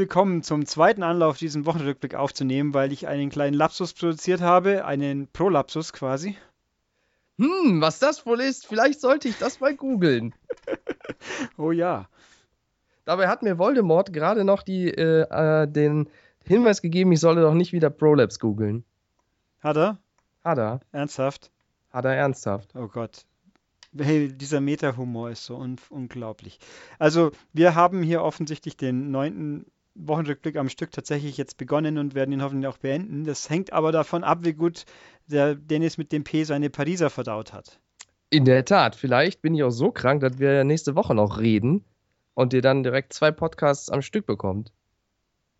Willkommen zum zweiten Anlauf, diesen Wochenrückblick aufzunehmen, weil ich einen kleinen Lapsus produziert habe, einen Prolapsus quasi. Hm, was das wohl ist, vielleicht sollte ich das mal googeln. oh ja. Dabei hat mir Voldemort gerade noch die, äh, äh, den Hinweis gegeben, ich solle doch nicht wieder Prolapse googeln. Hat er? Hat er. Ernsthaft? Hat er ernsthaft. Oh Gott. Hey, dieser Meta-Humor ist so un unglaublich. Also, wir haben hier offensichtlich den neunten Wochenrückblick am Stück tatsächlich jetzt begonnen und werden ihn hoffentlich auch beenden. Das hängt aber davon ab, wie gut der Dennis mit dem P seine Pariser verdaut hat. In der Tat, vielleicht bin ich auch so krank, dass wir nächste Woche noch reden und ihr dann direkt zwei Podcasts am Stück bekommt.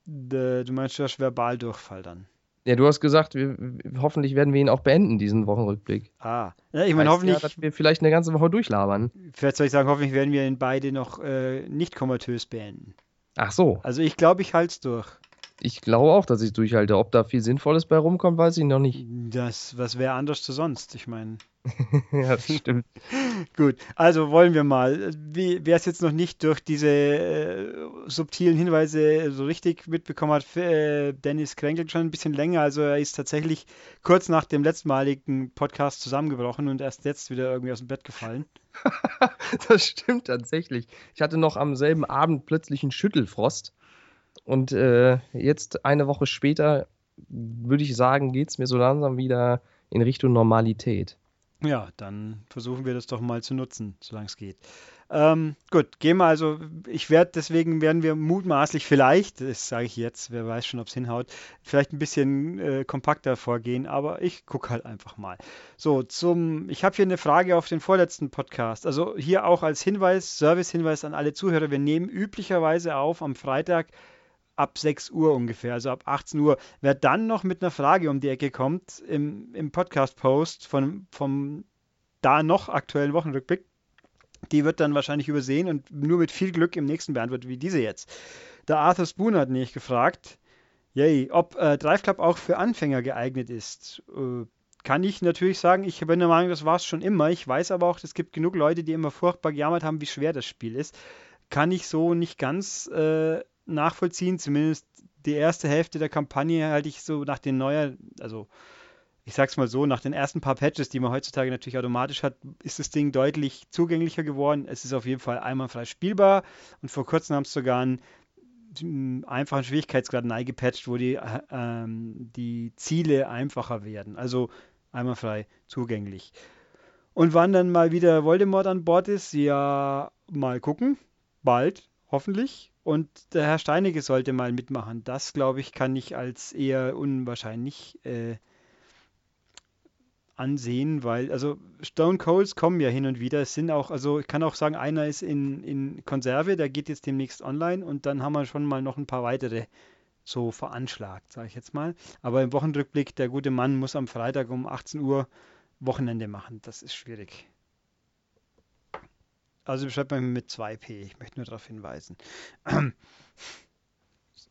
Du meinst, du hast Verbaldurchfall dann. Ja, du hast gesagt, wir, hoffentlich werden wir ihn auch beenden, diesen Wochenrückblick. Ah, ja, ich meine, hoffentlich. Ja, dass wir vielleicht eine ganze Woche durchlabern. Vielleicht soll ich sagen, hoffentlich werden wir ihn beide noch äh, nicht komatös beenden. Ach so. Also ich glaube, ich halte es durch. Ich glaube auch, dass ich durchhalte. Ob da viel Sinnvolles bei rumkommt, weiß ich noch nicht. Das, was wäre anders zu sonst? Ich meine. ja, das stimmt. Gut, also wollen wir mal. Wer es jetzt noch nicht durch diese äh, subtilen Hinweise so richtig mitbekommen hat, äh, Dennis kränkelt schon ein bisschen länger. Also er ist tatsächlich kurz nach dem letztmaligen Podcast zusammengebrochen und erst jetzt wieder irgendwie aus dem Bett gefallen. das stimmt tatsächlich. Ich hatte noch am selben Abend plötzlich einen Schüttelfrost. Und äh, jetzt eine Woche später, würde ich sagen, geht es mir so langsam wieder in Richtung Normalität. Ja, dann versuchen wir das doch mal zu nutzen, solange es geht. Ähm, gut, gehen wir also, ich werde, deswegen werden wir mutmaßlich vielleicht, das sage ich jetzt, wer weiß schon, ob es hinhaut, vielleicht ein bisschen äh, kompakter vorgehen, aber ich gucke halt einfach mal. So, zum, ich habe hier eine Frage auf den vorletzten Podcast. Also hier auch als Hinweis, Service-Hinweis an alle Zuhörer, wir nehmen üblicherweise auf am Freitag ab 6 Uhr ungefähr, also ab 18 Uhr. Wer dann noch mit einer Frage um die Ecke kommt im, im Podcast-Post von, vom da noch aktuellen Wochenrückblick, die wird dann wahrscheinlich übersehen und nur mit viel Glück im nächsten beantwortet, wie diese jetzt. Der Arthur Spoon hat nämlich gefragt, yay, ob äh, Drive Club auch für Anfänger geeignet ist. Äh, kann ich natürlich sagen, ich bin der Meinung, das war es schon immer. Ich weiß aber auch, es gibt genug Leute, die immer furchtbar gejammert haben, wie schwer das Spiel ist. Kann ich so nicht ganz äh, nachvollziehen. Zumindest die erste Hälfte der Kampagne halte ich so nach den neuen, also ich sag's mal so, nach den ersten paar Patches, die man heutzutage natürlich automatisch hat, ist das Ding deutlich zugänglicher geworden. Es ist auf jeden Fall einwandfrei spielbar und vor kurzem haben es sogar einen einfachen Schwierigkeitsgrad gepatcht, wo die, ähm, die Ziele einfacher werden. Also einwandfrei zugänglich. Und wann dann mal wieder Voldemort an Bord ist, ja, mal gucken. Bald, hoffentlich. Und der Herr Steinecke sollte mal mitmachen. Das, glaube ich, kann ich als eher unwahrscheinlich äh, ansehen, weil, also Stone Colds kommen ja hin und wieder. Es sind auch, also ich kann auch sagen, einer ist in, in Konserve, der geht jetzt demnächst online und dann haben wir schon mal noch ein paar weitere so veranschlagt, sage ich jetzt mal. Aber im Wochenrückblick, der gute Mann muss am Freitag um 18 Uhr Wochenende machen. Das ist schwierig. Also beschreibt man mit 2p. Ich möchte nur darauf hinweisen.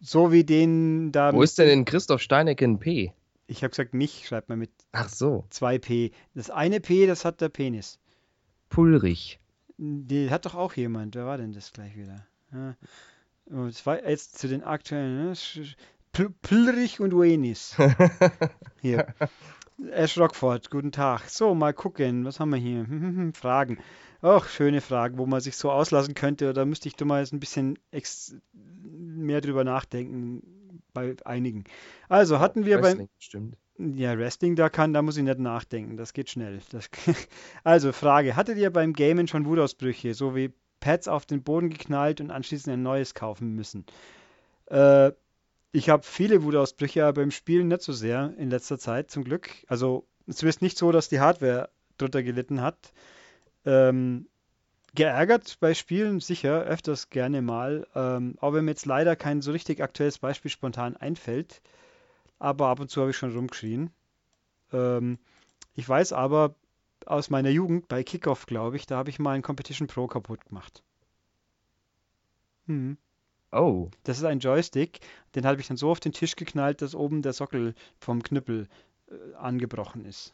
So wie den da. Wo ist denn in Christoph Steinecke ein P? Ich habe gesagt, mich schreibt man mit Ach so. 2p. Das eine P, das hat der Penis. Pulrich. Die hat doch auch jemand. Wer war denn das gleich wieder? Ja. Oh, jetzt zu den aktuellen. Ne? Pulrich und Wenis. Hier. Ash Rockford, guten Tag. So, mal gucken. Was haben wir hier? Fragen. Ach, schöne Fragen, wo man sich so auslassen könnte. Da müsste ich doch mal jetzt ein bisschen mehr drüber nachdenken bei einigen. Also hatten wir Wrestling, beim. Stimmt. Ja, Wrestling, da kann, da muss ich nicht nachdenken. Das geht schnell. Das, also, Frage: Hattet ihr beim Gamen schon Wutausbrüche, so wie Pads auf den Boden geknallt und anschließend ein neues kaufen müssen? Äh, ich habe viele Wutausbrüche, aber beim Spielen nicht so sehr in letzter Zeit, zum Glück. Also, es ist nicht so, dass die Hardware drunter gelitten hat. Ähm, geärgert bei Spielen sicher, öfters gerne mal. Ähm, auch wenn mir jetzt leider kein so richtig aktuelles Beispiel spontan einfällt. Aber ab und zu habe ich schon rumgeschrien. Ähm, ich weiß aber aus meiner Jugend bei Kickoff, glaube ich, da habe ich mal einen Competition Pro kaputt gemacht. Hm. Oh. Das ist ein Joystick, den habe ich dann so auf den Tisch geknallt, dass oben der Sockel vom Knüppel angebrochen ist.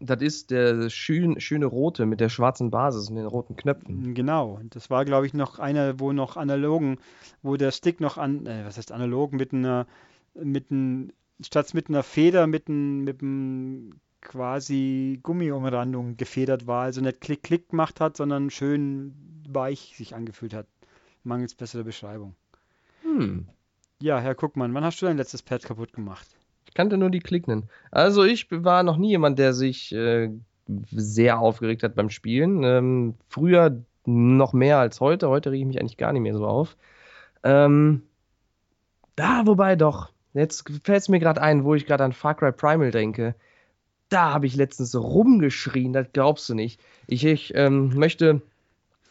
Das ist der schön, schöne rote mit der schwarzen Basis und den roten Knöpfen. Genau, das war, glaube ich, noch einer, wo noch analogen, wo der Stick noch an, äh, was heißt analog, mit einer, mit einem, statt mit einer Feder, mit einem, mit einem quasi Gummiumrandung gefedert war, also nicht Klick-Klick gemacht hat, sondern schön weich sich angefühlt hat. Mangels besserer Beschreibung. Hm. Ja, Herr Guckmann, wann hast du dein letztes Pad kaputt gemacht? Ich kannte nur die Klicknen. Also ich war noch nie jemand, der sich äh, sehr aufgeregt hat beim Spielen. Ähm, früher noch mehr als heute. Heute rege ich mich eigentlich gar nicht mehr so auf. Ähm, da, wobei doch. Jetzt fällt es mir gerade ein, wo ich gerade an Far Cry Primal denke. Da habe ich letztens rumgeschrien, das glaubst du nicht. Ich, ich ähm, möchte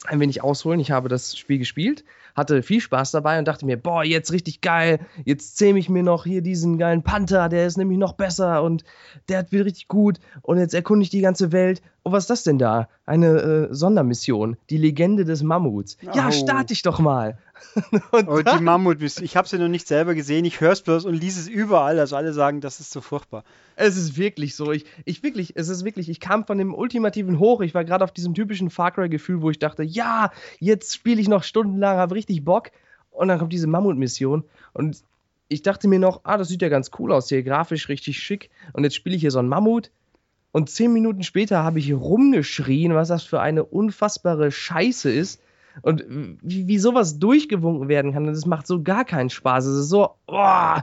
ein wenig ausholen. Ich habe das Spiel gespielt, hatte viel Spaß dabei und dachte mir, boah, jetzt richtig geil. Jetzt zähme ich mir noch hier diesen geilen Panther, der ist nämlich noch besser und der wird richtig gut. Und jetzt erkunde ich die ganze Welt. Und was ist das denn da? Eine äh, Sondermission, die Legende des Mammuts. Ja, Oh. starte ich doch mal. und Oh, die Mammut, ich habe sie noch nicht selber gesehen, ich höre es bloß und lese es überall, also alle sagen, das ist so furchtbar. Es ist wirklich so. Ich, ich wirklich, es ist wirklich, ich kam von dem ultimativen Hoch. Ich war gerade auf diesem typischen Far Cry-Gefühl, wo ich dachte, ja, jetzt spiele ich noch stundenlang, habe richtig Bock. Und dann kommt diese Mammut-Mission. Und ich dachte mir noch, ah, das sieht ja ganz cool aus hier, grafisch richtig schick. Und jetzt spiele ich hier so einen Mammut. Und zehn Minuten später habe ich rumgeschrien, was das für eine unfassbare Scheiße ist. Und wie, wie sowas durchgewunken werden kann. Das macht so gar keinen Spaß. Es ist so, oh,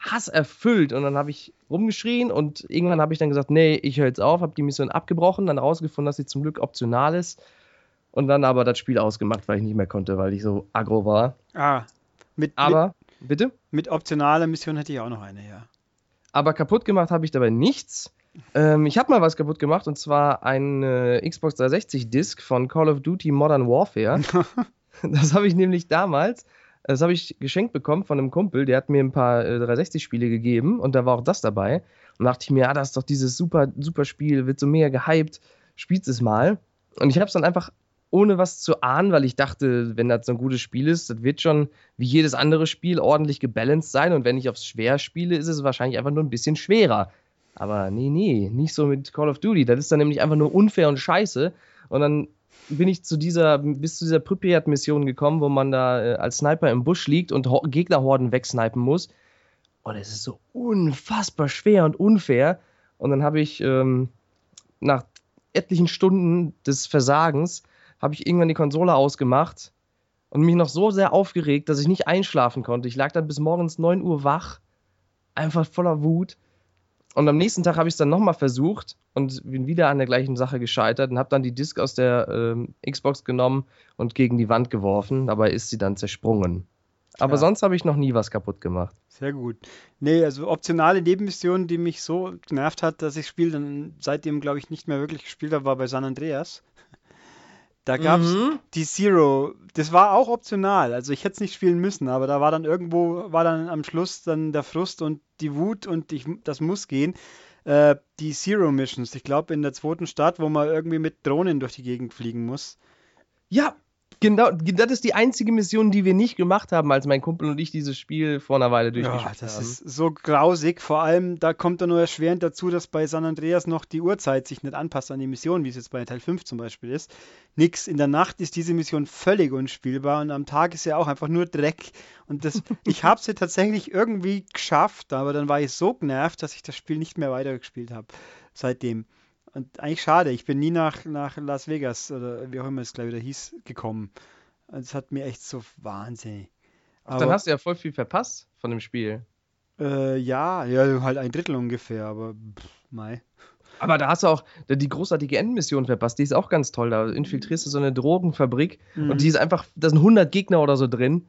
hasserfüllt. Und dann habe ich rumgeschrien und irgendwann habe ich dann gesagt, nee, ich höre jetzt auf, habe die Mission abgebrochen, dann rausgefunden, dass sie zum Glück optional ist. Und dann aber das Spiel ausgemacht, weil ich nicht mehr konnte, weil ich so aggro war. Ah, mit, Aber, bitte? mit, mit optionaler Mission hätte ich auch noch eine, ja. Aber kaputt gemacht habe ich dabei nichts. Ähm, ich habe mal was kaputt gemacht und zwar eine Xbox 360-Disc von Call of Duty Modern Warfare. das habe ich nämlich damals, das habe ich geschenkt bekommen von einem Kumpel, der hat mir ein paar äh, 360-Spiele gegeben und da war auch das dabei. Und dachte ich mir, ah, das ist doch dieses super, super Spiel, wird so mega gehypt, spielst es mal. Und ich habe es dann einfach ohne was zu ahnen, weil ich dachte, wenn das so ein gutes Spiel ist, das wird schon wie jedes andere Spiel ordentlich gebalanced sein und wenn ich aufs Schwer spiele, ist es wahrscheinlich einfach nur ein bisschen schwerer. Aber nee, nee, nicht so mit Call of Duty. Das ist dann nämlich einfach nur unfair und scheiße. Und dann bin ich zu dieser, bis zu dieser Pripyat-Mission gekommen, wo man da äh, als Sniper im Busch liegt und Ho Gegnerhorden wegsnipen muss. Und es ist so unfassbar schwer und unfair. Und dann habe ich ähm, nach etlichen Stunden des Versagens habe ich irgendwann die Konsole ausgemacht und mich noch so sehr aufgeregt, dass ich nicht einschlafen konnte. Ich lag dann bis morgens 9 Uhr wach, einfach voller Wut. Und am nächsten Tag habe ich es dann nochmal versucht und bin wieder an der gleichen Sache gescheitert und habe dann die Disk aus der ähm, Xbox genommen und gegen die Wand geworfen. Dabei ist sie dann zersprungen. Aber Ja. sonst habe ich noch nie was kaputt gemacht. Sehr gut. Nee, also optionale Nebenmission, die mich so genervt hat, dass ich das Spiel dann seitdem, glaube ich, nicht mehr wirklich gespielt habe, war bei San Andreas. Da gab es Mhm. die Zero. Das war auch optional. Also ich hätte es nicht spielen müssen, aber da war dann irgendwo, war dann am Schluss dann der Frust und die Wut und ich, das muss gehen. Äh, die Zero Missions, ich glaube in der zweiten Stadt, wo man irgendwie mit Drohnen durch die Gegend fliegen muss. Ja, genau. Das ist die einzige Mission, die wir nicht gemacht haben, als mein Kumpel und ich dieses Spiel vor einer Weile Ja, durchgespielt das haben. ist so grausig. Vor allem, da kommt dann nur erschwerend dazu, dass bei San Andreas noch die Uhrzeit sich nicht anpasst an die Mission, wie es jetzt bei Teil 5 zum Beispiel ist. Nix. In der Nacht ist diese Mission völlig unspielbar und am Tag ist ja auch einfach nur Dreck. Und das, ich habe sie tatsächlich irgendwie geschafft, aber dann war ich so genervt, dass ich das Spiel nicht mehr weitergespielt habe seitdem. Und eigentlich schade, ich bin nie nach, nach Las Vegas oder wie auch immer es gleich wieder hieß, gekommen. Es hat mir echt so wahnsinnig. Dann hast du ja voll viel verpasst von dem Spiel. Äh, ja, ja, halt ein Drittel ungefähr, aber pff, mei. Aber da hast du auch die großartige Endmission verpasst. Die ist auch ganz toll. Da infiltrierst du so eine Drogenfabrik Mhm. und die ist einfach, da sind 100 Gegner oder so drin.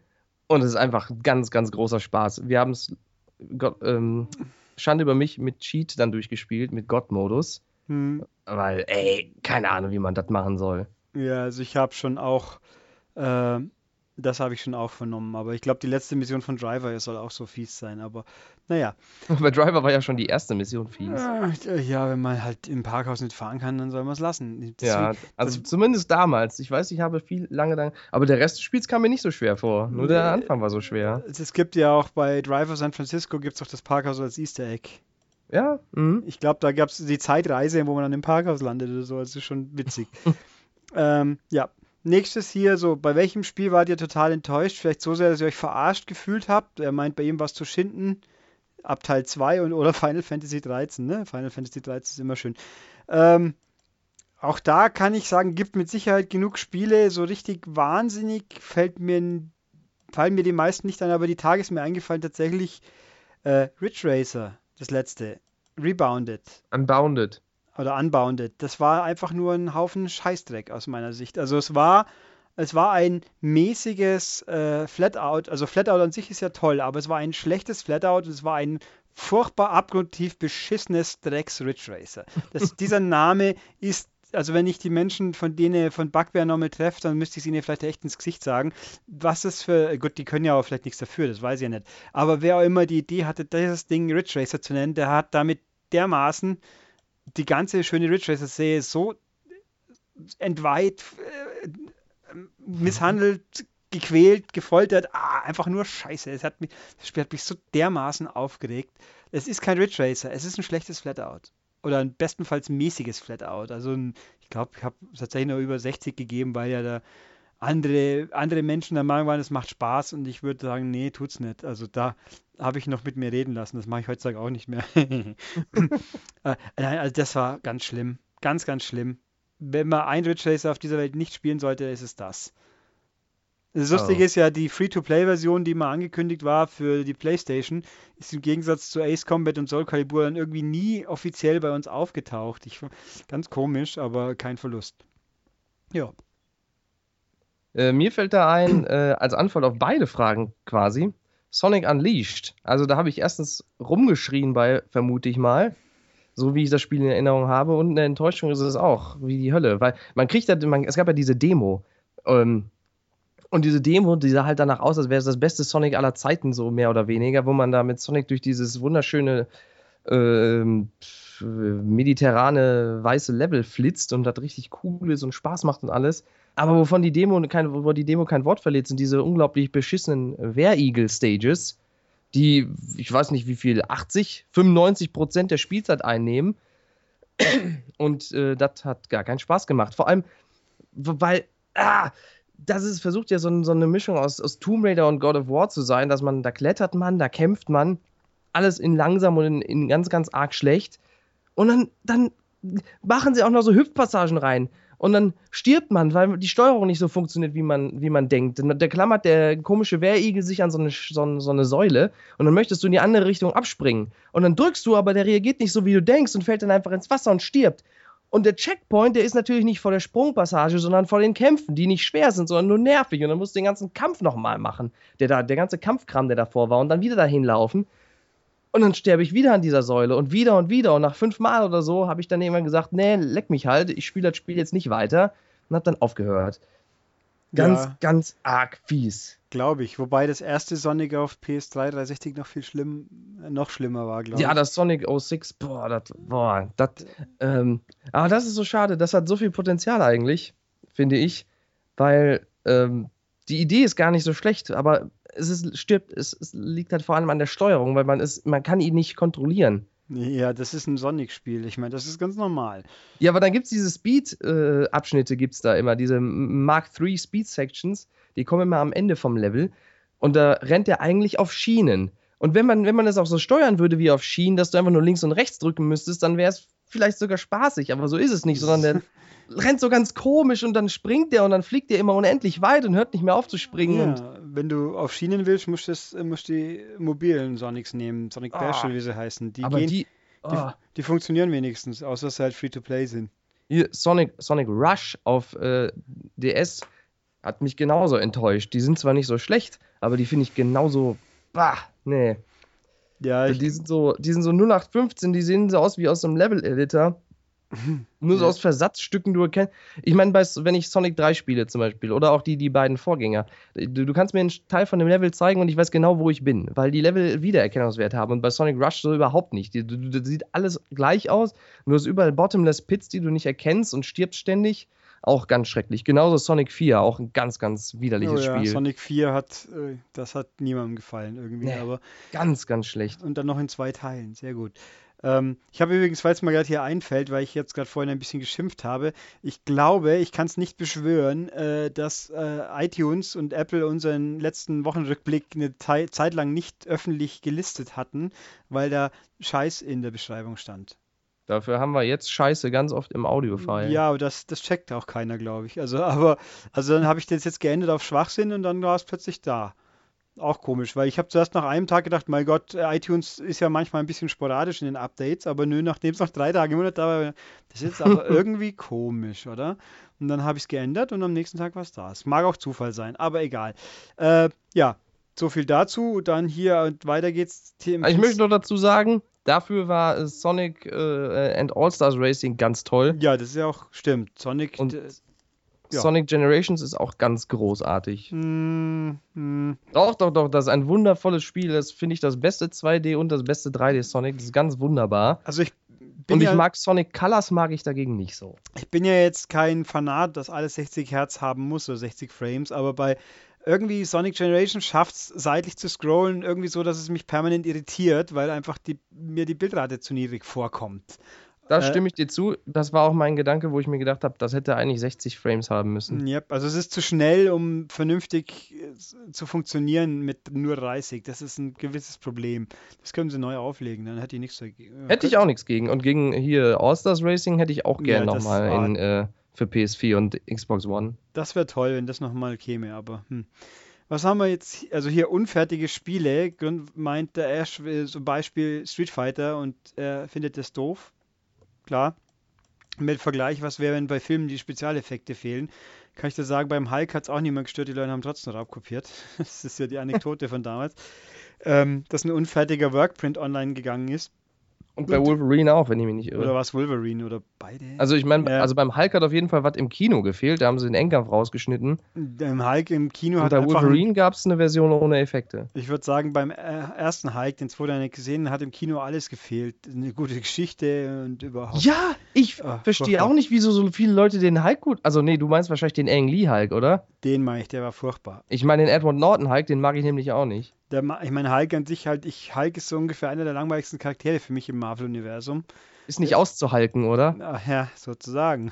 Und es ist einfach ein ganz, ganz großer Spaß. Wir haben es, ähm, Schande über mich, mit Cheat dann durchgespielt, mit God-Modus. Hm, Weil, ey, keine Ahnung, wie man das machen soll. ja, also ich habe schon auch, äh, das habe ich schon auch vernommen, aber ich glaube, die letzte Mission von Driver soll auch so fies sein, aber naja. Bei Driver war ja schon die erste Mission fies. Äh, ja, wenn man halt im Parkhaus nicht fahren kann, dann soll man es lassen. Ja, Deswegen- also zumindest damals. Ich weiß, ich habe viel lange dann. Aber der Rest des Spiels kam mir nicht so schwer vor. Nur der Nee. Anfang war so schwer. Es gibt ja auch bei Driver San Francisco gibt es auch das Parkhaus als Easter Egg. Ja. Mhm. Ich glaube, da gab es die Zeitreise, wo man dann im Parkhaus landet oder so. Das ist schon witzig. ähm, ja. Nächstes hier, so, bei welchem Spiel wart ihr total enttäuscht? Vielleicht so sehr, dass ihr euch verarscht gefühlt habt. Er meint, bei ihm was zu schinden. Ab Teil 2 und oder Final Fantasy 13, ne? Final Fantasy 13 ist immer schön. Ähm, auch da kann ich sagen, gibt mit Sicherheit genug Spiele. So richtig wahnsinnig fällt mir, fallen mir die meisten nicht ein, aber die Tage ist mir eingefallen tatsächlich äh, Ridge Racer, das letzte. Rebounded. Unbounded. Oder Unbounded. Das war einfach nur ein Haufen Scheißdreck aus meiner Sicht. Also es war, es war ein mäßiges äh, Flatout. Also Flatout an sich ist ja toll, aber es war ein schlechtes Flatout. Es war ein furchtbar abgrundtief beschissenes Drecks Ridge Racer. Das, dieser Name ist also wenn ich die Menschen von denen von Bugware nochmal treffe, dann müsste ich es ihnen vielleicht echt ins Gesicht sagen. Was ist für, gut, die können ja auch vielleicht nichts dafür, das weiß ich ja nicht. Aber wer auch immer die Idee hatte, dieses Ding Ridge Racer zu nennen, der hat damit dermaßen die ganze schöne Ridge Racer Serie so entweiht, äh, misshandelt, gequält, gefoltert. Ah, einfach nur Scheiße. Es hat mich, das Spiel hat mich so dermaßen aufgeregt. Es ist kein Ridge Racer, es ist ein schlechtes Flatout oder ein bestenfalls mäßiges Flatout. Also ein, ich glaube, ich habe tatsächlich noch über 60 gegeben, weil ja da andere, andere Menschen der Meinung waren, es macht Spaß und ich würde sagen, nee, tut's nicht. Also da habe ich noch mit mir reden lassen. Das mache ich heutzutage auch nicht mehr. äh, also das war ganz schlimm. Ganz, ganz schlimm. Wenn man ein Ridge Racer auf dieser Welt nicht spielen sollte, ist es das. Das Lustige oh. ist ja, die Free-to-Play-Version, die mal angekündigt war für die PlayStation, ist im Gegensatz zu Ace Combat und Soul Calibur dann irgendwie nie offiziell bei uns aufgetaucht. Ich, ganz komisch, aber kein Verlust. Ja. Äh, mir fällt da ein, äh, als Antwort auf beide Fragen quasi, Sonic Unleashed. Also da habe ich erstens rumgeschrien bei, vermute ich mal, so wie ich das Spiel in Erinnerung habe. Und eine Enttäuschung ist es auch, wie die Hölle. Weil man kriegt ja, man, es gab ja diese Demo. Ähm, und diese Demo, die sah halt danach aus, als wäre es das beste Sonic aller Zeiten, so mehr oder weniger, wo man da mit Sonic durch dieses wunderschöne äh, mediterrane weiße Level flitzt und das richtig cool ist und Spaß macht und alles. Aber wovon die Demo kein, wo die Demo kein Wort verliert, sind diese unglaublich beschissenen Wehr-Eagle-Stages, die, ich weiß nicht wie viel, 80, 95 Prozent der Spielzeit einnehmen. Und äh, das hat gar keinen Spaß gemacht. Vor allem, weil, ah, das ist, versucht ja so, so, eine Mischung aus, aus Tomb Raider und God of War zu sein, dass man, da klettert man, da kämpft man, alles in langsam und in, in ganz, ganz arg schlecht. Und dann, dann machen sie auch noch so Hüpfpassagen rein. Und dann stirbt man, weil die Steuerung nicht so funktioniert, wie man, wie man denkt. Da klammert der komische Wehrigel sich an so eine, so, so eine Säule und dann möchtest du in die andere Richtung abspringen. Und dann drückst du, aber der reagiert nicht so, wie du denkst und fällt dann einfach ins Wasser und stirbt. Und der Checkpoint, der ist natürlich nicht vor der Sprungpassage, sondern vor den Kämpfen, die nicht schwer sind, sondern nur nervig. Und dann musst du den ganzen Kampf nochmal machen, der da, der ganze Kampfkram, der davor war, und dann wieder dahin laufen. Und dann sterbe ich wieder an dieser Säule und wieder und wieder. Und nach fünf Mal oder so habe ich dann irgendwann gesagt, nee, leck mich halt, ich spiele das Spiel jetzt nicht weiter. Und habe dann aufgehört. Ganz, ja. ganz arg fies. Glaube ich. Wobei das erste Sonic auf PS3 360 noch viel schlimm, noch schlimmer war, glaube ich. Ja, das Sonic 06, boah, das, boah, das, ähm, aber das ist so schade. Das hat so viel Potenzial eigentlich, finde ich, weil ähm, die Idee ist gar nicht so schlecht, aber es ist, stirbt, es, es liegt halt vor allem an der Steuerung, weil man ist, man kann ihn nicht kontrollieren. Ja, das ist ein Sonic-Spiel. Ich meine, das ist ganz normal. Ja, aber dann gibt es diese Speed-Abschnitte, äh, gibt es da immer, diese Mark III Speed-Sections, die kommen immer am Ende vom Level. Und da rennt er eigentlich auf Schienen. Und wenn man, wenn man das auch so steuern würde wie auf Schienen, dass du einfach nur links und rechts drücken müsstest, dann wäre es vielleicht sogar spaßig, aber so ist es nicht, sondern der rennt so ganz komisch und dann springt der und dann fliegt der immer unendlich weit und hört nicht mehr auf zu springen. Ja, wenn du auf Schienen willst, musst du musst die mobilen Sonics nehmen, Sonic Dash, oh, wie sie heißen. Die, gehen, die, oh. die, ah. die, funktionieren wenigstens, außer dass sie halt Free-to-Play sind. Sonic, Sonic Rush auf äh, DS hat mich genauso enttäuscht. Die sind zwar nicht so schlecht, aber die finde ich genauso, bah, nee. Ja, ich, die sind so, die sind so 0815, die sehen so aus wie aus einem Level-Editor. Nur so aus Versatzstücken du erkennst. Ich meine, wenn ich Sonic 3 spiele zum Beispiel oder auch die, die beiden Vorgänger, du, du, kannst mir einen Teil von dem Level zeigen und ich weiß genau, wo ich bin, weil die Level Wiedererkennungswert haben und bei Sonic Rush so überhaupt nicht. Das sieht alles gleich aus, nur hast überall Bottomless Pits, die du nicht erkennst und stirbst ständig. Auch ganz schrecklich. Genauso Sonic 4, auch ein ganz, ganz widerliches oh ja, Spiel. Sonic 4 hat, äh, das hat niemandem gefallen irgendwie, nee, aber. Ganz, ganz schlecht. Und dann noch in zwei Teilen, sehr gut. Ähm, ich habe übrigens, falls mir gerade hier einfällt, weil ich jetzt gerade vorhin ein bisschen geschimpft habe, ich glaube, ich kann es nicht beschwören, äh, dass äh, iTunes und Apple unseren letzten Wochenrückblick eine Zeit lang nicht öffentlich gelistet hatten, weil da Scheiß in der Beschreibung stand. Dafür haben wir jetzt Scheiße ganz oft im Audio-File. Ja, aber das, das checkt auch keiner, glaube ich. Also, aber, also dann habe ich das jetzt geändert auf Schwachsinn und dann war es plötzlich da. Auch komisch, weil ich habe zuerst nach einem Tag gedacht, mein Gott, iTunes ist ja manchmal ein bisschen sporadisch in den Updates, aber nö, nachdem es noch drei Tage im Monat da war, das ist jetzt aber irgendwie komisch, oder? Und dann habe ich es geändert und am nächsten Tag war es da. Es mag auch Zufall sein, aber egal. Äh, ja, so viel dazu. Dann hier und weiter geht's. Ich möchte noch dazu sagen, dafür war Sonic äh, and All-Stars Racing ganz toll. Ja, das ist ja auch stimmt. Sonic. Und ja. Sonic Generations ist auch ganz großartig. Mm, mm. Doch, doch, doch, das ist ein wundervolles Spiel. Das finde ich das beste 2D und das beste 3D Sonic. Das ist ganz wunderbar. Also ich und ich ja, mag Sonic Colors mag ich dagegen nicht so. Ich bin ja jetzt kein Fanat, dass alles 60 Hertz haben muss, oder 60 Frames, aber bei irgendwie Sonic Generation schafft es seitlich zu scrollen irgendwie so, dass es mich permanent irritiert, weil einfach die, mir die Bildrate zu niedrig vorkommt. Da äh, stimme ich dir zu. Das war auch mein Gedanke, wo ich mir gedacht habe, das hätte eigentlich 60 Frames haben müssen. Yep, also es ist zu schnell, um vernünftig äh, zu funktionieren mit nur 30. Das ist ein gewisses Problem. Das können sie neu auflegen, dann hätte ich nichts dagegen. Hätte ich auch nichts gegen. Und gegen hier All-Stars Racing hätte ich auch gerne ja, nochmal in. Äh, für PS4 und Xbox One. Das wäre toll, wenn das nochmal käme, aber hm. Was haben wir jetzt? Also hier unfertige Spiele, meint der Ash zum Beispiel Street Fighter und er findet das doof. Klar. Mit Vergleich, was wäre, wenn bei Filmen die Spezialeffekte fehlen? Kann ich dir sagen, beim Hulk hat es auch niemand gestört, die Leute haben trotzdem noch abkopiert. Das ist ja die Anekdote von damals. Ähm, dass ein unfertiger Workprint online gegangen ist. Und bei Wolverine auch, wenn ich mich nicht irre. Oder war es Wolverine oder beide? Also ich meine, ja. also beim Hulk hat auf jeden Fall was im Kino gefehlt. Da haben sie den Endkampf rausgeschnitten. Im Hulk im Kino und hat bei Wolverine gab es eine Version ohne Effekte. Ich würde sagen, beim äh, ersten Hulk, den zweiten nicht gesehen, hat im Kino alles gefehlt. Eine gute Geschichte und überhaupt. Ja, ich oh, verstehe auch nicht, wieso so viele Leute den Hulk gut. Also nee, du meinst wahrscheinlich den Ang Lee Hulk, oder? Den meine ich, der war furchtbar. Ich meine den Edward Norton Hulk, den mag ich nämlich auch nicht. Der, ich meine, Hulk an sich halt, ich, Hulk ist so ungefähr einer der langweiligsten Charaktere für mich im Marvel-Universum. Ist nicht auszuhalten, oder? Ja, sozusagen.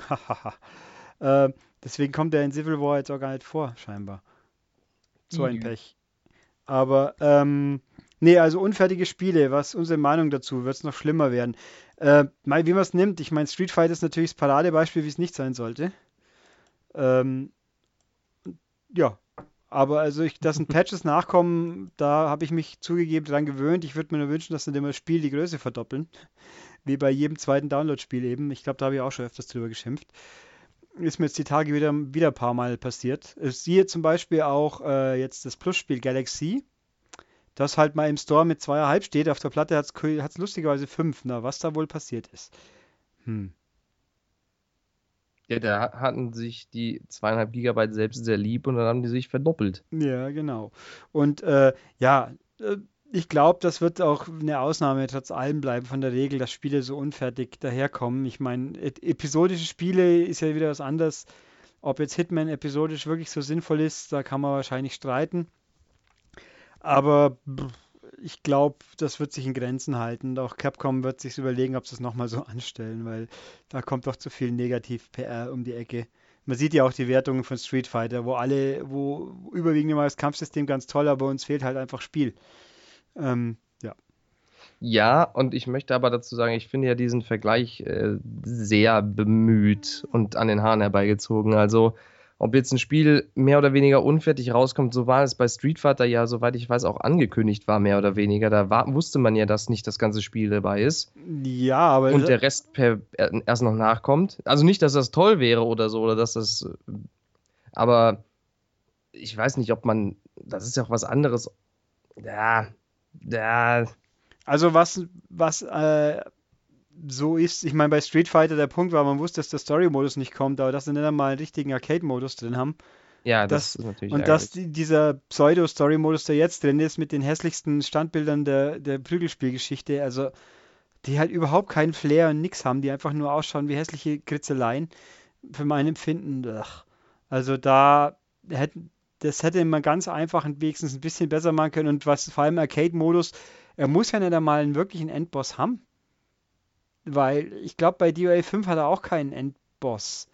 äh, deswegen kommt er in Civil War jetzt auch gar nicht vor, scheinbar. So ein Pech. Aber, ähm, nee, also unfertige Spiele, was unsere Meinung dazu, wird es noch schlimmer werden. Äh, wie man es nimmt, ich meine, Street Fighter ist natürlich das Paradebeispiel, wie es nicht sein sollte. Ähm, ja, aber also, ich, dass ein Patches nachkommen, da habe ich mich zugegeben dran gewöhnt. Ich würde mir nur wünschen, dass sie dem Spiel die Größe verdoppeln. Wie bei jedem zweiten Download-Spiel eben. Ich glaube, da habe ich auch schon öfters drüber geschimpft. Ist mir jetzt die Tage wieder, wieder ein paar Mal passiert. Ich sehe zum Beispiel auch äh, jetzt das Plus-Spiel Galaxy. Das halt mal im Store mit zweieinhalb steht. Auf der Platte hat es lustigerweise fünf. Na, was da wohl passiert ist. Hm. Ja, da hatten sich die zweieinhalb Gigabyte selbst sehr lieb und dann haben die sich verdoppelt. Ja, genau. Und äh, ja, äh, ich glaube, das wird auch eine Ausnahme trotz allem bleiben von der Regel, dass Spiele so unfertig daherkommen. Ich meine, episodische Spiele ist ja wieder was anderes. Ob jetzt Hitman episodisch wirklich so sinnvoll ist, da kann man wahrscheinlich streiten. Aber ich glaube, das wird sich in Grenzen halten. Auch Capcom wird sich überlegen, ob sie es nochmal so anstellen, weil da kommt doch zu viel Negativ-PR um die Ecke. Man sieht ja auch die Wertungen von Street Fighter, wo alle, wo überwiegend immer das Kampfsystem ganz toll, aber uns fehlt halt einfach Spiel. Ähm, ja. Ja, und ich möchte aber dazu sagen, ich finde ja diesen Vergleich äh, sehr bemüht und an den Haaren herbeigezogen. Also ob jetzt ein Spiel mehr oder weniger unfertig rauskommt, so war es bei Street Fighter ja, soweit ich weiß, auch angekündigt war, mehr oder weniger. Da war, wusste man ja, dass nicht das ganze Spiel dabei ist. Ja, aber. Und der Rest per, erst noch nachkommt. Also nicht, dass das toll wäre oder so, oder dass das. Aber ich weiß nicht, ob man. Das ist ja auch was anderes. Ja. Ja. Also was, was äh, so ist, ich meine, bei Street Fighter der Punkt war, man wusste, dass der Story-Modus nicht kommt, aber dass sie dann mal einen richtigen Arcade-Modus drin haben. Ja, das, das ist natürlich. Und dass die, dieser Pseudo-Story-Modus, der jetzt drin ist, mit den hässlichsten Standbildern der, der Prügelspielgeschichte, also die halt überhaupt keinen Flair und nix haben, die einfach nur ausschauen wie hässliche Kritzeleien, für mein Empfinden. Ach. Also da hätten, das hätte man ganz einfach und wenigstens ein bisschen besser machen können. Und was vor allem Arcade-Modus, er muss ja nicht einmal einen wirklichen Endboss haben. Weil ich glaube, bei DOA 5 hat er auch keinen Endboss.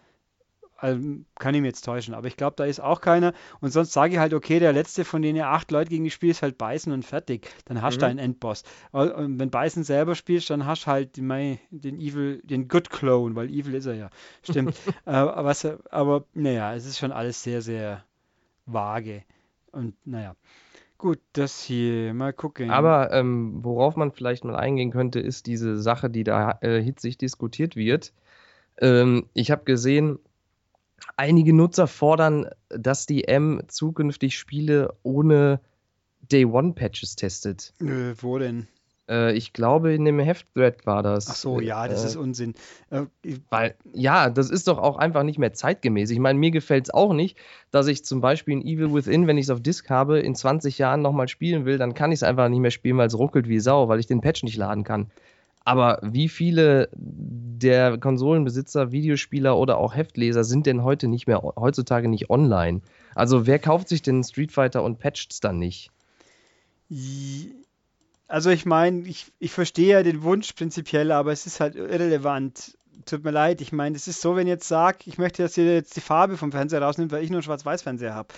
Also, kann ich mir jetzt täuschen, aber ich glaube, da ist auch keiner. Und sonst sage ich halt, okay, der letzte von denen acht Leute gegen die spielst, ist halt Beißen und fertig. Dann hast du Mhm. einen Endboss. Und wenn Beißen selber spielst, dann hast du halt den Evil, den Good Clone, weil Evil ist er ja. Stimmt. äh, was, er- aber naja, es ist schon alles sehr, sehr vage. Und naja. Gut, das hier, mal gucken. Aber ähm, worauf man vielleicht mal eingehen könnte, ist diese Sache, die da äh, hitzig diskutiert wird. Ähm, ich habe gesehen, einige Nutzer fordern, dass die M zukünftig Spiele ohne Day-One-Patches testet. Äh, wo denn? Äh, ich glaube, in dem Heft-Thread war das. Ach so, ja, das Äh, ist Unsinn. Äh, Weil, ja, das ist doch auch einfach nicht mehr zeitgemäß. Ich meine, mir gefällt es auch nicht, dass ich zum Beispiel in Evil Within, wenn ich es auf Disk habe, in 20 Jahren nochmal spielen will, dann kann ich es einfach nicht mehr spielen, weil es ruckelt wie Sau, weil ich den Patch nicht laden kann. Aber wie viele der Konsolenbesitzer, Videospieler oder auch Heftleser sind denn heute nicht mehr, heutzutage nicht online? Also wer kauft sich denn Street Fighter und patcht es dann nicht? Also ich meine, ich, ich verstehe ja den Wunsch prinzipiell, aber es ist halt irrelevant. Tut mir leid, ich meine, es ist so, wenn ich jetzt sage, ich möchte, dass ihr jetzt die Farbe vom Fernseher rausnimmt, weil ich nur einen Schwarz-Weiß-Fernseher habe.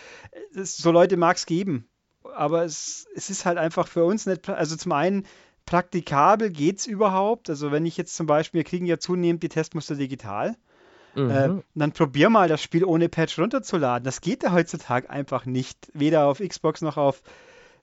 So Leute mag es geben, aber es, es ist halt einfach für uns nicht, also zum einen praktikabel geht es überhaupt. Also wenn ich jetzt zum Beispiel, wir kriegen ja zunehmend die Testmuster digital. Äh, Mhm. dann probier mal das Spiel ohne Patch runterzuladen. Das geht ja heutzutage einfach nicht. Weder auf Xbox noch auf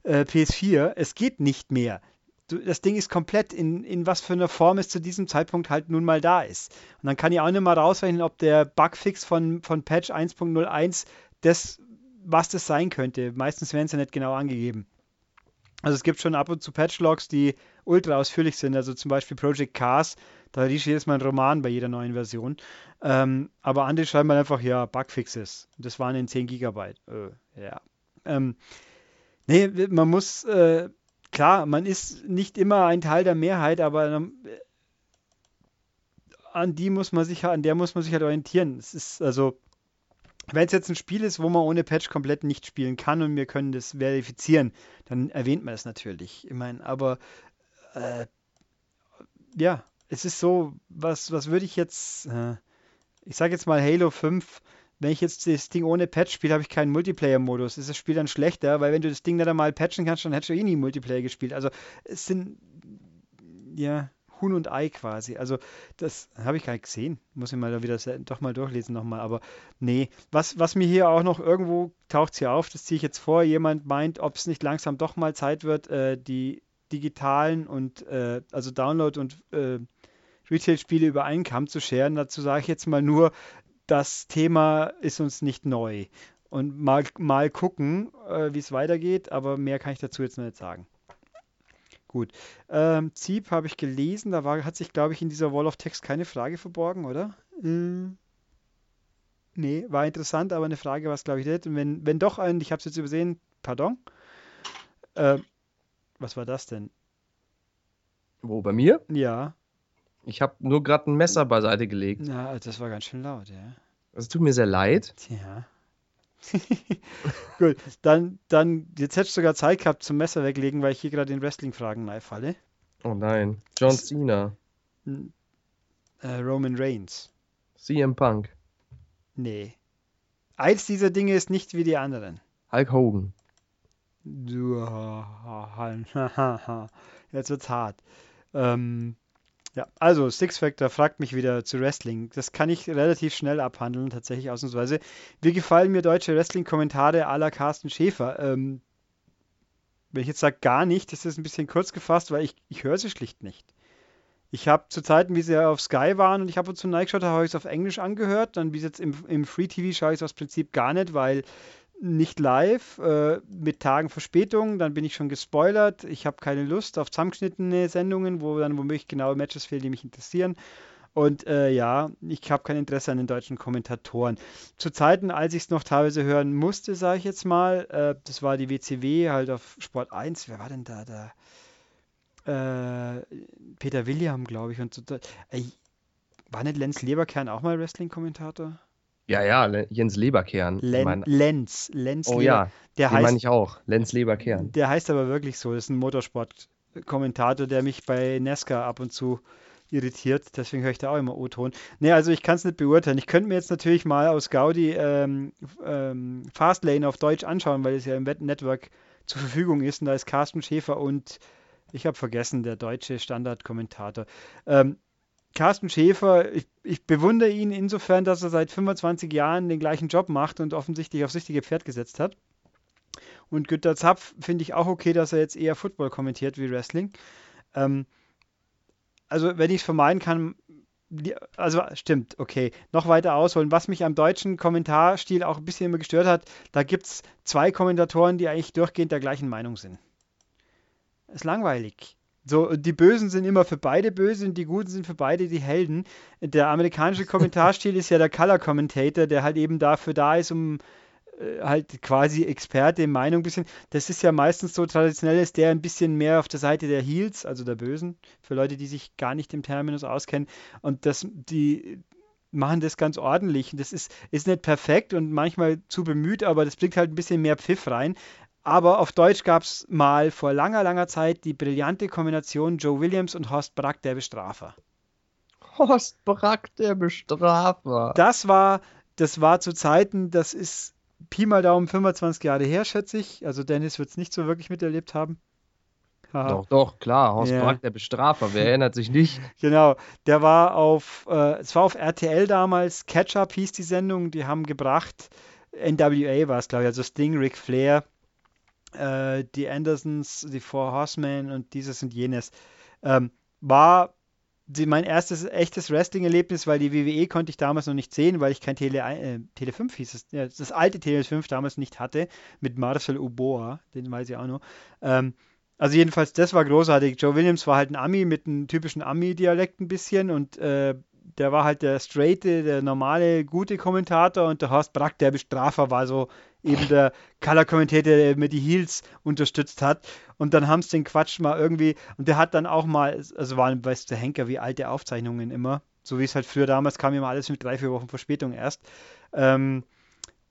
äh, PS4. Es geht nicht mehr. Du, das Ding ist komplett in, in was für einer Form es zu diesem Zeitpunkt halt nun mal da ist. Und dann kann ich auch nicht mal rausrechnen, ob der Bugfix von, von Patch 1.01 das, was das sein könnte. Meistens werden sie nicht genau angegeben. Also es gibt schon ab und zu Patchlogs, die ultra ausführlich sind. Also zum Beispiel Project Cars, da liest jedes Mal ein Roman bei jeder neuen Version. Ähm, aber andere schreiben halt einfach, ja, Bugfixes. Das waren in 10 Gigabyte. Äh, ja. Ähm, nee, man muss, äh, klar, man ist nicht immer ein Teil der Mehrheit, aber ähm, an die muss man sich, an der muss man sich halt orientieren. Es ist also, wenn es jetzt ein Spiel ist, wo man ohne Patch komplett nicht spielen kann und wir können das verifizieren, dann erwähnt man es natürlich. Ich meine, aber äh, ja, es ist so, was, was würde ich jetzt, äh, ich sage jetzt mal Halo 5, wenn ich jetzt das Ding ohne Patch spiele, habe ich keinen Multiplayer-Modus. Ist das Spiel dann schlechter, weil wenn du das Ding nicht einmal patchen kannst, dann hättest du eh nie Multiplayer gespielt. Also es sind ja Huhn und Ei quasi. Also das habe ich gar nicht gesehen. Muss ich mal da wieder doch mal durchlesen nochmal. Aber nee, was, was mir hier auch noch irgendwo taucht hier auf, das ziehe ich jetzt vor, jemand meint, ob es nicht langsam doch mal Zeit wird, äh, die digitalen und äh, also Download und äh, Retail-Spiele über einen Kamm zu scheren. Dazu sage ich jetzt mal nur, das Thema ist uns nicht neu. Und mal, mal gucken, äh, wie es weitergeht, aber mehr kann ich dazu jetzt noch nicht sagen. Gut. Ähm, Ziep habe ich gelesen, da war, hat sich, glaube ich, in dieser Wall of Text keine Frage verborgen, oder? Ähm, nee, war interessant, aber eine Frage war es, glaube ich, nicht. Und wenn, wenn doch, und ich habe es jetzt übersehen, pardon. Ähm, was war das denn? Wo, bei mir? Ja, Ich habe nur gerade ein Messer beiseite gelegt. na, das war ganz schön laut, ja. Es tut mir sehr leid. Tja. Gut, dann, dann, jetzt hättest du sogar Zeit gehabt zum Messer weglegen, weil ich hier gerade in Wrestling-Fragen falle. Oh nein. John Es- Cena. Äh, Roman Reigns. CM Punk. Nee. Eins dieser Dinge ist nicht wie die anderen. Hulk Hogan. Du, jetzt wird's hart. Ähm, ja, also Six Factor fragt mich wieder zu Wrestling. Das kann ich relativ schnell abhandeln, tatsächlich ausnahmsweise. Wie gefallen mir deutsche Wrestling-Kommentare à la Carsten Schäfer? Ähm, wenn ich jetzt sage gar nicht, das ist ein bisschen kurz gefasst, weil ich, ich höre sie schlicht nicht. Ich habe zu Zeiten, wie sie auf Sky waren und ich ab und zu reingeschaut habe, habe ich es auf Englisch angehört. Dann wie jetzt im, im Free TV schaue ich es aus Prinzip gar nicht, weil nicht live, äh, mit Tagen Verspätung, dann bin ich schon gespoilert. Ich habe keine Lust auf zusammengeschnittene Sendungen, wo dann womöglich genaue Matches fehlen, die mich interessieren. Und äh, ja, ich habe kein Interesse an den deutschen Kommentatoren. Zu Zeiten, als ich es noch teilweise hören musste, sage ich jetzt mal, äh, das war die WCW halt auf Sport 1. Wer war denn da? da? Äh, Peter William, glaube ich. Und so, war nicht Lenz Leberkern auch mal Wrestling-Kommentator? Ja, ja, Jens Leberkern. Len Lenz, Lenz oh Leber- ja, der den meine heißt, ich auch. Lenz Leberkern. der heißt aber wirklich so. Das ist ein Motorsport-Kommentator, der mich bei NASCAR ab und zu irritiert. Deswegen höre ich da auch immer O-Ton. Nee, also ich kann es nicht beurteilen. Ich könnte mir jetzt natürlich mal aus Gaudi ähm, ähm, Fastlane auf Deutsch anschauen, weil es ja im Network zur Verfügung ist. Und da ist Carsten Schäfer und ich habe vergessen, der deutsche Standardkommentator. Ähm, Carsten Schäfer, ich, ich, bewundere ihn insofern, dass er seit 25 Jahren den gleichen Job macht und offensichtlich aufs richtige Pferd gesetzt hat. Und Günter Zapf finde ich auch okay, dass er jetzt eher Football kommentiert wie Wrestling. Ähm, also, wenn ich es vermeiden kann, also stimmt, okay. Noch weiter ausholen. Was mich am deutschen Kommentarstil auch ein bisschen immer gestört hat, da gibt es zwei Kommentatoren, die eigentlich durchgehend der gleichen Meinung sind. Ist langweilig. So, die Bösen sind immer für beide böse und die Guten sind für beide die Helden. Der amerikanische Kommentarstil ist ja der Color Commentator, der halt eben dafür da ist, um äh, halt quasi Experte, Meinung ein bisschen. Das ist ja meistens so traditionell, ist der ein bisschen mehr auf der Seite der Heels, also der Bösen, für Leute, die sich gar nicht im Terminus auskennen. Und das, die machen das ganz ordentlich. Das ist, ist nicht perfekt und manchmal zu bemüht, aber das bringt halt ein bisschen mehr Pfiff rein. Aber auf Deutsch gab es mal vor langer, langer Zeit die brillante Kombination Joe Williams und Horst Brack, der Bestrafer. Horst Brack, der Bestrafer. Das war, das war zu Zeiten, das ist Pi mal Daumen 25 Jahre her, schätze ich. Also Dennis wird es nicht so wirklich miterlebt haben. Haha. Doch, doch, klar. Horst ja. Brack, der Bestrafer. Wer erinnert sich nicht? Genau. Der war auf, äh, es war auf RTL damals. Catch-Up hieß die Sendung. Die haben gebracht. NWA war es, glaube ich. Also Sting, Ric Flair äh, die Andersons, die Four Horsemen und dieses und jenes. Ähm, war die, mein erstes echtes Wrestling-Erlebnis, weil die WWE konnte ich damals noch nicht sehen, weil ich kein Tele, äh, Tele 5 hieß es, ja, das alte Tele 5 damals nicht hatte, mit Marcel Uboa, den weiß ich auch noch. Ähm, also jedenfalls, das war großartig. Joe Williams war halt ein Ami mit einem typischen Ami-Dialekt ein bisschen und äh, der war halt der straighte, der normale, gute Kommentator und der Horst Brack, der Bestrafer, war so eben der Color-Kommentator, der mir die Heels unterstützt hat. Und dann haben sie den Quatsch mal irgendwie, und der hat dann auch mal, also waren, weißt du, Henker wie alte Aufzeichnungen immer, so wie es halt früher damals kam, immer alles mit drei, vier Wochen Verspätung erst. Ähm,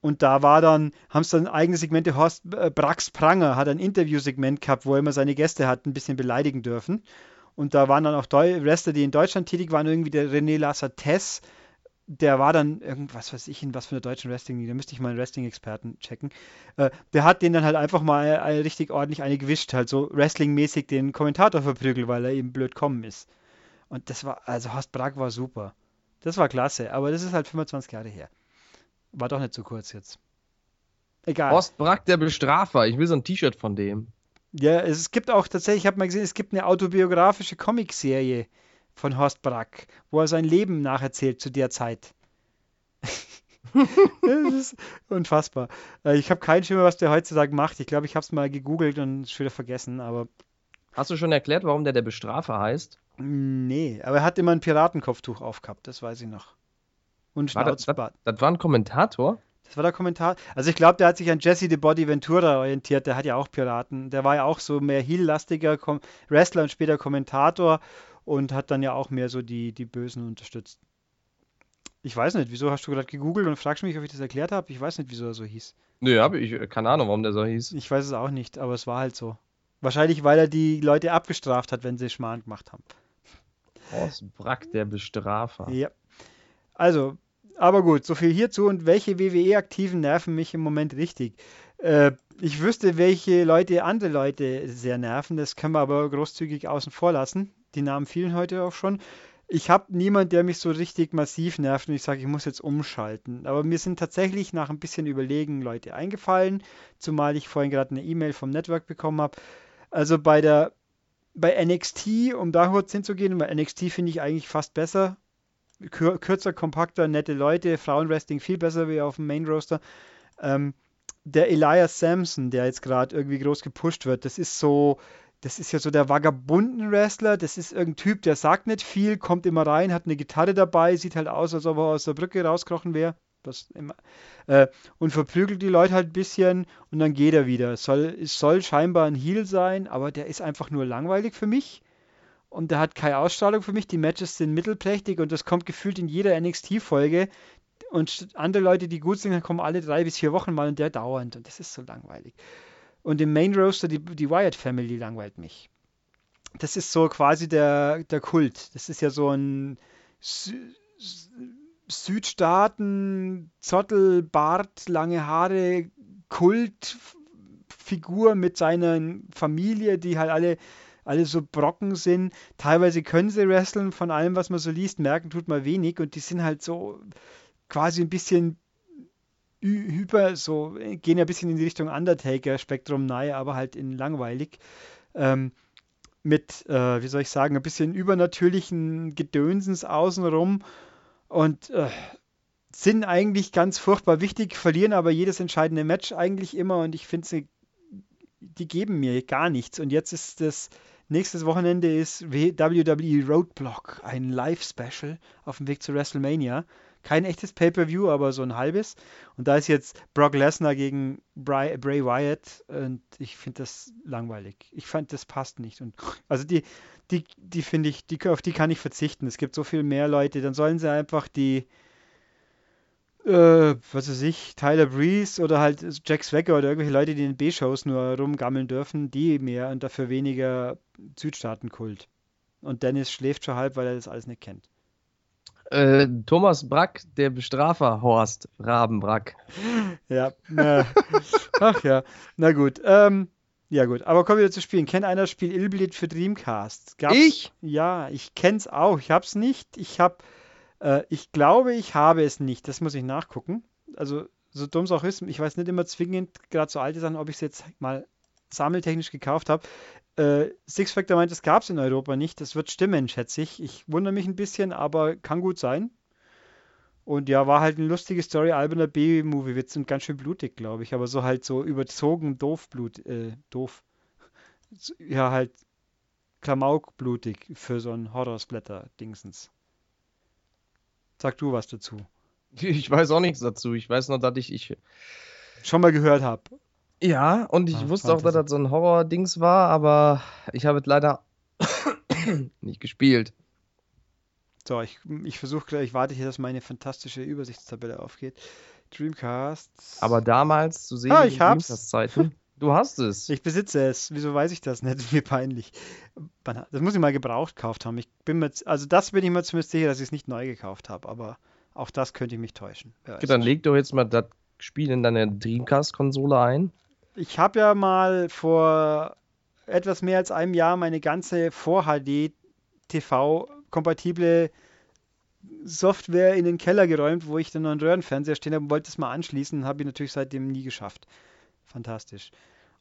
und da war dann, haben sie dann eigene Segmente, Horst äh, Brax Pranger hat ein Interviewsegment gehabt, wo er immer seine Gäste hat ein bisschen beleidigen dürfen. Und da waren dann auch Deu Wrestler, die in Deutschland tätig waren, irgendwie der René Lasser-Tess, der war dann irgendwas weiß ich in was für eine deutschen Wrestling, da müsste ich mal einen Wrestling-Experten checken. Äh, der hat den dann halt einfach mal äh, richtig ordentlich eine gewischt, halt so Wrestling-mäßig den Kommentator verprügelt, weil er eben blöd kommen ist. Und das war, also Horst Brag war super. Das war klasse, aber das ist halt 25 Jahre her. War doch nicht zu kurz jetzt. Egal. Horst Brack, der Bestrafer. Ich will so ein T-Shirt von dem. Ja, es gibt auch tatsächlich, ich habe mal gesehen, es gibt eine autobiografische Comicserie von Horst Brack, wo er sein Leben nacherzählt zu der Zeit. das ist unfassbar. Äh, ich habe keinen Schimmer, was der heutzutage macht. Ich glaube, ich habe es mal gegoogelt und schon wieder vergessen, aber. Hast du schon erklärt, warum der der Bestrafer heißt? Nee, aber er hat immer ein Piratenkopftuch aufgehabt, das weiß ich noch. Und Schnauzbart. Das, das, das war ein Kommentator? Das war der Kommentar. Also ich glaube, der hat sich an Jesse the Body Ventura orientiert. Der hat ja auch Piraten. Der war ja auch so mehr heel-lastiger Wrestler und später Kommentator und hat dann ja auch mehr so die, die Bösen unterstützt. Ich weiß nicht, wieso hast du gerade gegoogelt und fragst mich, ob ich das erklärt habe? Ich weiß nicht, wieso er so hieß. Nö, habe ich keine Ahnung, warum der so hieß. Ich weiß es auch nicht, aber es war halt so. Wahrscheinlich, weil er die Leute abgestraft hat, wenn sie Schmarrn gemacht haben. Horst Brack, der Bestrafer. Ja. Also, aber gut, so viel hierzu. Und welche WWE-Aktiven nerven mich im Moment richtig? Äh, ich wüsste, welche Leute andere Leute sehr nerven. Das können wir aber großzügig außen vor lassen. Die Namen fielen heute auch schon. Ich habe niemanden, der mich so richtig massiv nervt und ich sage, ich muss jetzt umschalten. Aber mir sind tatsächlich nach ein bisschen Überlegen Leute eingefallen, zumal ich vorhin gerade eine E-Mail vom Network bekommen habe. Also bei der bei NXT, um da kurz hinzugehen, bei NXT finde ich eigentlich fast besser. Kürzer, kompakter, nette Leute, Frauenwrestling viel besser wie auf dem Main Roster. Ähm, der Elias Sampson, der jetzt gerade irgendwie groß gepusht wird, das ist so, das ist ja so der Vagabunden-Wrestler, das ist irgendein Typ, der sagt nicht viel, kommt immer rein, hat eine Gitarre dabei, sieht halt aus, als ob er aus der Brücke rauskrochen wäre. äh, und verprügelt die Leute halt ein bisschen und dann geht er wieder. Soll, soll scheinbar ein Heal sein, aber der ist einfach nur langweilig für mich. Und der hat keine Ausstrahlung für mich. Die Matches sind mittelprächtig und das kommt gefühlt in jeder NXT-Folge. Und andere Leute, die gut sind, kommen alle drei bis vier Wochen mal und der dauernd. Und das ist so langweilig. Und im Main Roaster, die, die Wyatt Family langweilt mich. das ist so quasi der, der Kult. Das ist ja so ein Sü Südstaaten, Zottel, Bart, lange Haare, Kultfigur mit seiner Familie, die halt alle, alle so Brocken sind. Teilweise können sie wresteln, von allem, was man so liest, merken tut man wenig und die sind halt so quasi ein bisschen hyper, so gehen ja ein bisschen in die Richtung Undertaker, Spektrum nahe, aber halt in langweilig. Ähm, mit, äh, wie soll ich sagen, ein bisschen übernatürlichen Gedönsens außenrum und äh, sind eigentlich ganz furchtbar wichtig, verlieren aber jedes entscheidende Match eigentlich immer und ich finde sie, die geben mir gar nichts. Und jetzt ist das nächstes Wochenende ist WWE Roadblock, ein Live-Special auf dem Weg zu WrestleMania kein echtes Pay-per-View, aber so ein halbes. Und da ist jetzt Brock Lesnar gegen Bray, Bray Wyatt und ich finde das langweilig. Ich fand, das passt nicht. Und also die, die, die finde ich, die, auf die kann ich verzichten. Es gibt so viel mehr Leute, dann sollen sie einfach die, äh, was weiß ich, Tyler Breeze oder halt Jack Swagger oder irgendwelche Leute, die in B-Shows nur rumgammeln dürfen, die mehr und dafür weniger Südstaatenkult. Und Dennis schläft schon halb, weil er das alles nicht kennt. Äh, Thomas Brack, der Bestrafer Horst Rabenbrack. Ja, na, ach ja, na gut. Ähm, ja gut, aber kommen wir zu spielen. Kennt einer das Spiel Illblit für Dreamcast? Gab's? Ich? Ja, ich kenn's auch. Ich hab's nicht. Ich hab, äh, ich glaube, ich habe es nicht. Das muss ich nachgucken. Also so dumm es auch ist, ich weiß nicht immer zwingend, gerade so alte Sachen, ob ich es jetzt mal sammeltechnisch gekauft habe. Äh, Six Factor meint, es gab es in Europa nicht. Das wird stimmen, schätze ich. Ich wundere mich ein bisschen, aber kann gut sein. Und ja, war halt eine lustige Story, alberner B-Movie-Witz und ganz schön blutig, glaube ich. Aber so halt so überzogen doof Blut, äh, doof. Ja, halt klamaukblutig für so ein Horrorsplatter-Dingsens. Sag du was dazu. Ich weiß auch nichts dazu. Ich weiß nur, dass ich, ich schon mal gehört habe. Ja, und ich ah, wusste auch, dass das so ein Horror-Dings war, aber ich habe es leider nicht gespielt. So, ich, ich versuche gleich, ich warte hier, dass meine fantastische Übersichtstabelle aufgeht. Dreamcast. Aber damals zu sehen, ah, ich hab's. Zeiten. Du hast es. Ich besitze es. Wieso weiß ich das nicht? Mir peinlich. Das muss ich mal gebraucht gekauft haben. Ich bin mir, also das bin ich mir zumindest sicher, dass ich es nicht neu gekauft habe. Aber auch das könnte ich mich täuschen. Okay, dann leg doch jetzt mal das Spiel in deine Dreamcast-Konsole ein ich habe ja mal vor etwas mehr als einem Jahr meine ganze Vor-HD-TV-kompatible Software in den Keller geräumt, wo ich dann noch einen Röhrenfernseher stehen habe und wollte es mal anschließen. Habe ich natürlich seitdem nie geschafft. Fantastisch.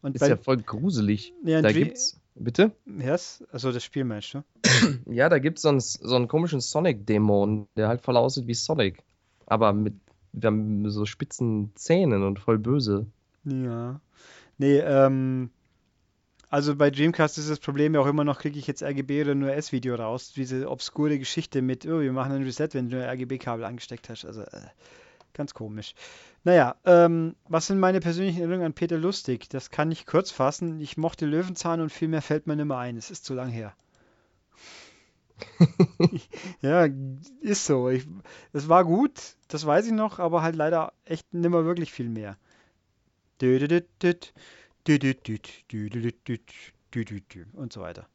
Und ist bei, ja voll gruselig. Ja, da gibt's. Bitte? Yes? Also das Spiel meinst du? ja, da gibt es so einen komischen Sonic-Dämon, der halt voll aussieht wie Sonic. Aber mit so spitzen Zähnen und voll böse. Ja. Nee, ähm, also bei Dreamcast ist das Problem ja auch immer noch, kriege ich jetzt RGB oder nur S-Video raus. Diese obskure Geschichte mit, oh, wir machen ein Reset, wenn du nur RGB-Kabel angesteckt hast. Also äh, ganz komisch. Naja, ähm, was sind meine persönlichen Erinnerungen an Peter Lustig? Das kann ich kurz fassen. Ich mochte Löwenzahn und viel mehr fällt mir nicht mehr ein. Es ist zu lang her. ja, ist so. Es war gut, das weiß ich noch, aber halt leider echt nicht mehr wirklich viel mehr. Und so weiter.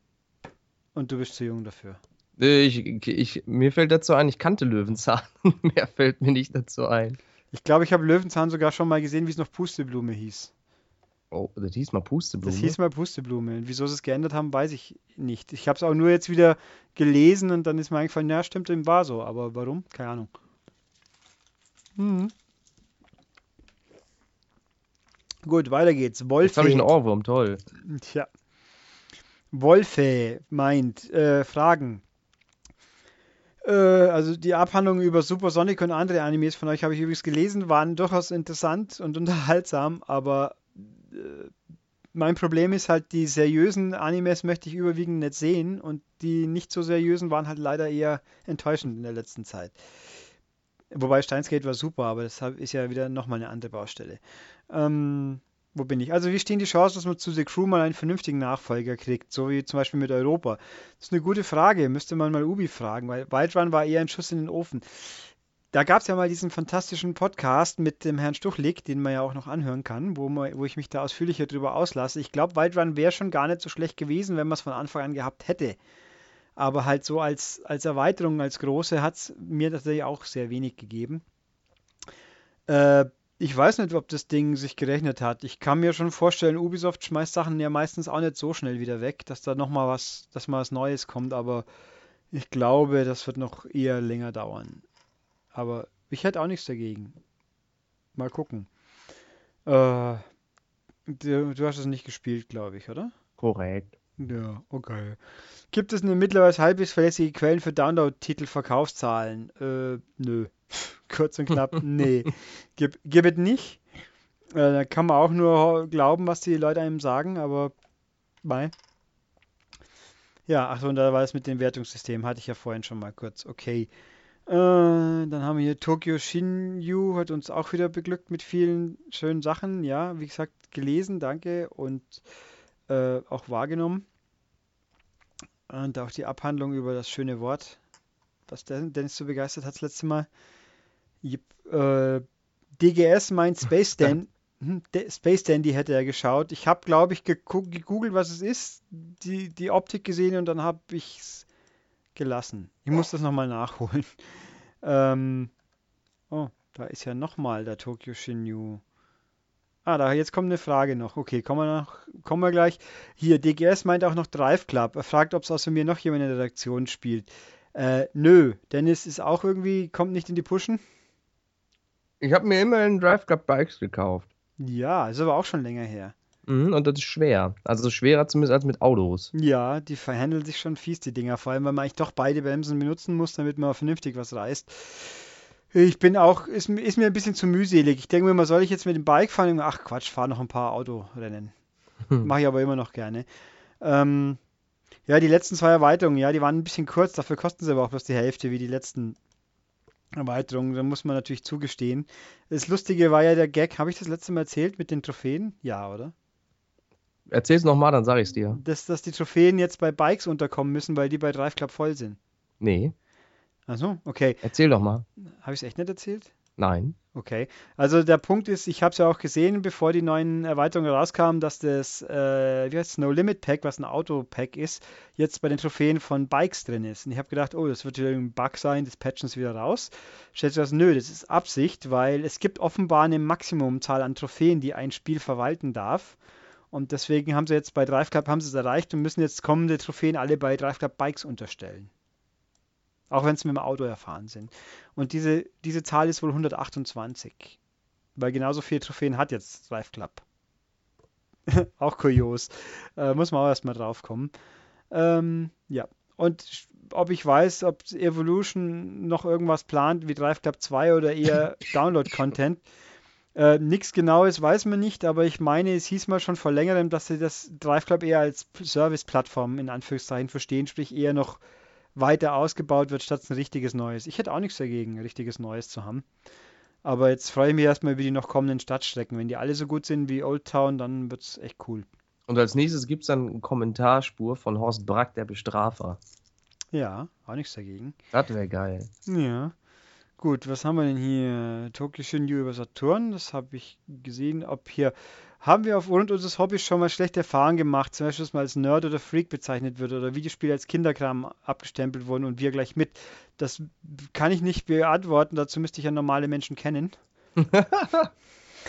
Und du bist zu jung dafür. Ich, ich, mir fällt dazu ein, ich kannte Löwenzahn. Mehr fällt mir nicht dazu ein. Ich glaube, ich habe Löwenzahn sogar schon mal gesehen, wie es noch Pusteblume hieß. Oh, das hieß mal Pusteblume. Das hieß mal Pusteblume. Und wieso sie es geändert haben, weiß ich nicht. Ich habe es auch nur jetzt wieder gelesen und dann ist mir eingefallen, ja, stimmt, dem war so. Aber warum? Keine Ahnung. Mhm. Gut, weiter geht's. Wolfe. Jetzt habe ich einen Ohrwurm, toll. Tja. Wolfe meint, äh, Fragen. Äh, also die Abhandlungen über Supersonic und andere Animes von euch habe ich übrigens gelesen, waren durchaus interessant und unterhaltsam, aber äh, mein Problem ist halt, die seriösen Animes möchte ich überwiegend nicht sehen und die nicht so seriösen waren halt leider eher enttäuschend in der letzten Zeit. Wobei Steinsgate war super, aber das ist ja wieder nochmal eine andere Baustelle. Ähm, wo bin ich? Also wie stehen die Chancen, dass man zu The Crew mal einen vernünftigen Nachfolger kriegt, so wie zum Beispiel mit Europa? Das ist eine gute Frage, müsste man mal Ubi fragen, weil Wild Run war eher ein Schuss in den Ofen. da gab es ja mal diesen fantastischen Podcast mit dem Herrn Stuchlik, den man ja auch noch anhören kann, wo, man, wo ich mich da ausführlicher drüber auslasse. Ich glaube, Wild Run wäre schon gar nicht so schlecht gewesen, wenn man es von Anfang an gehabt hätte. Aber halt so als, als Erweiterung, als große, hat es mir tatsächlich auch sehr wenig gegeben. Äh, ich weiß nicht, ob das Ding sich gerechnet hat. Ich kann mir schon vorstellen, Ubisoft schmeißt Sachen ja meistens auch nicht so schnell wieder weg, dass da nochmal was, dass mal was Neues kommt, aber ich glaube, das wird noch eher länger dauern. Aber ich hätte auch nichts dagegen. Mal gucken. Äh, du, du hast es nicht gespielt, glaube ich, oder? Korrekt. Ja, okay. Gibt es eine mittlerweile halbwegs verlässliche Quellen für Download-Titel-Verkaufszahlen? Äh, nö. Kurz und knapp, nee. Gib, gib es nicht. Äh, da kann man auch nur glauben, was die Leute einem sagen, aber mei. Ja, ach so, und da war es mit dem Wertungssystem, hatte ich ja vorhin schon mal kurz. Okay. Äh, dann haben wir hier Tokyo Shinju, hat uns auch wieder beglückt mit vielen schönen Sachen. Ja, wie gesagt, gelesen, danke und äh, auch wahrgenommen. Und auch die Abhandlung über das schöne Wort, was Dennis so begeistert hat das letzte Mal. Äh, DGS meint Space Dan hm, Space Dandy hätte er geschaut. Ich habe, glaube ich, gegoogelt, was es ist, die, die Optik gesehen und dann habe ich es gelassen. Ich muss das nochmal nachholen. Ähm, oh, da ist ja nochmal der Tokyo Shinju. Ah, da jetzt kommt eine Frage noch. Okay, kommen wir, noch, kommen wir gleich. Hier, DGS meint auch noch Drive Club. Er fragt, ob es außer mir noch jemand in der Redaktion spielt. Äh, nö, Dennis ist auch irgendwie, kommt nicht in die Pushen. Ich habe mir immerhin Drive Club Bikes gekauft. Ja, ist aber auch schon länger her. Mhm, und das ist schwer. Also schwerer zumindest als mit Autos. Ja, die verhandeln sich schon fies, die Dinger. Vor allem, weil man eigentlich doch beide Bremsen benutzen muss, damit man vernünftig was reißt. Ich bin auch, ist, ist mir ein bisschen zu mühselig. Ich denke mir mal, soll ich jetzt mit dem Bike fahren? Ach Quatsch, fahre noch ein paar Autorennen. Hm. Mache ich aber immer noch gerne. Ähm, ja, die letzten zwei Erweiterungen, ja, die waren ein bisschen kurz, dafür kosten sie aber auch bloß die Hälfte wie die letzten Erweiterungen. Da muss man natürlich zugestehen. Das Lustige war ja der Gag, habe ich das letzte Mal erzählt mit den Trophäen? Ja, oder? Erzähl's nochmal, dann sage ich es dir. Dass, dass die Trophäen jetzt bei Bikes unterkommen müssen, weil die bei Drive Club voll sind. Nee. Achso, okay. Erzähl doch mal. Habe ich es echt nicht erzählt? Nein. Okay. Also der Punkt ist, ich habe es ja auch gesehen, bevor die neuen Erweiterungen rauskamen, dass das, äh, wie heißt No Limit Pack, was ein Auto-Pack ist, jetzt bei den Trophäen von Bikes drin ist. Und ich habe gedacht, oh, das wird wieder ein Bug sein, das patchen sie wieder raus. Stellt sich das, nö, das ist Absicht, weil es gibt offenbar eine Maximumzahl an Trophäen, die ein Spiel verwalten darf. Und deswegen haben sie jetzt bei Drive Club haben sie es erreicht und müssen jetzt kommende Trophäen alle bei Drive Club Bikes unterstellen. Auch wenn es mit dem Auto erfahren sind. Und diese, diese Zahl ist wohl 128. Weil genauso viele Trophäen hat jetzt Drive Club. auch kurios. Äh, muss man auch erstmal drauf kommen. Ähm, ja. Und ob ich weiß, ob Evolution noch irgendwas plant wie Drive Club 2 oder eher Download-Content. Äh, Nichts Genaues weiß man nicht, aber ich meine, es hieß mal schon vor längerem, dass sie das Drive Club eher als Service-Plattform in Anführungszeichen verstehen, sprich eher noch weiter ausgebaut wird, statt ein richtiges Neues. Ich hätte auch nichts dagegen, ein richtiges Neues zu haben. Aber jetzt freue ich mich erstmal über die noch kommenden Stadtstrecken. Wenn die alle so gut sind wie Old Town, dann wird es echt cool. Und als nächstes gibt es dann eine Kommentarspur von Horst Brack, der Bestrafer. Ja, auch nichts dagegen. Das wäre geil. Ja. Gut, was haben wir denn hier? Tokyo Shinju über Saturn, das habe ich gesehen. Ob hier haben wir aufgrund unseres Hobbys schon mal schlechte Erfahrungen gemacht, zum Beispiel, dass man als Nerd oder Freak bezeichnet wird oder Videospiele als Kinderkram abgestempelt wurden und wir gleich mit? Das kann ich nicht beantworten, dazu müsste ich ja normale Menschen kennen.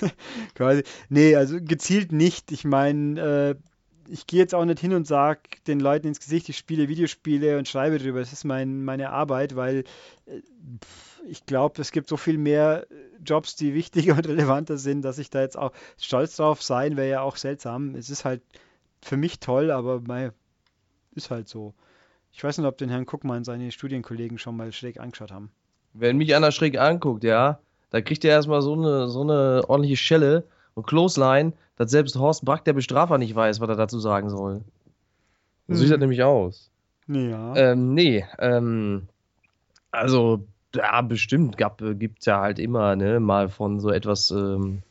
Quasi. Nee, also gezielt nicht. Ich meine, äh, ich gehe jetzt auch nicht hin und sage den Leuten ins Gesicht, ich spiele Videospiele und schreibe darüber. Das ist mein, meine Arbeit, weil äh, ich glaube, es gibt so viel mehr Jobs, die wichtiger und relevanter sind, dass ich da jetzt auch stolz drauf sein, wäre ja auch seltsam. Es ist halt für mich toll, aber mei, ist halt so. Ich weiß nicht, ob den Herrn Guckmann seine Studienkollegen schon mal schräg angeschaut haben. Wenn mich einer schräg anguckt, ja, da kriegt er erstmal so eine, so eine ordentliche Schelle und Clothesline, dass selbst Horst Brack, der Bestrafer, nicht weiß, was er dazu sagen soll. So sieht das nämlich aus. Ja. Ähm, nee, ähm, also ja, bestimmt äh, gibt es ja halt immer, ne, mal von so etwas, ähm,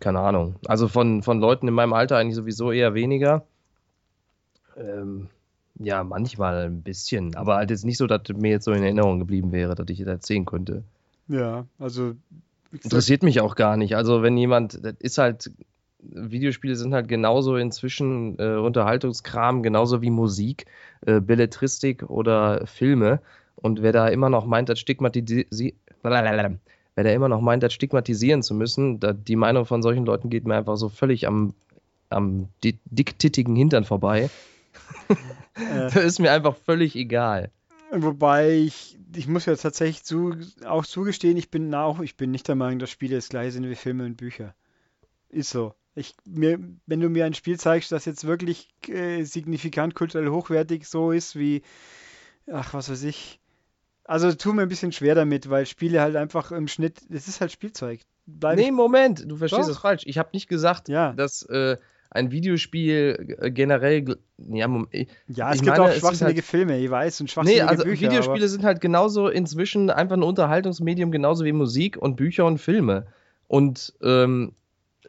keine Ahnung. Also von, von Leuten in meinem Alter eigentlich sowieso eher weniger. Ähm, Ja, manchmal ein bisschen, aber halt jetzt nicht so, dass mir jetzt so in Erinnerung geblieben wäre, dass ich das erzählen könnte. Ja, also. Interessiert mich auch gar nicht. Also, wenn jemand, das ist halt, Videospiele sind halt genauso inzwischen äh, Unterhaltungskram, genauso wie Musik, äh, Belletristik oder Filme. Und wer da immer noch meint, das stigmatisieren, wer da immer noch meint, das stigmatisieren zu müssen, da, die Meinung von solchen Leuten geht mir einfach so völlig am, am dicktittigen Hintern vorbei. das ist mir einfach völlig egal. Wobei ich, ich muss ja tatsächlich zu, auch zugestehen, ich bin auch, ich bin nicht der Meinung, dass Spiele das gleiche sind wie Filme und Bücher. Ist so. Ich, mir, wenn du mir ein Spiel zeigst, das jetzt wirklich äh, signifikant kulturell hochwertig so ist wie, ach, was weiß ich. Also tu mir ein bisschen schwer damit, weil Spiele halt einfach im Schnitt, es ist halt Spielzeug. Bleib nee, Moment, du verstehst das falsch. Ich habe nicht gesagt, ja. dass äh, ein Videospiel äh, generell. Ja, ja es gibt meine, auch schwachsinnige halt, Filme, ich weiß, und schwachsinnige Nee, also Bücher, Videospiele sind halt genauso inzwischen einfach ein Unterhaltungsmedium, genauso wie Musik und Bücher und Filme. Und ähm,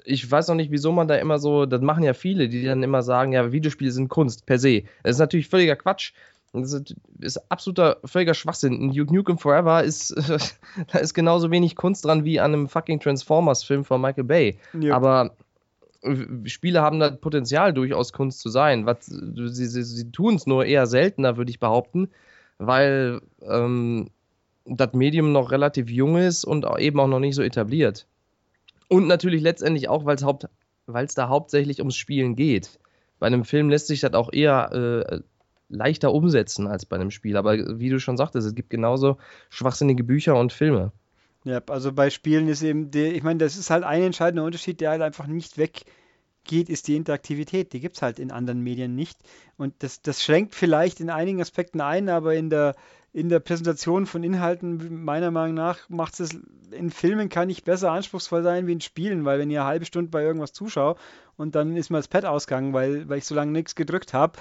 ich weiß noch nicht, wieso man da immer so, das machen ja viele, die dann immer sagen, ja, Videospiele sind Kunst per se. Das ist natürlich völliger Quatsch. Das ist, ist absoluter völliger Schwachsinn. Duke Nukem Forever ist, da ist genauso wenig Kunst dran wie an einem fucking Transformers-Film von Michael Bay. Yep. Aber Spiele haben das Potenzial, durchaus Kunst zu sein. Was, sie sie, sie tun es nur eher seltener, würde ich behaupten, weil ähm, das Medium noch relativ jung ist und eben auch noch nicht so etabliert. Und natürlich letztendlich auch, weil es haupt, da hauptsächlich ums Spielen geht. Bei einem Film lässt sich das auch eher äh, leichter umsetzen als bei einem Spiel. Aber wie du schon sagtest, es gibt genauso schwachsinnige Bücher und Filme. Ja, also bei Spielen ist eben, der, ich meine, das ist halt ein entscheidender Unterschied, der halt einfach nicht weggeht, ist die Interaktivität. Die gibt es halt in anderen Medien nicht. Und das, das schränkt vielleicht in einigen Aspekten ein, aber in der, in der Präsentation von Inhalten, meiner Meinung nach, macht es in Filmen kann nicht besser anspruchsvoll sein wie in Spielen, weil wenn ihr eine halbe Stunde bei irgendwas zuschaut und dann ist mir das Pad ausgegangen, weil, weil ich so lange nichts gedrückt habe.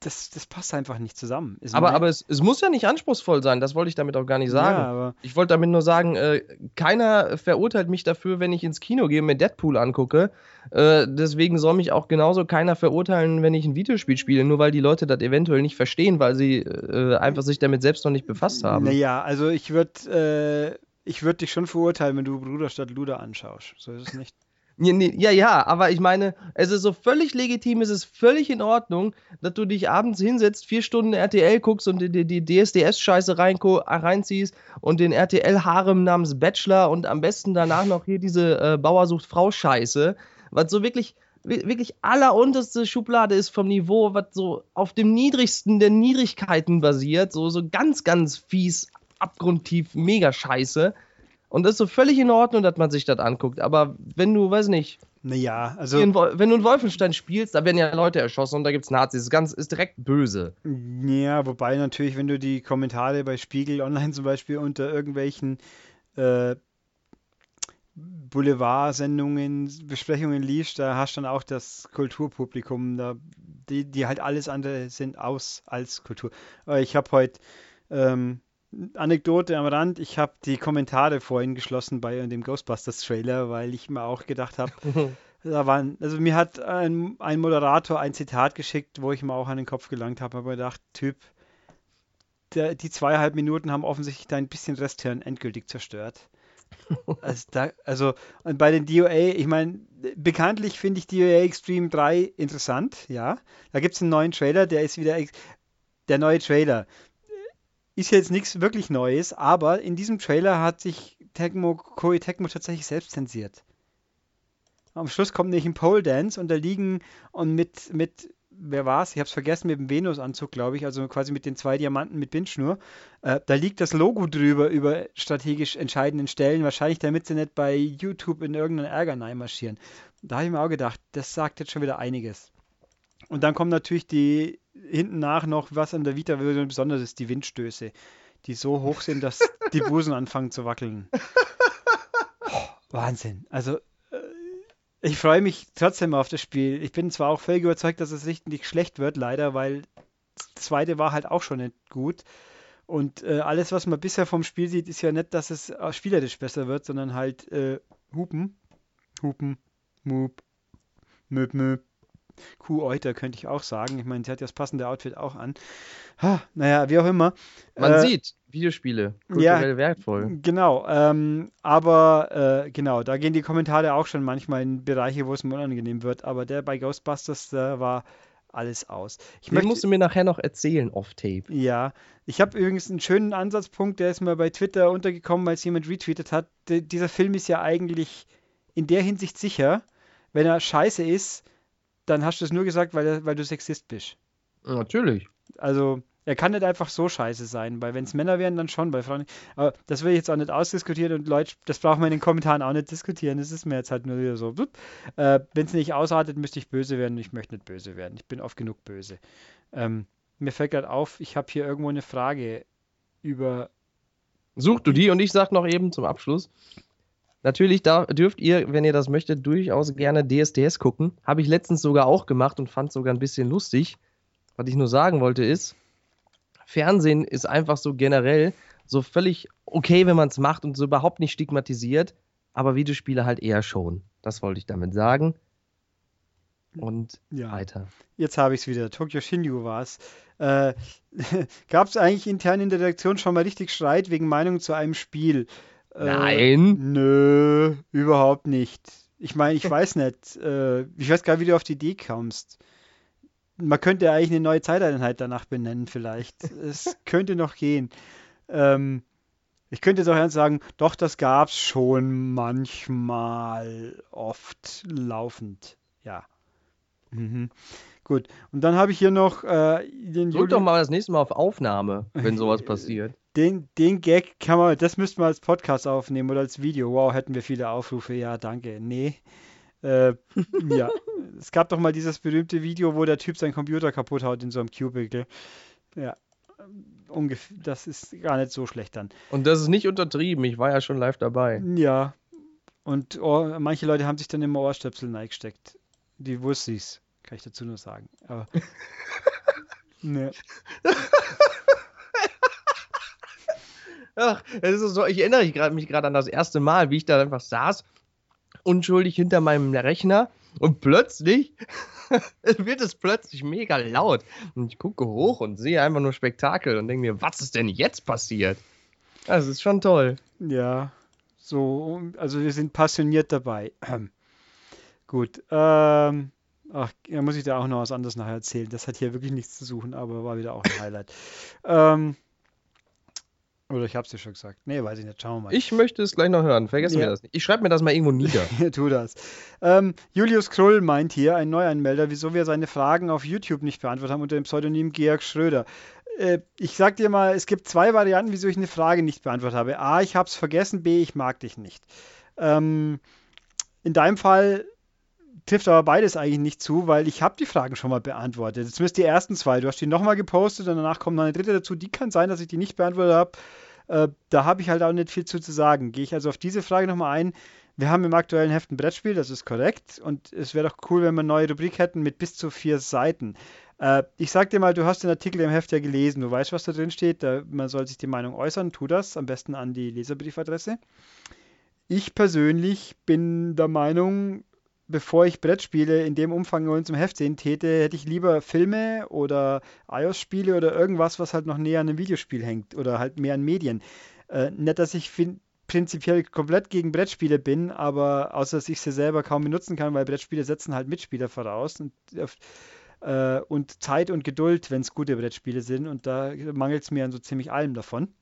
Das, das passt einfach nicht zusammen. Ist aber aber es, es muss ja nicht anspruchsvoll sein, das wollte ich damit auch gar nicht sagen. Ja, ich wollte damit nur sagen, äh, keiner verurteilt mich dafür, wenn ich ins Kino gehe und mir Deadpool angucke. Äh, deswegen soll mich auch genauso keiner verurteilen, wenn ich ein Videospiel spiele, nur weil die Leute das eventuell nicht verstehen, weil sie äh, einfach sich damit selbst noch nicht befasst haben. Naja, also ich würde äh, ich würde dich schon verurteilen, wenn du Bruder statt Luder anschaust. So ist es nicht. Ja, ja, aber ich meine, es ist so völlig legitim, es ist völlig in Ordnung, dass du dich abends hinsetzt, vier Stunden RTL guckst und die, die DSDS-Scheiße reinziehst und den RTL-Harem namens Bachelor und am besten danach noch hier diese äh, Bauer-sucht-Frau-Scheiße, was so wirklich, wirklich allerunterste Schublade ist vom Niveau, was so auf dem niedrigsten der Niedrigkeiten basiert, so, so ganz, ganz fies, abgrundtief, mega Scheiße. Und das ist so völlig in Ordnung, dass man sich das anguckt. Aber wenn du, weiß nicht. Naja, also. wenn du in Wolfenstein spielst, da werden ja Leute erschossen und da gibt es Nazis. Das Ganze ist direkt böse. Ja, wobei natürlich, wenn du die Kommentare bei Spiegel Online zum Beispiel unter irgendwelchen äh, Boulevard-Sendungen, Besprechungen liest, da hast du dann auch das Kulturpublikum, da, die, die halt alles andere sind aus als Kultur. Aber ich habe heute. Ähm, Anekdote am Rand, ich habe die Kommentare vorhin geschlossen bei dem Ghostbusters Trailer, weil ich mir auch gedacht habe, da waren, also mir hat ein, ein, Moderator ein Zitat geschickt, wo ich mir auch an den Kopf gelangt habe, aber gedacht, Typ, der, die zweieinhalb Minuten haben offensichtlich dein bisschen Resthirn endgültig zerstört. Also, da, also, und bei den DOA, ich meine, bekanntlich finde ich DOA Extreme 3 interessant, ja. Da gibt es einen neuen Trailer, der ist wieder, der neue Trailer ist jetzt nichts wirklich Neues, aber in diesem Trailer hat sich Tecmo, Koei Tecmo tatsächlich selbst zensiert. Am Schluss kommt nämlich ein Pole Dance und da liegen und mit, mit wer war's? Ich hab's vergessen, mit dem Venus-Anzug, glaube ich, also quasi mit den zwei Diamanten mit Bindschnur. Äh, da liegt das Logo drüber über strategisch entscheidenden Stellen, wahrscheinlich damit sie nicht bei YouTube in irgendeinen Ärger marschieren. Da habe ich mir auch gedacht, das sagt jetzt schon wieder einiges. Und dann kommt natürlich die hinten nach noch, was an der Vita-Version besonders ist, die Windstöße, die so hoch sind, dass die Busen anfangen zu wackeln. Oh, Wahnsinn. Also, ich freue mich trotzdem auf das Spiel. Ich bin zwar auch völlig überzeugt, dass es richtig schlecht wird, leider, weil das zweite war halt auch schon nicht gut. Und äh, alles, was man bisher vom Spiel sieht, ist ja nicht, dass es spielerisch besser wird, sondern halt äh, Hupen. Hupen. Moop. Möp, möp. Kuh-Euter könnte ich auch sagen. Ich meine, sie hat ja das passende Outfit auch an. Ha, naja, wie auch immer. Man Äh, sieht, Videospiele, ja, kulturell wertvoll. Genau, ähm, aber äh, genau, da gehen die Kommentare auch schon manchmal in Bereiche, wo es mir unangenehm wird. Aber der bei Ghostbusters, da war alles aus. Ich Den möchte, musst du mir nachher noch erzählen, off-tape. ja, ich habe übrigens einen schönen Ansatzpunkt, der ist mir bei Twitter untergekommen, weil es jemand retweetet hat. D dieser Film ist ja eigentlich in der Hinsicht sicher, wenn er scheiße ist, dann hast du es nur gesagt, weil, weil du Sexist bist. Natürlich. Also, er kann nicht einfach so scheiße sein, weil wenn es Männer wären, dann schon, bei Frauen. Aber das will ich jetzt auch nicht ausdiskutieren und Leute, das brauchen wir in den Kommentaren auch nicht diskutieren. Das ist mir jetzt halt nur wieder so. Äh, wenn es nicht ausartet, müsste ich böse werden und ich möchte nicht böse werden. Ich bin oft genug böse. Ähm, mir fällt gerade auf, ich habe hier irgendwo eine Frage über. Such du die und ich sag noch eben zum Abschluss. Natürlich da dürft ihr, wenn ihr das möchtet, durchaus gerne DSDS gucken. Habe ich letztens sogar auch gemacht und fand sogar ein bisschen lustig. Was ich nur sagen wollte ist, Fernsehen ist einfach so generell so völlig okay, wenn man es macht und so überhaupt nicht stigmatisiert, aber Videospiele halt eher schon. Das wollte ich damit sagen. Und Ja, weiter. jetzt habe ich es wieder. Tokyo Shinju war es. Äh, Gab es eigentlich intern in der Redaktion schon mal richtig Streit wegen Meinung zu einem Spiel? Äh, Nein. Nö, überhaupt nicht. Ich meine, ich weiß nicht. Äh, ich weiß gar nicht, wie du auf die Idee kommst. Man könnte eigentlich eine neue Zeiteinheit danach benennen, vielleicht. Es könnte noch gehen. Ähm, ich könnte doch ernst sagen, doch, das gab es schon manchmal, oft laufend. Ja. Mhm. Gut. Und dann habe ich hier noch äh, den Drück Juli- doch mal das nächste Mal auf Aufnahme, wenn sowas passiert. den, den Gag kann man, das müssten wir als Podcast aufnehmen oder als Video. Wow, hätten wir viele Aufrufe. Ja, danke. Nee. Äh, ja. Es gab doch mal dieses berühmte Video, wo der Typ seinen Computer kaputt haut in so einem Cubicle. Ja. Ungefähr, das ist gar nicht so schlecht dann. Und das ist nicht untertrieben, ich war ja schon live dabei. Ja. Und Ohr, manche Leute haben sich dann immer Ohrstöpsel reingesteckt. Die Wussis, kann ich dazu nur sagen. Aber. ne. Ach, es ist so, ich erinnere mich gerade an das erste Mal, wie ich da einfach saß, unschuldig hinter meinem Rechner und plötzlich wird es plötzlich mega laut. Und ich gucke hoch und sehe einfach nur Spektakel und denke mir, was ist denn jetzt passiert? Das ist schon toll. Ja, so, also wir sind passioniert dabei. Gut, ähm, ach, da muss ich dir auch noch was anderes nachher erzählen. Das hat hier wirklich nichts zu suchen, aber war wieder auch ein Highlight. ähm, oder ich hab's dir schon gesagt. Nee, weiß ich nicht. Schauen wir mal. Ich möchte es gleich noch hören. Vergessen Ja. wir das nicht. Ich schreibe mir das mal irgendwo nieder. Tu das. Ähm, Julius Krull meint hier, ein Neuanmelder, wieso wir seine Fragen auf YouTube nicht beantwortet haben unter dem Pseudonym Georg Schröder. Äh, ich sag dir mal, es gibt zwei Varianten, wieso ich eine Frage nicht beantwortet habe. A, ich hab's vergessen, B, ich mag dich nicht. Ähm, in deinem Fall trifft aber beides eigentlich nicht zu, weil ich habe die Fragen schon mal beantwortet. Zumindest die ersten zwei. Du hast die nochmal gepostet und danach kommt noch eine dritte dazu. Die kann sein, dass ich die nicht beantwortet habe. Äh, da habe ich halt auch nicht viel zu, zu sagen. Gehe ich also auf diese Frage nochmal ein. Wir haben im aktuellen Heft ein Brettspiel, das ist korrekt. Und es wäre doch cool, wenn wir eine neue Rubrik hätten mit bis zu vier Seiten. Äh, ich sag dir mal, du hast den Artikel im Heft ja gelesen. Du weißt, was da drin steht. Da, man soll sich die Meinung äußern. Tu das. Am besten an die Leserbriefadresse. Ich persönlich bin der Meinung, bevor ich Brettspiele in dem Umfang uns im Heft sehen täte, hätte ich lieber Filme oder iOS-Spiele oder irgendwas, was halt noch näher an einem Videospiel hängt oder halt mehr an Medien. Äh, nicht, dass ich fin- prinzipiell komplett gegen Brettspiele bin, aber außer dass ich sie selber kaum benutzen kann, weil Brettspiele setzen halt Mitspieler voraus und, äh, und Zeit und Geduld, wenn es gute Brettspiele sind und da mangelt es mir an so ziemlich allem davon.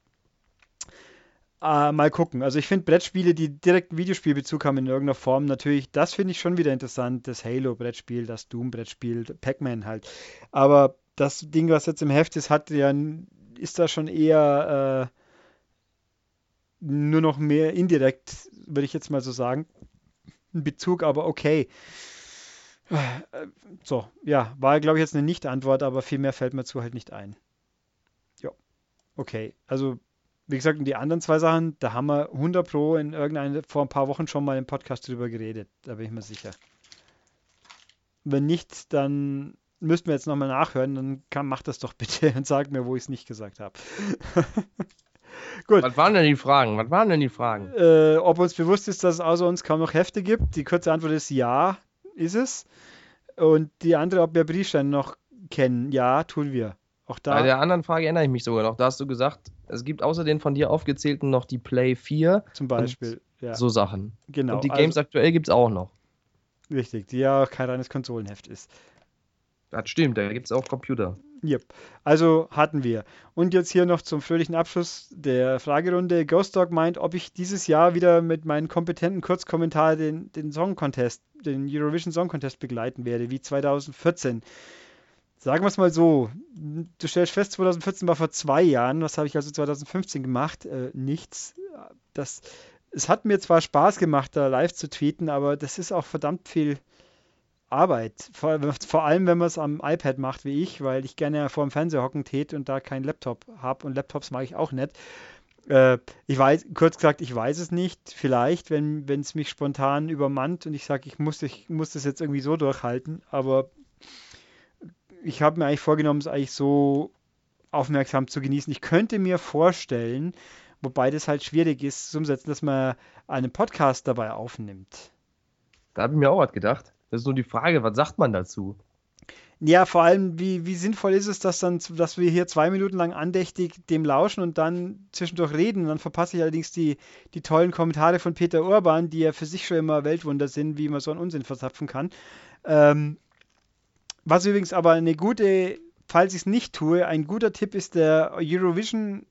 Äh, mal gucken. Also ich finde Brettspiele, die direkt einen Videospielbezug haben in irgendeiner Form, natürlich, das finde ich schon wieder interessant. Das Halo-Brettspiel, das Doom-Brettspiel, Pac-Man halt. Aber das Ding, was jetzt im Heft ist, hat ja, ist da schon eher äh, nur noch mehr indirekt, würde ich jetzt mal so sagen. Ein Bezug, aber okay. Äh, So, ja, war glaube ich jetzt eine Nicht-Antwort, aber viel mehr fällt mir zu halt nicht ein. Ja, okay. Also wie gesagt, und die anderen zwei Sachen, da haben wir 100 Pro in irgendeine, vor ein paar Wochen schon mal im Podcast drüber geredet. Da bin ich mir sicher. Wenn nicht, dann müssten wir jetzt nochmal nachhören. Dann kann, macht das doch bitte und sagt mir, wo ich es nicht gesagt habe. Gut. Was waren denn die Fragen? Was waren denn die Fragen? Äh, ob uns bewusst ist, dass es außer uns kaum noch Hefte gibt. Die kurze Antwort ist ja, ist es. Und die andere, ob wir Briefstein noch kennen. Ja, tun wir. Auch da. Bei der anderen Frage erinnere ich mich sogar noch. Da hast du gesagt, es gibt außer den von dir aufgezählten noch die Play 4. Zum Beispiel. Ja. So Sachen. Genau. Und die Games also, aktuell gibt es auch noch. Richtig, die ja auch kein reines Konsolenheft ist. Das stimmt, da gibt es auch Computer. Yep. Also hatten wir. Und jetzt hier noch zum fröhlichen Abschluss der Fragerunde. Ghost Dog meint, ob ich dieses Jahr wieder mit meinem kompetenten Kurzkommentar den, den Song Contest, den Eurovision Song Contest begleiten werde, wie 2014. Sagen wir es mal so, du stellst fest, 2014 war vor zwei Jahren, was habe ich also 2015 gemacht? Äh, nichts. Das, es hat mir zwar Spaß gemacht, da live zu tweeten, aber das ist auch verdammt viel Arbeit. Vor, vor allem, wenn man es am iPad macht, wie ich, weil ich gerne vor dem Fernseher hocken tät und da keinen Laptop habe und Laptops mag ich auch nicht. Äh, ich weiß, kurz gesagt, ich weiß es nicht. Vielleicht, wenn es mich spontan übermannt und ich sage, ich muss, ich muss das jetzt irgendwie so durchhalten, aber ich habe mir eigentlich vorgenommen, es eigentlich so aufmerksam zu genießen. Ich könnte mir vorstellen, wobei das halt schwierig ist zu umsetzen, dass man einen Podcast dabei aufnimmt. Da habe ich mir auch was gedacht. Das ist nur die Frage, was sagt man dazu? Ja, vor allem, wie, wie sinnvoll ist es, dass, dann, dass wir hier zwei Minuten lang andächtig dem lauschen und dann zwischendurch reden. Und dann verpasse ich allerdings die, die tollen Kommentare von Peter Urban, die ja für sich schon immer Weltwunder sind, wie man so einen Unsinn verzapfen kann. Ähm, was übrigens aber eine gute, falls ich es nicht tue, ein guter Tipp ist der Eurovision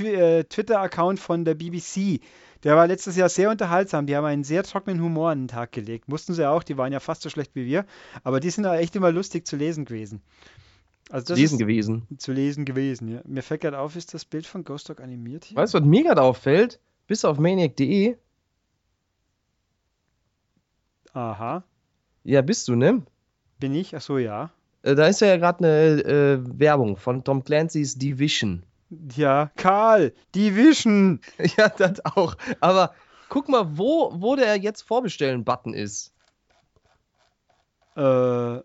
äh, Twitter-Account von der BBC. Der war letztes Jahr sehr unterhaltsam. Die haben einen sehr trockenen Humor an den Tag gelegt. Mussten sie auch, die waren ja fast so schlecht wie wir. Aber die sind da echt immer lustig zu lesen gewesen. Also zu lesen gewesen. Zu lesen gewesen, ja. Mir fällt gerade auf, ist das Bild von Ghost Dog animiert hier? Weißt du, was mir gerade auffällt? Bis auf maniac.de. Aha. Ja, bist du, ne? Bin ich? Ach so, ja. Äh, da ist ja gerade eine äh, Werbung von Tom Clancy's Division. Ja, Karl, Division. ja, das auch. Aber guck mal, wo, wo der jetzt Vorbestellen-Button ist. Äh.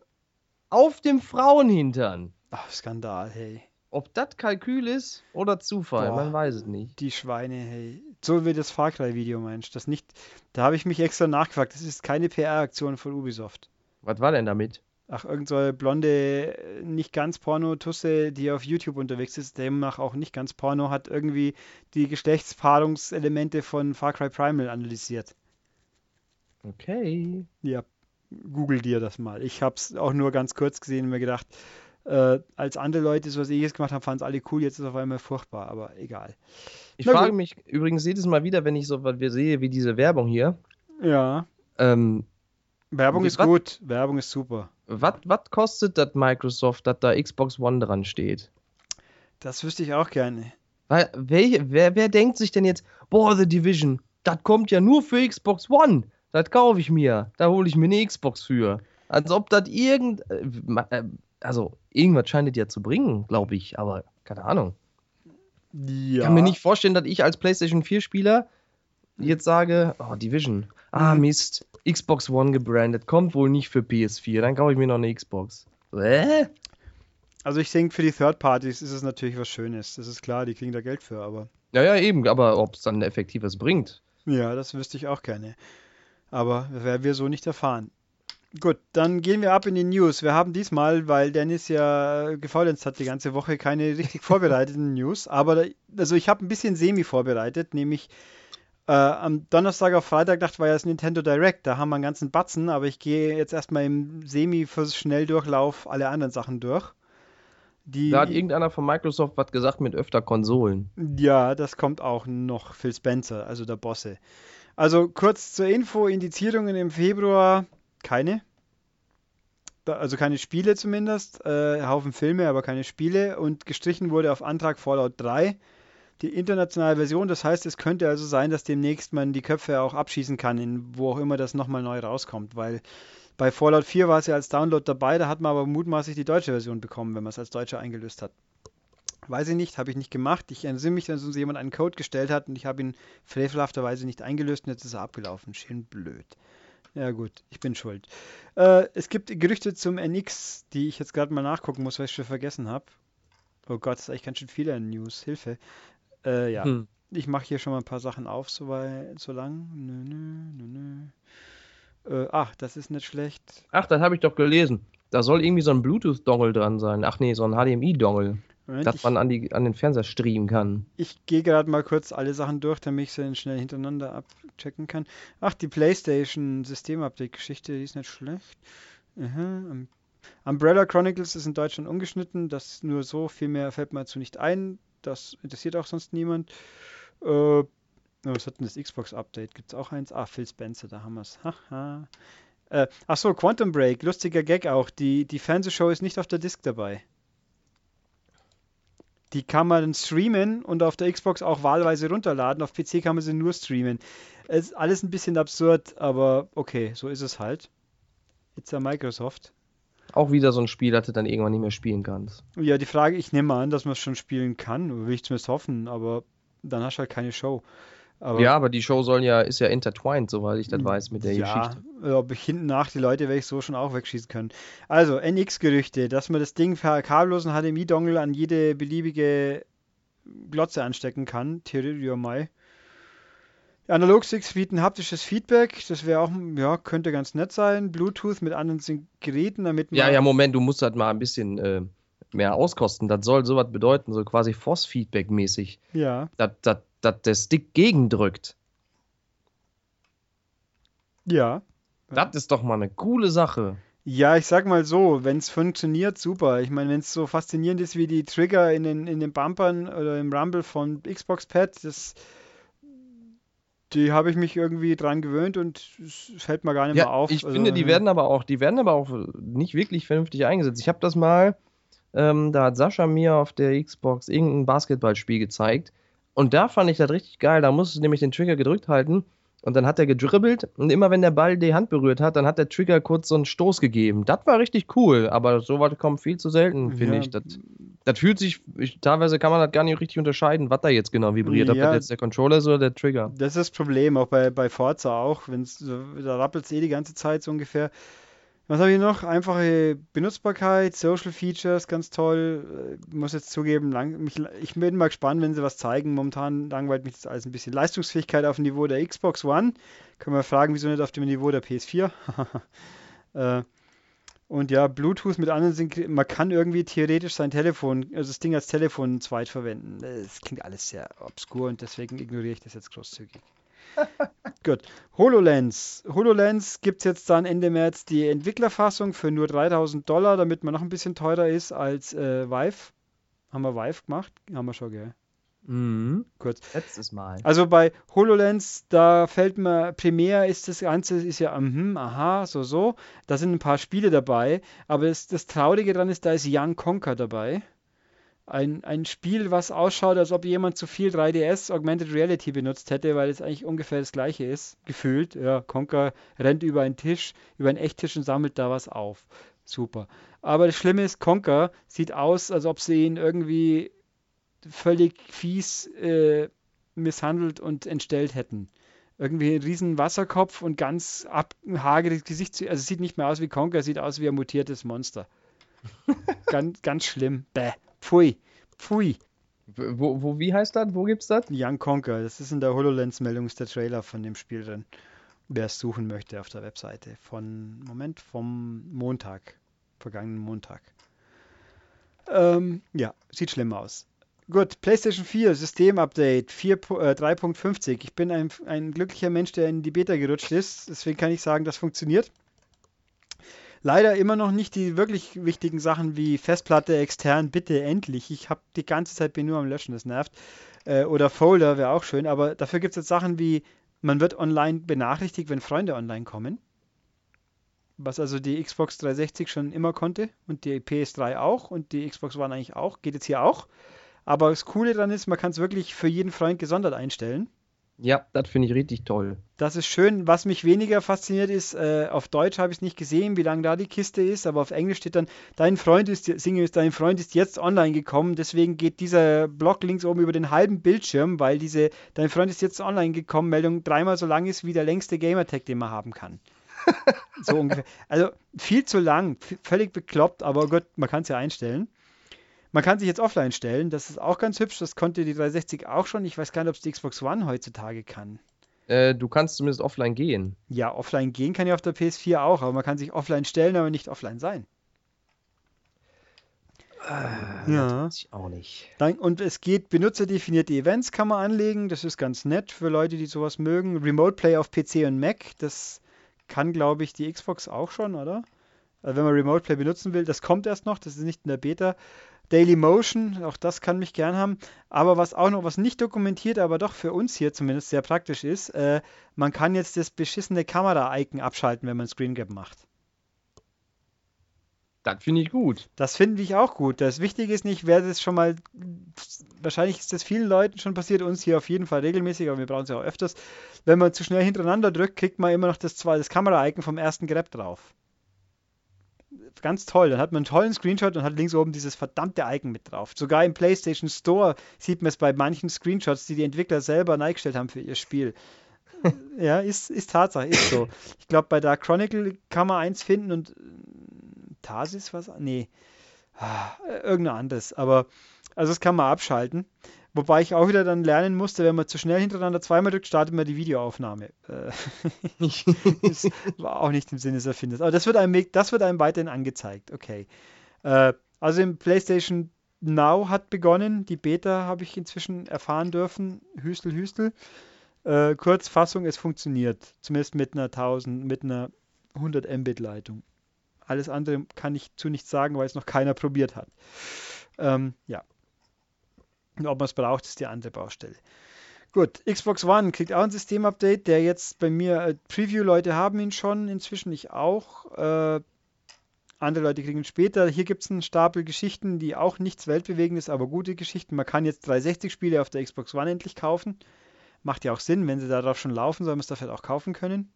Auf dem Frauenhintern. Ach, Skandal, hey. Ob das Kalkül ist oder Zufall, Boah, man weiß es nicht. Die Schweine, hey. So wie das Far Cry-Video meinst. Das nicht. Da habe ich mich extra nachgefragt. Das ist keine PR-Aktion von Ubisoft. Was war denn damit? Ach, irgend so eine blonde, nicht ganz Porno-Tusse, die auf YouTube unterwegs ist, demnach auch nicht ganz Porno, hat irgendwie die Geschlechtspaarungselemente von Far Cry Primal analysiert. Okay. Ja, google dir das mal. Ich habe es auch nur ganz kurz gesehen und mir gedacht, äh, als andere Leute so was ähnliches gemacht haben, fanden es alle cool, jetzt ist es auf einmal furchtbar, aber egal. Ich Na frage gut. mich übrigens jedes Mal wieder, wenn ich so was sehe wie diese Werbung hier. Ja. Ähm, Werbung ist wat, gut, Werbung ist super. Was kostet das Microsoft, dass da Xbox One dran steht? Das wüsste ich auch gerne. Weil, wer, wer, wer denkt sich denn jetzt, boah, The Division, das kommt ja nur für Xbox One. Das kaufe ich mir. Da hole ich mir eine Xbox für. Als ob das irgend. Äh, äh, also, irgendwas scheint es ja zu bringen, glaube ich, aber keine Ahnung. Ja. Ich kann mir nicht vorstellen, dass ich als PlayStation 4-Spieler jetzt sage, oh, Division. Ah, mhm. Mist. Xbox One gebrandet, kommt wohl nicht für PS4, dann kaufe ich mir noch eine Xbox. Hä? Also ich denke, für die Third Parties ist es natürlich was Schönes. Das ist klar, die kriegen da Geld für, aber. Ja, ja, eben, aber ob es dann effektives bringt. Ja, das wüsste ich auch gerne. Aber werden wir so nicht erfahren. Gut, dann gehen wir ab in die News. Wir haben diesmal, weil Dennis ja gefaulenzt hat die ganze Woche, keine richtig vorbereiteten News. Aber also ich habe ein bisschen semi vorbereitet, nämlich äh, am Donnerstag auf Freitag dachte war ja das Nintendo Direct, da haben wir einen ganzen Batzen, aber ich gehe jetzt erstmal im Semi fürs Schnelldurchlauf alle anderen Sachen durch. Die, da hat irgendeiner von Microsoft was gesagt mit öfter Konsolen. Ja, das kommt auch noch. Phil Spencer, also der Bosse. Also kurz zur Info: Indizierungen im Februar keine. Also keine Spiele zumindest. Äh, Haufen Filme, aber keine Spiele. Und gestrichen wurde auf Antrag Fallout 3 die internationale Version. Das heißt, es könnte also sein, dass demnächst man die Köpfe auch abschießen kann, in wo auch immer das nochmal neu rauskommt, weil bei Fallout 4 war es ja als Download dabei, da hat man aber mutmaßlich die deutsche Version bekommen, wenn man es als Deutscher eingelöst hat. Weiß ich nicht, habe ich nicht gemacht. Ich erinnere mich, dass uns jemand einen Code gestellt hat und ich habe ihn frevelhafterweise nicht eingelöst und jetzt ist er abgelaufen. Schön blöd. Ja gut, ich bin schuld. Äh, es gibt Gerüchte zum NX, die ich jetzt gerade mal nachgucken muss, weil ich schon vergessen habe. Oh Gott, das ist eigentlich ganz schön viele News. Hilfe. Äh, ja. Hm. Ich mache hier schon mal ein paar Sachen auf, so, weit, so lang. Nö, nö, nö, nö. Äh, ach, das ist nicht schlecht. Ach, das habe ich doch gelesen. Da soll irgendwie so ein Bluetooth-Dongle dran sein. Ach nee, so ein HDMI-Dongle. Dass ich, man an, die, an den Fernseher streamen kann. Ich gehe gerade mal kurz alle Sachen durch, damit ich sie schnell hintereinander abchecken kann. Ach, die PlayStation System-Update-Geschichte, die ist nicht schlecht. Aha. Umbrella Chronicles ist in Deutschland ungeschnitten, das nur so, viel mehr fällt mir dazu nicht ein. Das interessiert auch sonst niemand. Äh, was hat denn das Xbox-Update? Gibt es auch eins? Ah, Phil Spencer, da haben wir es. Haha. Äh, achso, Quantum Break, lustiger Gag auch. Die, die Fernsehshow ist nicht auf der Disk dabei. Die kann man streamen und auf der Xbox auch wahlweise runterladen. Auf PC kann man sie nur streamen. Ist alles ein bisschen absurd, aber okay, so ist es halt. It's a Microsoft. Auch wieder so ein Spiel, das du dann irgendwann nicht mehr spielen kannst. Ja, die Frage, ich nehme an, dass man es schon spielen kann, will ich zumindest hoffen, aber dann hast du halt keine Show. Aber ja, aber die Show soll ja, ist ja intertwined, soweit ich das hm, weiß, mit der ja, Geschichte. Ob ich hinten nach die Leute werde ich so schon auch wegschießen können. Also, NX-Gerüchte, dass man das Ding per kabellosen HDMI-Dongle an jede beliebige Glotze anstecken kann. Theorie mal. Analog-Sticks bieten haptisches Feedback, das wäre auch, ja, könnte ganz nett sein. Bluetooth mit anderen Geräten, damit man. Ja, ja, Moment, du musst halt mal ein bisschen äh, mehr auskosten. Das soll sowas bedeuten, so quasi Force-Feedback-mäßig. Ja. Das, das dass der Stick gegendrückt. Ja. Das ist doch mal eine coole Sache. Ja, ich sag mal so, wenn es funktioniert, super. Ich meine, wenn es so faszinierend ist wie die Trigger in den, in den Bumpern oder im Rumble von Xbox Pad, das, die habe ich mich irgendwie dran gewöhnt und es fällt mir gar nicht ja, mehr auf. Ich also, finde, die werden aber auch, die werden aber auch nicht wirklich vernünftig eingesetzt. Ich habe das mal, ähm, da hat Sascha mir auf der Xbox irgendein Basketballspiel gezeigt und da fand ich das richtig geil. Da musst du nämlich den Trigger gedrückt halten und dann hat er gedribbelt und immer wenn der Ball die Hand berührt hat, dann hat der Trigger kurz so einen Stoß gegeben. Das war richtig cool, aber sowas kommt viel zu selten, finde ja. ich. Das, das, fühlt sich, ich, teilweise kann man das gar nicht richtig unterscheiden, was da jetzt genau vibriert, ja, ob das jetzt der Controller ist oder der Trigger. Das ist das Problem, auch bei, bei Forza auch, wenn's, da rappelt es eh die ganze Zeit so ungefähr. Was habe ich noch? Einfache Benutzbarkeit, Social Features, ganz toll. Ich äh, muss jetzt zugeben, lang, mich, ich bin mal gespannt, wenn sie was zeigen. Momentan langweilt mich das alles ein bisschen. Leistungsfähigkeit auf dem Niveau der Xbox One. Können wir fragen, wieso nicht auf dem Niveau der PS4? äh, und ja, Bluetooth mit anderen sind, man kann irgendwie theoretisch sein Telefon, also das Ding als Telefon zweit verwenden. Das klingt alles sehr obskur und deswegen ignoriere ich das jetzt großzügig. Gut. HoloLens. HoloLens gibt es jetzt dann Ende März die Entwicklerfassung für nur 3000 Dollar, damit man noch ein bisschen teurer ist als äh, Vive. Haben wir Vive gemacht? Haben wir schon, gell? Mhm. Kurz. Letztes Mal. Also bei HoloLens, da fällt mir, primär ist das Ganze, ist ja, mhm, aha, so, so. Da sind ein paar Spiele dabei, aber das, das Traurige daran ist, da ist Young Conker dabei ein, ein Spiel, was ausschaut, als ob jemand zu viel 3DS Augmented Reality benutzt hätte, weil es eigentlich ungefähr das gleiche ist, gefühlt. Ja, Conker rennt über einen Tisch, über einen Echttisch und sammelt da was auf. Super. Aber das Schlimme ist, Conker sieht aus, als ob sie ihn irgendwie völlig fies äh, misshandelt und entstellt hätten. Irgendwie ein riesen Wasserkopf und ganz abhageres Gesicht. Also es sieht nicht mehr aus wie Conker, sieht aus wie ein mutiertes Monster. ganz, ganz schlimm. Bäh. Pfui. Pfui. Wo, wo, wie heißt das? Wo gibt's das? Young Conquer. Das ist in der HoloLens-Meldung, ist der Trailer von dem Spiel drin. Wer es suchen möchte auf der Webseite. Von, Moment, vom Montag. Vergangenen Montag. Ähm, ja, sieht schlimm aus. Gut, PlayStation 4, System-Update 3.50. Äh, ich bin ein, ein glücklicher Mensch, der in die Beta gerutscht ist. Deswegen kann ich sagen, das funktioniert. Leider immer noch nicht die wirklich wichtigen Sachen wie Festplatte extern, bitte endlich. Ich habe die ganze Zeit bin nur am Löschen, das nervt. Äh, oder Folder wäre auch schön, aber dafür gibt es jetzt Sachen wie, man wird online benachrichtigt, wenn Freunde online kommen. Was also die Xbox 360 schon immer konnte und die PS3 auch und die Xbox One eigentlich auch. Geht jetzt hier auch. Aber das Coole daran ist, man kann es wirklich für jeden Freund gesondert einstellen. Ja, das finde ich richtig toll. Das ist schön. Was mich weniger fasziniert ist, äh, auf Deutsch habe ich es nicht gesehen, wie lange da die Kiste ist, aber auf Englisch steht dann, dein Freund ist, Single ist, dein Freund ist jetzt online gekommen, deswegen geht dieser Block links oben über den halben Bildschirm, weil diese, dein Freund ist jetzt online gekommen, Meldung dreimal so lang ist wie der längste Gamertag, den man haben kann. so ungefähr. Also viel zu lang, völlig bekloppt, aber gut, man kann es ja einstellen. Man kann sich jetzt offline stellen, das ist auch ganz hübsch. Das konnte die 360 auch schon. Ich weiß gar nicht, ob es die Xbox One heutzutage kann. Äh, du kannst zumindest offline gehen. Ja, offline gehen kann ja auf der PS4 auch, aber man kann sich offline stellen, aber nicht offline sein. Äh, ja. Das ich auch nicht. Dann, und es geht, benutzerdefinierte Events kann man anlegen. Das ist ganz nett für Leute, die sowas mögen. Remote Play auf PC und Mac, das kann, glaube ich, die Xbox auch schon, oder? Also wenn man Remote Play benutzen will, das kommt erst noch, das ist nicht in der Beta. Daily Motion, auch das kann mich gern haben. Aber was auch noch, was nicht dokumentiert, aber doch für uns hier zumindest sehr praktisch ist, äh, man kann jetzt das beschissene Kamera-Icon abschalten, wenn man Screen Gap macht. Das finde ich gut. Das finde ich auch gut. Das Wichtige ist nicht, wer das schon mal, wahrscheinlich ist das vielen Leuten schon passiert, uns hier auf jeden Fall regelmäßig, aber wir brauchen es ja auch öfters. Wenn man zu schnell hintereinander drückt, kriegt man immer noch das, das Kamera-Icon vom ersten Grab drauf. Ganz toll. Dann hat man einen tollen Screenshot und hat links oben dieses verdammte Icon mit drauf. Sogar im PlayStation Store sieht man es bei manchen Screenshots, die die Entwickler selber eingestellt haben für ihr Spiel. ja, ist, ist Tatsache, ist so. Ich glaube, bei Dark Chronicle kann man eins finden und Tarsis was? Nee, ah, irgendein anderes. Aber, also das kann man abschalten. Wobei ich auch wieder dann lernen musste, wenn man zu schnell hintereinander zweimal drückt, startet man die Videoaufnahme. Äh, das war auch nicht im Sinne des Erfinders. Aber das wird einem, das wird einem weiterhin angezeigt. Okay. Äh, also im PlayStation Now hat begonnen. Die Beta habe ich inzwischen erfahren dürfen. Hüstel, Hüstel. Äh, Kurzfassung, es funktioniert. Zumindest mit einer 1000, mit einer 100 Mbit Leitung. Alles andere kann ich zu nichts sagen, weil es noch keiner probiert hat. Ähm, ja. Und ob man es braucht, ist die andere Baustelle. Gut, Xbox One kriegt auch ein Systemupdate, der jetzt bei mir, äh, Preview-Leute haben ihn schon, inzwischen ich auch. Äh, andere Leute kriegen ihn später. Hier gibt es einen Stapel Geschichten, die auch nichts Weltbewegendes, aber gute Geschichten. Man kann jetzt 360-Spiele auf der Xbox One endlich kaufen. Macht ja auch Sinn, wenn sie darauf schon laufen, soll man es dafür auch kaufen können.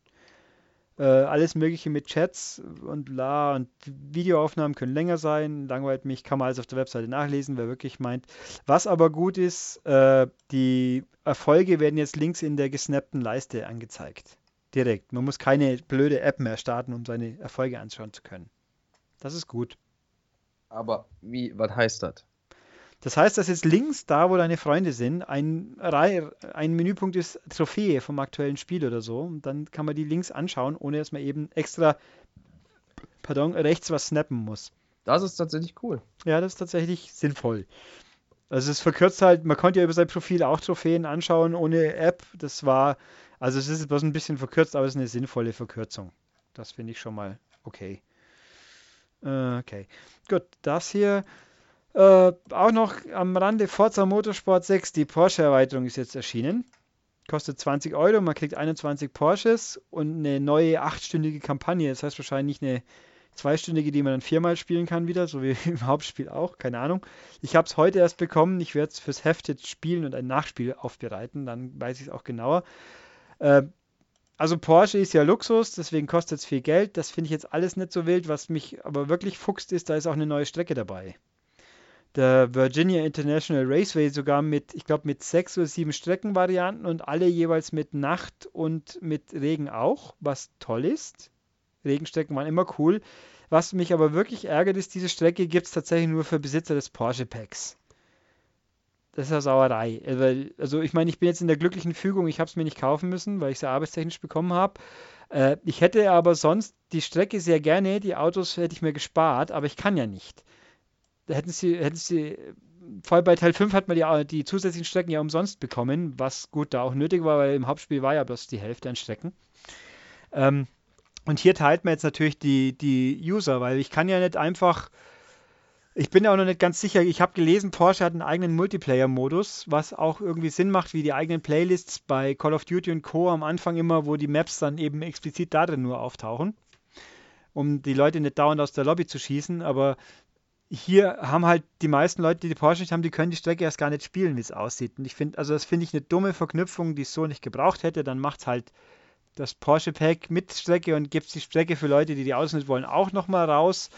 Äh, alles Mögliche mit Chats und bla und Videoaufnahmen können länger sein. Langweilt mich, kann man alles auf der Webseite nachlesen, wer wirklich meint. Was aber gut ist, äh, die Erfolge werden jetzt links in der gesnappten Leiste angezeigt. Direkt. Man muss keine blöde App mehr starten, um seine Erfolge anschauen zu können. Das ist gut. Aber wie, was heißt das? Das heißt, dass jetzt links, da wo deine Freunde sind, ein, ein Menüpunkt ist Trophäe vom aktuellen Spiel oder so. Und dann kann man die links anschauen, ohne dass man eben extra, pardon, rechts was snappen muss. Das ist tatsächlich cool. Ja, das ist tatsächlich sinnvoll. Also es verkürzt halt, man konnte ja über sein Profil auch Trophäen anschauen ohne App. Das war, also es ist bloß ein bisschen verkürzt, aber es ist eine sinnvolle Verkürzung. Das finde ich schon mal okay. Äh, okay. Gut, das hier äh, auch noch am Rande Forza Motorsport 6, die Porsche-Erweiterung ist jetzt erschienen. Kostet 20 Euro, man kriegt 21 Porsches und eine neue achtstündige Kampagne. Das heißt wahrscheinlich eine zweistündige, die man dann viermal spielen kann wieder, so wie im Hauptspiel auch, keine Ahnung. Ich habe es heute erst bekommen, ich werde es fürs Heft jetzt spielen und ein Nachspiel aufbereiten, dann weiß ich es auch genauer. Äh, also Porsche ist ja Luxus, deswegen kostet es viel Geld. Das finde ich jetzt alles nicht so wild. Was mich aber wirklich fuchst, ist, da ist auch eine neue Strecke dabei der Virginia International Raceway sogar mit, ich glaube, mit sechs oder sieben Streckenvarianten und alle jeweils mit Nacht und mit Regen auch, was toll ist. Regenstrecken waren immer cool. Was mich aber wirklich ärgert, ist, diese Strecke gibt es tatsächlich nur für Besitzer des Porsche Packs. Das ist ja Sauerei. Also, ich meine, ich bin jetzt in der glücklichen Fügung, ich habe es mir nicht kaufen müssen, weil ich es ja arbeitstechnisch bekommen habe. Äh, ich hätte aber sonst die Strecke sehr gerne, die Autos hätte ich mir gespart, aber ich kann ja nicht hätten sie, hätten sie, vor allem bei Teil 5 hat man die, die zusätzlichen Strecken ja umsonst bekommen, was gut da auch nötig war, weil im Hauptspiel war ja bloß die Hälfte an Strecken. Ähm, und hier teilt man jetzt natürlich die, die User, weil ich kann ja nicht einfach, ich bin ja auch noch nicht ganz sicher, ich habe gelesen, Porsche hat einen eigenen Multiplayer-Modus, was auch irgendwie Sinn macht, wie die eigenen Playlists bei Call of Duty und Co. am Anfang immer, wo die Maps dann eben explizit da drin nur auftauchen um die Leute nicht dauernd aus der Lobby zu schießen, aber hier haben halt die meisten Leute, die die Porsche nicht haben, die können die Strecke erst gar nicht spielen, wie es aussieht. Und ich finde, also das finde ich eine dumme Verknüpfung, die es so nicht gebraucht hätte. Dann macht es halt das Porsche Pack mit Strecke und gibt die Strecke für Leute, die die nicht wollen, auch nochmal raus.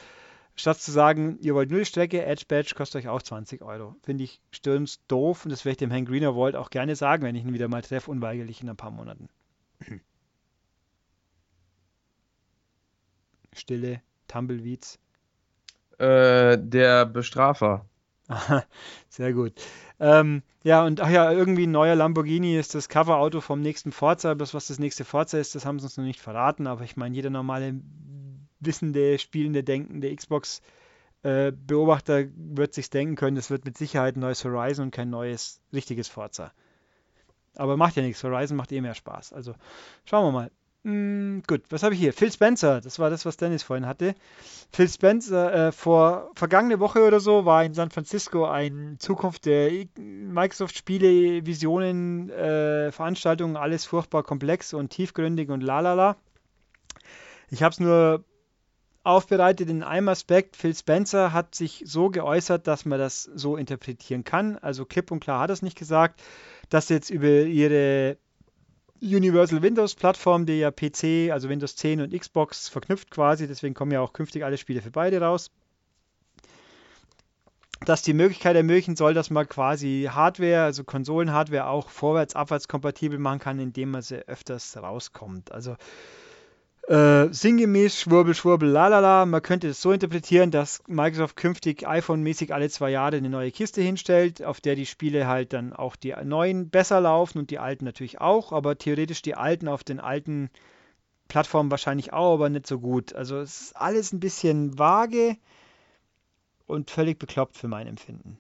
Statt zu sagen, ihr wollt nur die Strecke, Edge Badge kostet euch auch 20 Euro. Finde ich stürms doof und das werde ich dem Herrn Greenerwald auch gerne sagen, wenn ich ihn wieder mal treffe, unweigerlich in ein paar Monaten. Stille, Tumbleweeds. Äh, der Bestrafer. Sehr gut. Ähm, ja, und ach ja, irgendwie ein neuer Lamborghini ist das Coverauto vom nächsten Forza. Das, was das nächste Forza ist, das haben sie uns noch nicht verraten. Aber ich meine, jeder normale wissende, spielende, denkende Xbox-Beobachter äh, wird sich denken können, das wird mit Sicherheit ein neues Horizon und kein neues, richtiges Forza. Aber macht ja nichts. Horizon macht eh mehr Spaß. Also schauen wir mal. Mm, gut, was habe ich hier? Phil Spencer, das war das, was Dennis vorhin hatte. Phil Spencer, äh, vor vergangene Woche oder so war in San Francisco ein Zukunft der Microsoft-Spiele, Visionen, äh, Veranstaltungen, alles furchtbar komplex und tiefgründig und lalala. Ich habe es nur aufbereitet in einem Aspekt. Phil Spencer hat sich so geäußert, dass man das so interpretieren kann. Also klipp und klar hat er es nicht gesagt, dass jetzt über ihre Universal Windows Plattform, die ja PC, also Windows 10 und Xbox verknüpft quasi, deswegen kommen ja auch künftig alle Spiele für beide raus, dass die Möglichkeit ermöglichen soll, dass man quasi Hardware, also Konsolenhardware auch vorwärts, abwärts kompatibel machen kann, indem man sie öfters rauskommt. Also äh, sinngemäß Schwurbel, Schwurbel, lalala. Man könnte es so interpretieren, dass Microsoft künftig iPhone-mäßig alle zwei Jahre eine neue Kiste hinstellt, auf der die Spiele halt dann auch die neuen besser laufen und die alten natürlich auch, aber theoretisch die alten auf den alten Plattformen wahrscheinlich auch, aber nicht so gut. Also es ist alles ein bisschen vage und völlig bekloppt für mein Empfinden.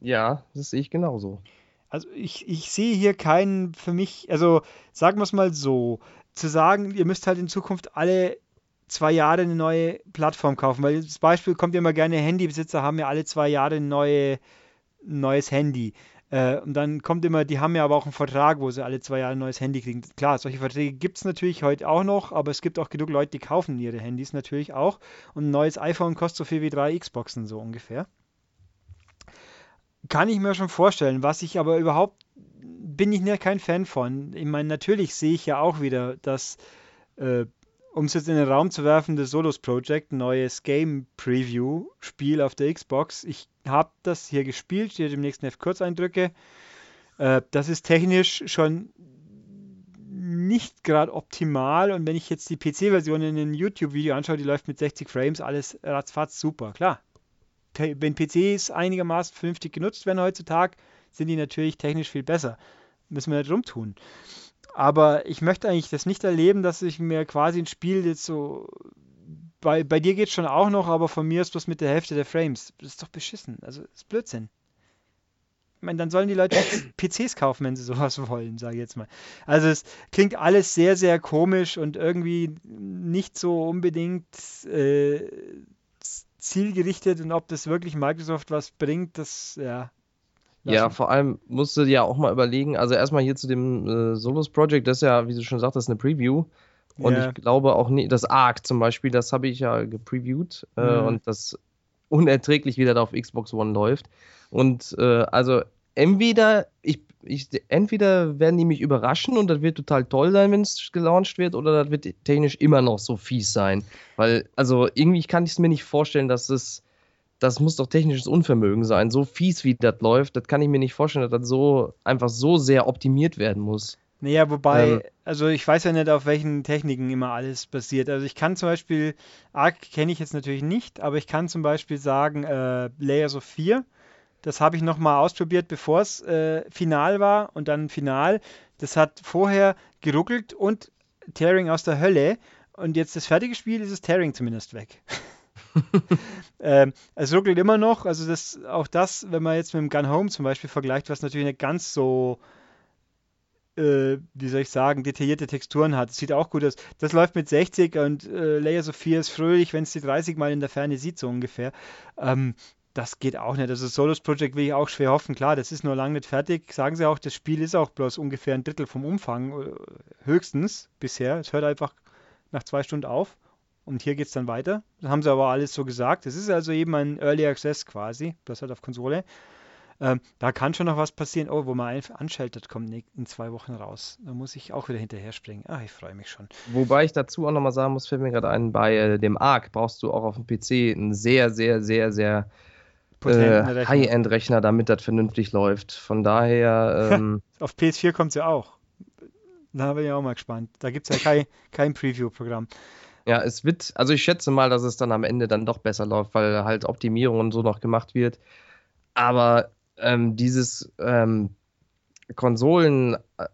Ja, das sehe ich genauso. Also ich, ich sehe hier keinen für mich, also sagen wir es mal so, zu sagen, ihr müsst halt in Zukunft alle zwei Jahre eine neue Plattform kaufen, weil das Beispiel kommt ja immer gerne, Handybesitzer haben ja alle zwei Jahre ein neue, neues Handy. Äh, und dann kommt immer, die haben ja aber auch einen Vertrag, wo sie alle zwei Jahre ein neues Handy kriegen. Klar, solche Verträge gibt es natürlich heute auch noch, aber es gibt auch genug Leute, die kaufen ihre Handys natürlich auch. Und ein neues iPhone kostet so viel wie drei Xboxen, so ungefähr. Kann ich mir schon vorstellen. Was ich aber überhaupt bin ich nicht kein Fan von. Ich meine, natürlich sehe ich ja auch wieder, dass, äh, um es jetzt in den Raum zu werfen, das Solos Project, neues Game Preview Spiel auf der Xbox. Ich habe das hier gespielt, steht im nächsten Heft Kurzeindrücke. Äh, das ist technisch schon nicht gerade optimal und wenn ich jetzt die PC-Version in einem YouTube-Video anschaue, die läuft mit 60 Frames, alles ratzfatz super, klar. Wenn PCs einigermaßen vernünftig genutzt werden heutzutage, sind die natürlich technisch viel besser. Müssen wir nicht rumtun. Aber ich möchte eigentlich das nicht erleben, dass ich mir quasi ein Spiel jetzt so. Bei, bei dir geht es schon auch noch, aber von mir ist bloß mit der Hälfte der Frames. Das ist doch beschissen. Also, das ist Blödsinn. Ich meine, dann sollen die Leute PCs kaufen, wenn sie sowas wollen, sage ich jetzt mal. Also es klingt alles sehr, sehr komisch und irgendwie nicht so unbedingt äh, zielgerichtet und ob das wirklich Microsoft was bringt, das, ja, ja, vor allem musst du ja auch mal überlegen, also erstmal hier zu dem äh, Solos Project, das ist ja, wie du schon sagtest, eine Preview. Und yeah. ich glaube auch nicht, das Arc zum Beispiel, das habe ich ja gepreviewt äh, mhm. und das unerträglich wieder da auf Xbox One läuft. Und äh, also entweder ich, ich, entweder werden die mich überraschen und das wird total toll sein, wenn es gelauncht wird, oder das wird technisch immer noch so fies sein. Weil, also irgendwie kann ich es mir nicht vorstellen, dass es das muss doch technisches Unvermögen sein. So fies wie das läuft, das kann ich mir nicht vorstellen, dass das so einfach so sehr optimiert werden muss. Naja, wobei, ähm, also ich weiß ja nicht, auf welchen Techniken immer alles basiert. Also ich kann zum Beispiel, Arc kenne ich jetzt natürlich nicht, aber ich kann zum Beispiel sagen, äh, Layers of 4, das habe ich nochmal ausprobiert, bevor es äh, final war und dann final. Das hat vorher geruckelt und Tearing aus der Hölle. Und jetzt das fertige Spiel ist das Tearing zumindest weg. ähm, es ruckelt immer noch. Also das, auch das, wenn man jetzt mit dem Gun Home zum Beispiel vergleicht, was natürlich nicht ganz so, äh, wie soll ich sagen, detaillierte Texturen hat. Sieht auch gut aus. Das läuft mit 60 und äh, Layers of 4 ist fröhlich, wenn es die 30 mal in der Ferne sieht, so ungefähr. Ähm, das geht auch nicht. Also Solos Project will ich auch schwer hoffen. Klar, das ist nur lange nicht fertig. Sagen sie auch, das Spiel ist auch bloß ungefähr ein Drittel vom Umfang, äh, höchstens bisher. Es hört einfach nach zwei Stunden auf. Und hier geht es dann weiter. Das haben sie aber alles so gesagt. Es ist also eben ein Early Access quasi, das halt auf Konsole. Ähm, da kann schon noch was passieren. Oh, wo man anschaltet, kommt in zwei Wochen raus. Da muss ich auch wieder hinterher springen. Ach, ich freue mich schon. Wobei ich dazu auch nochmal sagen muss, fällt mir gerade ein, bei äh, dem ARC brauchst du auch auf dem PC einen sehr, sehr, sehr, sehr äh, High-End-Rechner, damit das vernünftig läuft. Von daher. Ähm, auf PS4 kommt es ja auch. Da bin ich auch mal gespannt. Da gibt es ja kein, kein Preview-Programm. Ja, es wird, also ich schätze mal, dass es dann am Ende dann doch besser läuft, weil halt Optimierung und so noch gemacht wird. Aber ähm, dieses ähm, Konsolen äh,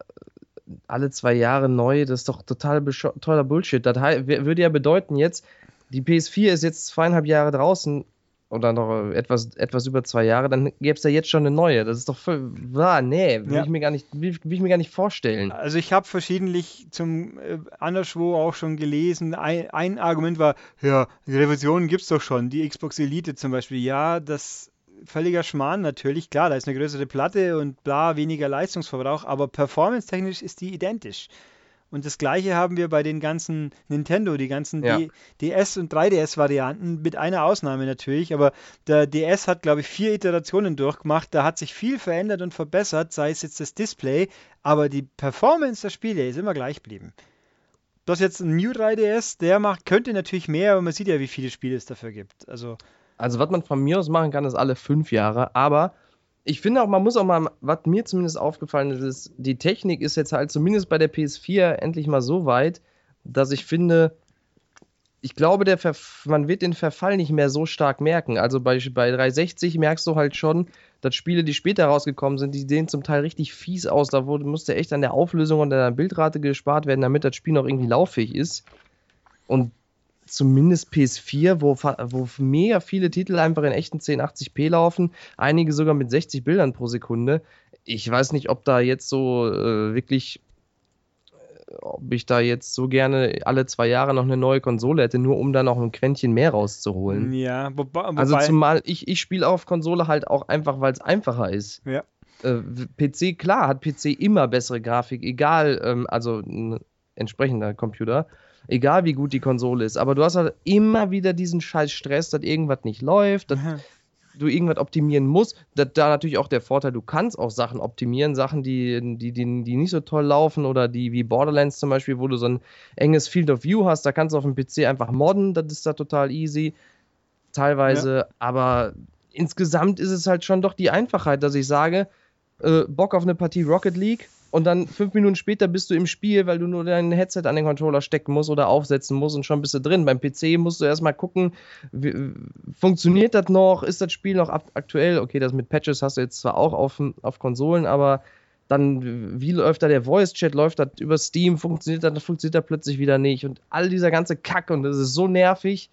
alle zwei Jahre neu, das ist doch total toller Bullshit. Das würde ja bedeuten jetzt, die PS4 ist jetzt zweieinhalb Jahre draußen oder noch etwas, etwas über zwei Jahre, dann gäbe es ja jetzt schon eine neue. Das ist doch voll. Ah, nee, will, ja. ich mir gar nicht, will, will, ich mir gar nicht vorstellen. Also ich habe verschiedentlich zum äh, anderswo auch schon gelesen. Ein, ein Argument war, ja, die Revisionen gibt es doch schon. Die Xbox Elite zum Beispiel. Ja, das völliger Schmarrn natürlich. Klar, da ist eine größere Platte und bla, weniger Leistungsverbrauch, aber performance-technisch ist die identisch. Und das gleiche haben wir bei den ganzen Nintendo, die ganzen ja. DS- und 3DS-Varianten, mit einer Ausnahme natürlich. Aber der DS hat, glaube ich, vier Iterationen durchgemacht. Da hat sich viel verändert und verbessert, sei es jetzt das Display, aber die Performance der Spiele ist immer gleich geblieben. Das jetzt ein New 3DS, der macht, könnte natürlich mehr, aber man sieht ja, wie viele Spiele es dafür gibt. Also, also was man von mir aus machen kann, ist alle fünf Jahre, aber ich finde auch, man muss auch mal, was mir zumindest aufgefallen ist, ist, die Technik ist jetzt halt zumindest bei der PS4 endlich mal so weit, dass ich finde, ich glaube, der man wird den Verfall nicht mehr so stark merken. Also bei, bei 360 merkst du halt schon, dass Spiele, die später rausgekommen sind, die sehen zum Teil richtig fies aus. Da wurde, musste echt an der Auflösung und an der Bildrate gespart werden, damit das Spiel noch irgendwie lauffähig ist. Und zumindest PS4, wo, wo mega viele Titel einfach in echten 1080p laufen, einige sogar mit 60 Bildern pro Sekunde. Ich weiß nicht, ob da jetzt so äh, wirklich, äh, ob ich da jetzt so gerne alle zwei Jahre noch eine neue Konsole hätte, nur um da noch ein Quäntchen mehr rauszuholen. Ja, wobei, wobei also zumal ich, ich spiele auf Konsole halt auch einfach, weil es einfacher ist. Ja. Äh, PC, klar, hat PC immer bessere Grafik, egal, ähm, also ein entsprechender Computer egal wie gut die Konsole ist. Aber du hast halt immer wieder diesen scheiß Stress, dass irgendwas nicht läuft, dass du irgendwas optimieren musst. Da, da natürlich auch der Vorteil, du kannst auch Sachen optimieren, Sachen, die, die, die, die nicht so toll laufen oder die wie Borderlands zum Beispiel, wo du so ein enges Field of View hast, da kannst du auf dem PC einfach modden, das ist da total easy. Teilweise, ja. aber insgesamt ist es halt schon doch die Einfachheit, dass ich sage, äh, Bock auf eine Partie Rocket League, und dann fünf Minuten später bist du im Spiel, weil du nur dein Headset an den Controller stecken musst oder aufsetzen musst und schon bist du drin. Beim PC musst du erstmal gucken, wie, funktioniert das noch? Ist das Spiel noch aktuell? Okay, das mit Patches hast du jetzt zwar auch auf, auf Konsolen, aber dann, wie läuft da der Voice-Chat? Läuft das über Steam? Funktioniert das? Funktioniert das plötzlich wieder nicht? Und all dieser ganze Kack und das ist so nervig.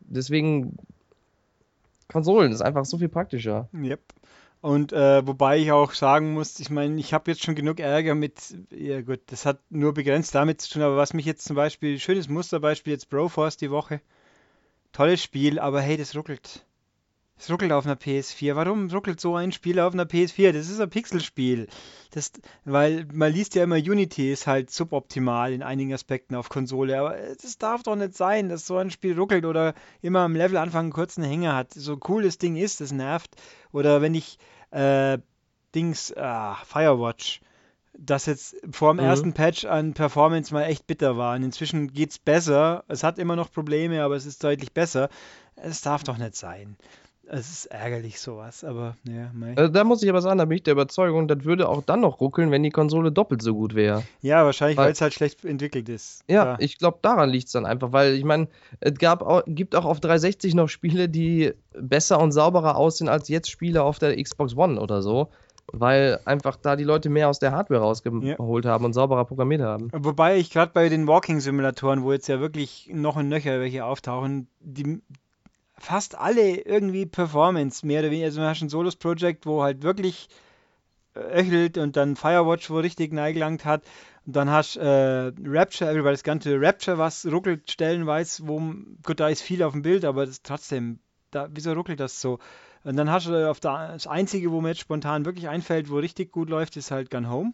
Deswegen Konsolen ist einfach so viel praktischer. Yep. Und äh, wobei ich auch sagen muss, ich meine, ich habe jetzt schon genug Ärger mit, ja gut, das hat nur begrenzt damit zu tun, aber was mich jetzt zum Beispiel, schönes Musterbeispiel jetzt Broforce die Woche, tolles Spiel, aber hey, das ruckelt. Es ruckelt auf einer PS4. Warum ruckelt so ein Spiel auf einer PS4? Das ist ein Pixelspiel. Das, weil man liest ja immer, Unity ist halt suboptimal in einigen Aspekten auf Konsole. Aber das darf doch nicht sein, dass so ein Spiel ruckelt oder immer am Levelanfang einen kurzen Hänger hat. So cool das Ding ist, das nervt. Oder wenn ich äh, Dings, ah, Firewatch, das jetzt vor dem mhm. ersten Patch an Performance mal echt bitter war. Und inzwischen geht es besser. Es hat immer noch Probleme, aber es ist deutlich besser. Es darf doch nicht sein. Es ist ärgerlich sowas, aber ja, mei. Also da muss ich aber sagen, da bin ich der Überzeugung, das würde auch dann noch ruckeln, wenn die Konsole doppelt so gut wäre. Ja, wahrscheinlich, weil es halt schlecht entwickelt ist. Ja, ja. ich glaube, daran liegt es dann einfach, weil ich meine, es gab auch, gibt auch auf 360 noch Spiele, die besser und sauberer aussehen als jetzt Spiele auf der Xbox One oder so. Weil einfach da die Leute mehr aus der Hardware rausgeholt ja. haben und sauberer programmiert haben. Wobei ich gerade bei den Walking-Simulatoren, wo jetzt ja wirklich noch ein Nöcher welche auftauchen, die, fast alle irgendwie Performance, mehr oder weniger. Also, man hat ein Solos Project, wo halt wirklich äh, öchelt und dann Firewatch, wo richtig neigelangt hat. Und dann hast du äh, Rapture, über das ganze Rapture, was ruckelt stellenweise, wo, gut, da ist viel auf dem Bild, aber das trotzdem, da, wieso ruckelt das so? Und dann hast du auf der, das Einzige, wo mir jetzt spontan wirklich einfällt, wo richtig gut läuft, ist halt Gun Home.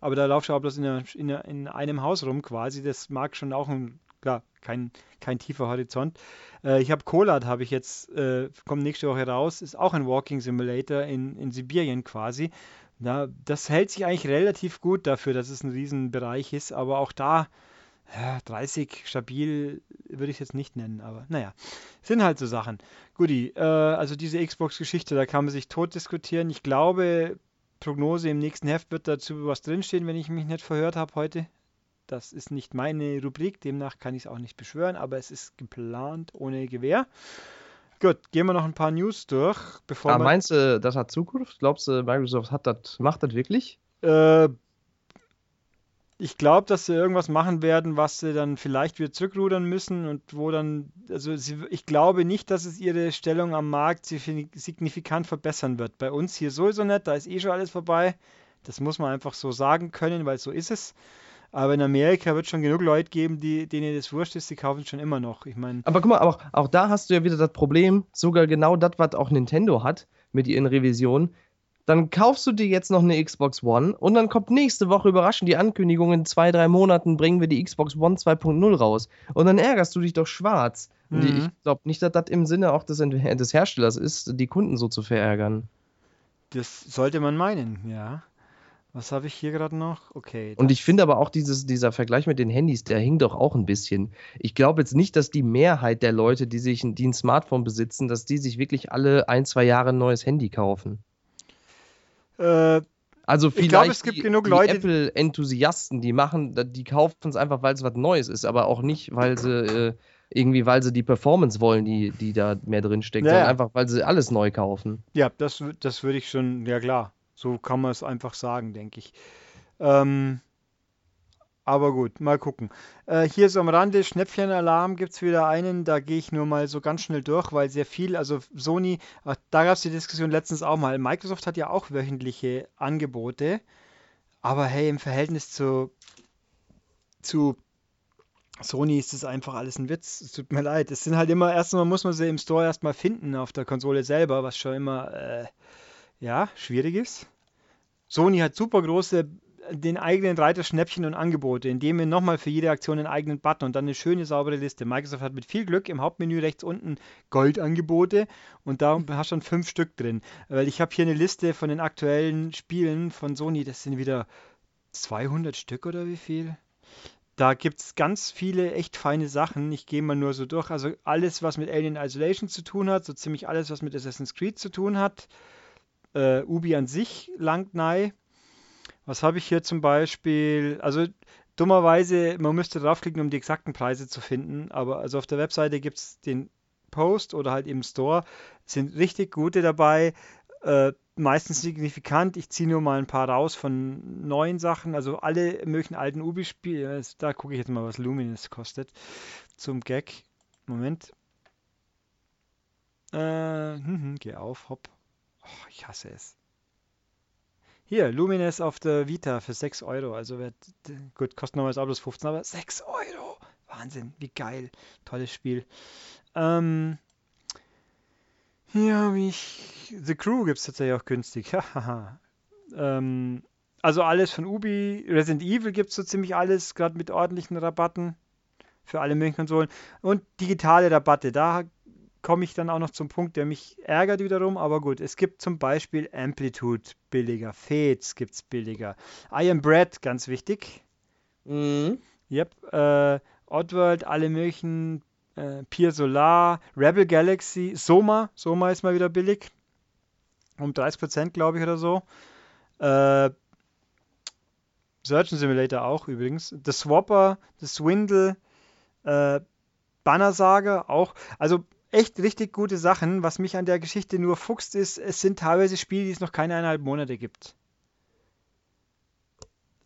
Aber da laufst du auch bloß in, einer, in, in einem Haus rum quasi. Das mag schon auch ein, klar, kein, kein tiefer Horizont. Äh, ich habe Kolat, habe ich jetzt, äh, kommt nächste Woche raus, ist auch ein Walking Simulator in, in Sibirien quasi. Na, das hält sich eigentlich relativ gut dafür, dass es ein Riesenbereich ist, aber auch da ja, 30 stabil würde ich es jetzt nicht nennen, aber naja, sind halt so Sachen. Guti, äh, also diese Xbox-Geschichte, da kann man sich tot diskutieren. Ich glaube, Prognose im nächsten Heft wird dazu was drinstehen, wenn ich mich nicht verhört habe heute. Das ist nicht meine Rubrik, demnach kann ich es auch nicht beschwören, aber es ist geplant ohne Gewehr. gut, gehen wir noch ein paar News durch, bevor wir. meinst du, das hat Zukunft? Glaubst du, Microsoft hat das, macht das wirklich? Äh, ich glaube, dass sie irgendwas machen werden, was sie dann vielleicht wieder zurückrudern müssen und wo dann, also sie, ich glaube nicht, dass es ihre Stellung am Markt signi- signifikant verbessern wird. Bei uns hier sowieso nicht, da ist eh schon alles vorbei. Das muss man einfach so sagen können, weil so ist es. Aber in Amerika wird schon genug Leute geben, die, denen das wurscht ist, die kaufen es schon immer noch. Ich meine, Aber guck mal, auch, auch da hast du ja wieder das Problem, sogar genau das, was auch Nintendo hat mit ihren Revisionen. Dann kaufst du dir jetzt noch eine Xbox One und dann kommt nächste Woche überraschend die Ankündigung, in zwei, drei Monaten bringen wir die Xbox One 2.0 raus. Und dann ärgerst du dich doch schwarz. Mhm. ich glaube nicht, dass das im Sinne auch des, des Herstellers ist, die Kunden so zu verärgern. das sollte man meinen, ja. Was habe ich hier gerade noch? Okay. Und ich finde aber auch dieses, dieser Vergleich mit den Handys, der hinkt doch auch ein bisschen. Ich glaube jetzt nicht, dass die Mehrheit der Leute, die sich ein, die ein Smartphone besitzen, dass die sich wirklich alle ein, zwei Jahre ein neues Handy kaufen. Äh, Also Ich vielleicht glaube, es gibt die, genug die Leute- Apple-Enthusiasten, die machen, die kaufen es einfach, weil es was Neues ist, aber auch nicht, weil sie äh, irgendwie, weil sie die Performance wollen, die, die da mehr drin steckt, Ja, sondern ja. einfach, weil sie alles neu kaufen. Ja, das, das würde ich schon, ja klar, so kann man es einfach sagen, denke ich. Ähm, aber gut, mal gucken. Äh, hier so am Rande, Schnäppchenalarm gibt es wieder einen, da gehe ich nur mal so ganz schnell durch, weil sehr viel, also Sony, da gab es die Diskussion letztens auch mal. Microsoft hat ja auch wöchentliche Angebote, aber hey, im Verhältnis zu, zu Sony ist das einfach alles ein Witz. Es tut mir leid. Es sind halt immer, erstmal muss man sie im Store erstmal finden auf der Konsole selber, was schon immer, äh, ja, schwierig ist. Sony hat super große, den eigenen Reiter Schnäppchen und Angebote, indem wir nochmal für jede Aktion einen eigenen Button und dann eine schöne, saubere Liste. Microsoft hat mit viel Glück im Hauptmenü rechts unten Goldangebote und da hast du dann fünf Stück drin. Weil ich habe hier eine Liste von den aktuellen Spielen von Sony, das sind wieder 200 Stück oder wie viel? Da gibt es ganz viele echt feine Sachen. Ich gehe mal nur so durch. Also alles, was mit Alien Isolation zu tun hat, so ziemlich alles, was mit Assassin's Creed zu tun hat. Äh, Ubi an sich langt nahe. Was habe ich hier zum Beispiel? Also dummerweise, man müsste draufklicken, um die exakten Preise zu finden. Aber also auf der Webseite gibt es den Post oder halt im Store. Sind richtig gute dabei. Äh, meistens signifikant. Ich ziehe nur mal ein paar raus von neuen Sachen. Also alle möglichen alten Ubi-Spiele. Da gucke ich jetzt mal, was Luminous kostet. Zum Gag. Moment. Äh, hm, hm, geh auf, hopp. Oh, ich hasse es. Hier, Lumines auf der Vita für 6 Euro. Also wird, gut, kostet auch bloß 15, aber 6 Euro. Wahnsinn, wie geil. Tolles Spiel. Ähm, habe ich. The Crew gibt es tatsächlich auch günstig. Ähm, also alles von Ubi. Resident Evil gibt es so ziemlich alles, gerade mit ordentlichen Rabatten für alle möglichen Konsolen. Und digitale Rabatte. Da komme ich dann auch noch zum Punkt, der mich ärgert wiederum. Aber gut, es gibt zum Beispiel Amplitude billiger. Fates gibt es billiger. I Am Bread, ganz wichtig. Mhm. Yep. Äh, Oddworld, alle möglichen. Äh, Pier Solar, Rebel Galaxy, Soma. Soma ist mal wieder billig. Um 30% glaube ich oder so. Äh, Surgeon Simulator auch übrigens. The Swapper, The Swindle, äh, Banner Saga auch. Also echt richtig gute Sachen. Was mich an der Geschichte nur fuchst, ist, es sind teilweise Spiele, die es noch keine eineinhalb Monate gibt.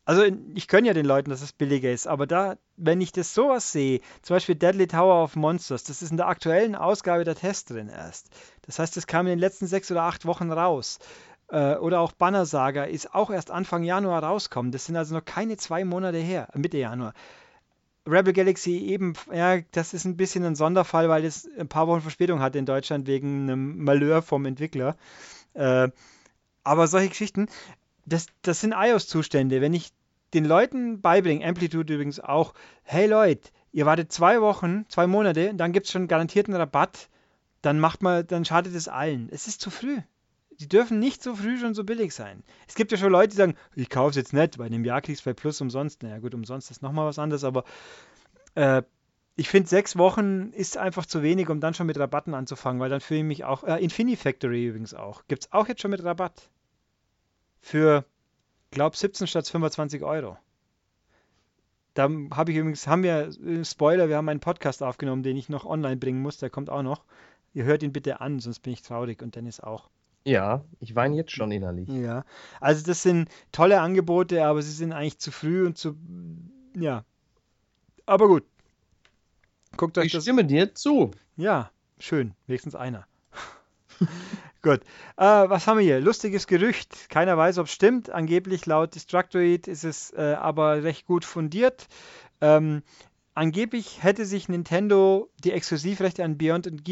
Also ich gönne ja den Leuten, dass es billiger ist, aber da, wenn ich das sowas sehe, zum Beispiel Deadly Tower of Monsters, das ist in der aktuellen Ausgabe der Test drin erst. Das heißt, das kam in den letzten sechs oder acht Wochen raus. Äh, oder auch Banner Saga ist auch erst Anfang Januar rauskommen. Das sind also noch keine zwei Monate her, äh, Mitte Januar. Rebel Galaxy eben, ja, das ist ein bisschen ein Sonderfall, weil es ein paar Wochen Verspätung hatte in Deutschland wegen einem Malheur vom Entwickler. Äh, aber solche Geschichten, das, das sind iOS-Zustände. Wenn ich den Leuten beibringe, Amplitude übrigens auch, hey Leute, ihr wartet zwei Wochen, zwei Monate, dann gibt es schon garantierten Rabatt, dann macht mal, dann schadet es allen. Es ist zu früh. Die dürfen nicht so früh schon so billig sein. Es gibt ja schon Leute, die sagen, ich kaufe es jetzt nicht, bei dem Jahr kriegst du bei Plus umsonst. Naja gut, umsonst ist nochmal was anderes, aber äh, ich finde, sechs Wochen ist einfach zu wenig, um dann schon mit Rabatten anzufangen, weil dann fühle ich mich auch, äh, Infinifactory übrigens auch, gibt es auch jetzt schon mit Rabatt. Für, glaube 17 statt 25 Euro. Da habe ich übrigens, haben wir, äh, Spoiler, wir haben einen Podcast aufgenommen, den ich noch online bringen muss, der kommt auch noch. Ihr hört ihn bitte an, sonst bin ich traurig und Dennis auch. Ja, ich weine jetzt schon innerlich. Ja, also das sind tolle Angebote, aber sie sind eigentlich zu früh und zu, ja. Aber gut. Guckt euch Ich das. stimme dir zu. Ja, schön, wenigstens einer. Gut. Äh, was haben wir hier? Lustiges Gerücht. Keiner weiß, ob es stimmt. Angeblich laut Destructoid ist es äh, aber recht gut fundiert. Ähm, angeblich hätte sich Nintendo die Exklusivrechte an Beyond, and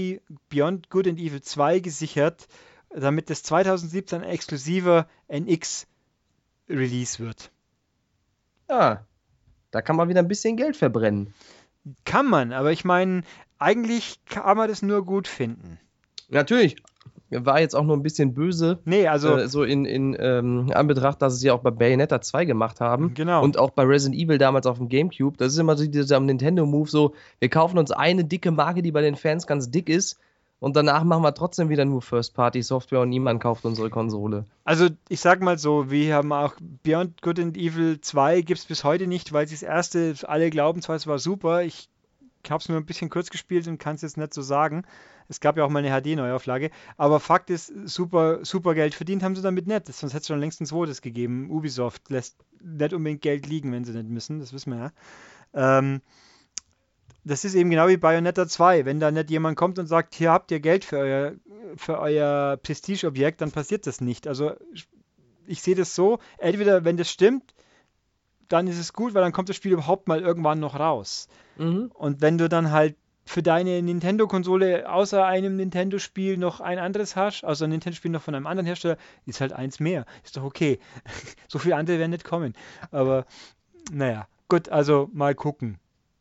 Beyond Good and Evil 2 gesichert, damit das 2017 ein exklusiver NX-Release wird. Ja, da kann man wieder ein bisschen Geld verbrennen. Kann man, aber ich meine, eigentlich kann man das nur gut finden. Natürlich, war jetzt auch nur ein bisschen böse. Nee, also. äh, so in, in ähm, Anbetracht, dass sie ja auch bei Bayonetta 2 gemacht haben. Genau. Und auch bei Resident Evil damals auf dem Gamecube. Das ist immer so dieser Nintendo-Move, so, wir kaufen uns eine dicke Marke, die bei den Fans ganz dick ist. Und danach machen wir trotzdem wieder nur First-Party-Software und niemand kauft unsere Konsole. Also ich sag mal so, wir haben auch Beyond Good and Evil 2 gibt es bis heute nicht, weil sie das erste, alle glauben zwar, es war super, ich habe es nur ein bisschen kurz gespielt und kann es jetzt nicht so sagen. Es gab ja auch mal eine HD-Neuauflage, aber Fakt ist, super, super Geld verdient haben sie damit nicht, sonst hätte es schon längst ein zweites gegeben. Ubisoft lässt nicht unbedingt Geld liegen, wenn sie nicht müssen, das wissen wir ja. Ähm, das ist eben genau wie Bayonetta 2. Wenn da nicht jemand kommt und sagt, hier habt ihr Geld für euer, für euer Prestigeobjekt, dann passiert das nicht. Also ich sehe das so, entweder wenn das stimmt, dann ist es gut, weil dann kommt das Spiel überhaupt mal irgendwann noch raus. Mhm. Und wenn du dann halt für deine Nintendo-Konsole außer einem Nintendo-Spiel noch ein anderes hast, also ein Nintendo-Spiel noch von einem anderen Hersteller, ist halt eins mehr. Ist doch okay. so viele andere werden nicht kommen. Aber naja, gut, also mal gucken.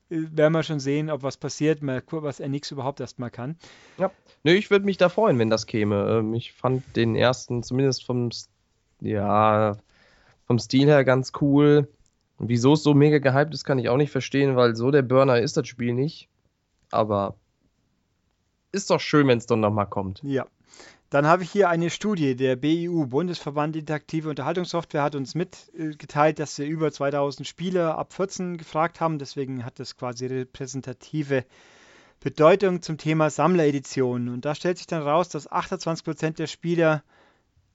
Werden wir schon sehen, ob was passiert, mal gucken, was NX überhaupt erstmal kann. Nö, ich würde mich da freuen, wenn das käme. Ähm, ich fand den ersten zumindest vom, ja, vom Stil her ganz cool. Und wieso es so mega gehypt ist, kann ich auch nicht verstehen, weil so der Burner ist das Spiel nicht. Aber ist doch schön, wenn es dann nochmal kommt. Ja. Dann habe ich hier eine Studie. Der BIU, Bundesverband Interaktive Unterhaltungssoftware, hat uns mitgeteilt, dass wir über 2000 Spieler ab 14 gefragt haben. Deswegen hat das quasi repräsentative Bedeutung zum Thema Sammlereditionen. Und da stellt sich dann raus, dass 28% der Spieler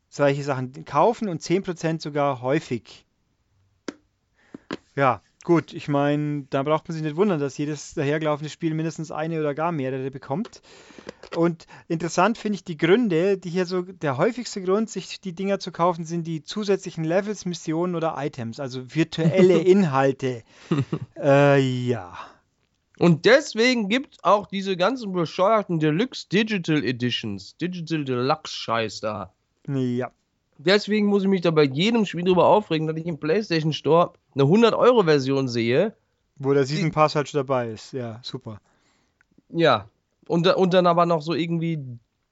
solche Sachen kaufen und 10% sogar häufig. Ja, gut, ich meine, da braucht man sich nicht wundern, dass jedes dahergelaufene Spiel mindestens eine oder gar mehrere bekommt. Und interessant finde ich die Gründe, die hier so, der häufigste Grund, sich die Dinger zu kaufen, sind die zusätzlichen Levels, Missionen oder Items, also virtuelle Inhalte. äh, ja. Und deswegen gibt es auch diese ganzen bescheuerten Deluxe Digital Editions. Digital Deluxe Scheiß da. Ja. Deswegen muss ich mich da bei jedem Spiel drüber aufregen, dass ich im PlayStation Store eine 100-Euro-Version sehe. Wo der Season Pass halt schon dabei ist. Ja, super. Ja. Und, und dann aber noch so irgendwie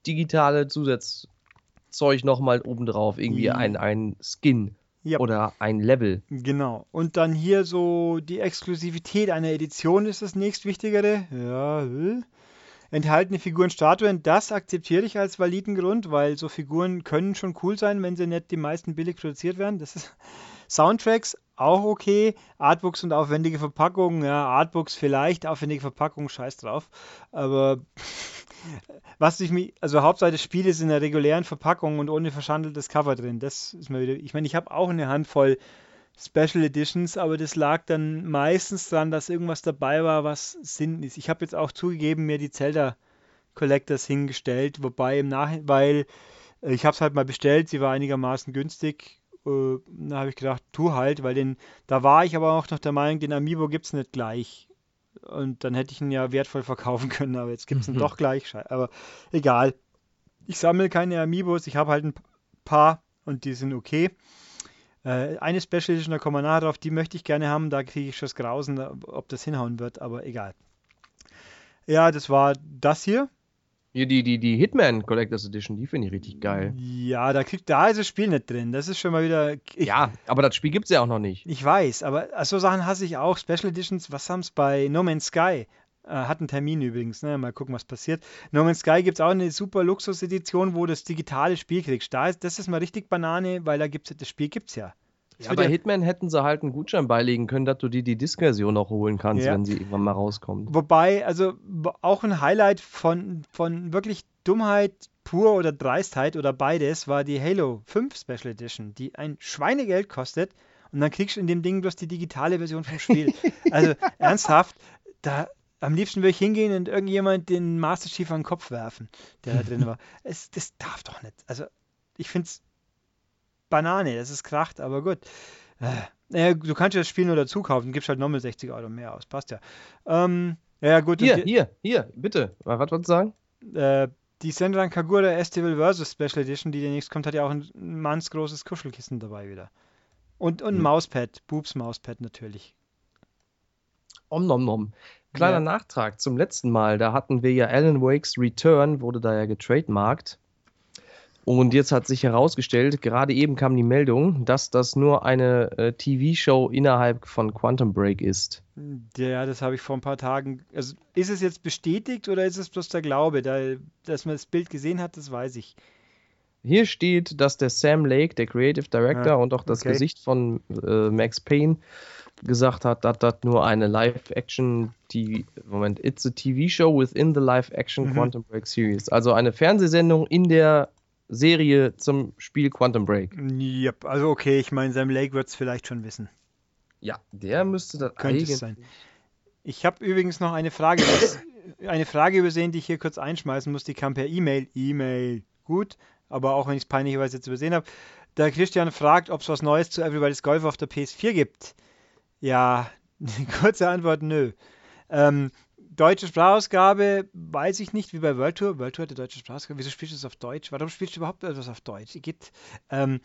digitale Zusatzzeug nochmal obendrauf. Irgendwie Ja. ein, ein Skin Ja. oder ein Level. Genau. Und dann hier so die Exklusivität einer Edition ist das nächstwichtigere. Ja. Enthaltene Figuren, Statuen, das akzeptiere ich als validen Grund, weil so Figuren können schon cool sein, wenn sie nicht die meisten billig produziert werden. Das ist Soundtracks auch okay. Artbooks und aufwendige Verpackungen, ja, Artbooks vielleicht, aufwendige Verpackungen, scheiß drauf. Aber was ich mich, also Hauptsache des Spieles in der regulären Verpackung und ohne verschandeltes Cover drin. Das ist mir wieder, ich meine, ich habe auch eine Handvoll Special Editions, aber das lag dann meistens daran, dass irgendwas dabei war, was Sinn ist. Ich habe jetzt auch zugegeben, mir die Zelda Collectors hingestellt, wobei im Nachhinein, weil äh, ich habe es halt mal bestellt, sie war einigermaßen günstig. Äh, da habe ich gedacht, tu halt, weil den, da war ich aber auch noch der Meinung, den Amiibo gibt es nicht gleich. Und dann hätte ich ihn ja wertvoll verkaufen können, aber jetzt gibt es ihn doch gleich. Aber egal. Ich sammle keine Amiibos, ich habe halt ein paar und die sind okay. Äh, eine Special Edition, da kommen wir nachher drauf, die möchte ich gerne haben, da kriege ich schon das Grausen, ob das hinhauen wird, aber egal. Ja, das war das hier. Hier die, die, die Hitman Collectors Edition, die finde ich richtig geil. Ja, da kriegt da ist das Spiel nicht drin. Das ist schon mal wieder. Ich, Ja, aber das Spiel gibt es ja auch noch nicht. ich weiß, aber so Sachen hasse ich auch. Special Editions, was haben es bei No Man's Sky? Äh, hat einen Termin übrigens, ne? Mal gucken, was passiert. No Man's Sky gibt es auch eine super Luxus-Edition, wo du das digitale Spiel kriegst. Da ist, das ist mal richtig Banane, weil da gibt's das Spiel gibt's ja. Ja, bei Hitman hätten sie halt einen Gutschein beilegen können, dass du dir die Disk-Version noch holen kannst, ja. wenn sie irgendwann mal rauskommt. Wobei, also auch ein Highlight von, von wirklich Dummheit pur oder Dreistheit oder beides war die Halo 5 Special Edition, die ein Schweinegeld kostet und dann kriegst du in dem Ding bloß die digitale Version vom Spiel. also ernsthaft, da am liebsten würde ich hingehen und irgendjemand den Master Chief an den Kopf werfen, der da drin war. Es, das darf doch nicht. Also ich finde es Banane, das ist kracht, aber gut. Äh, du kannst ja das Spiel nur dazu kaufen, gibst halt nochmal 60 Euro mehr aus, passt ja. Ähm, ja, gut. Hier, hier, hier, bitte. Was wolltest du sagen? Äh, die Senran Kagura Estival vs. Special Edition, die demnächst kommt, hat ja auch ein mannsgroßes Kuschelkissen dabei wieder. Und, und ein hm. Mauspad, Boobs Mauspad natürlich. Om nom nom. Kleiner ja. Nachtrag zum letzten Mal, da hatten wir ja Alan Wakes Return, wurde da ja getrademarkt. Und jetzt hat sich herausgestellt, gerade eben kam die Meldung, dass das nur eine äh, TV-Show innerhalb von Quantum Break ist. Ja, das habe ich vor ein paar Tagen. Also ist es jetzt bestätigt oder ist es bloß der Glaube? Da, dass man das Bild gesehen hat, das weiß ich. Hier steht, dass der Sam Lake, der Creative Director ah, und auch das okay. Gesicht von äh, Max Payne gesagt hat, dass das nur eine Live-Action, die Moment, it's a TV-Show within the Live-Action mhm. Quantum Break Series. Also eine Fernsehsendung in der Serie zum Spiel Quantum Break. Yep, also okay, ich meine, Sam Lake wird es vielleicht schon wissen. Ja, der müsste das Könnte eigentlich sein. Ich habe übrigens noch eine Frage, eine Frage übersehen, die ich hier kurz einschmeißen muss. Die kam per E-Mail. E-Mail, gut, aber auch wenn ich es peinlicherweise jetzt übersehen habe. Der Christian fragt, ob es was Neues zu Everybody's Golf auf der PS4 gibt. Ja, kurze Antwort, nö. Ähm, deutsche Sprachausgabe, weiß ich nicht, wie bei World Tour. World Tour hat die deutsche Sprachausgabe. Wieso spielst du es auf Deutsch? Warum spielst du überhaupt etwas auf Deutsch? Geht, ähm,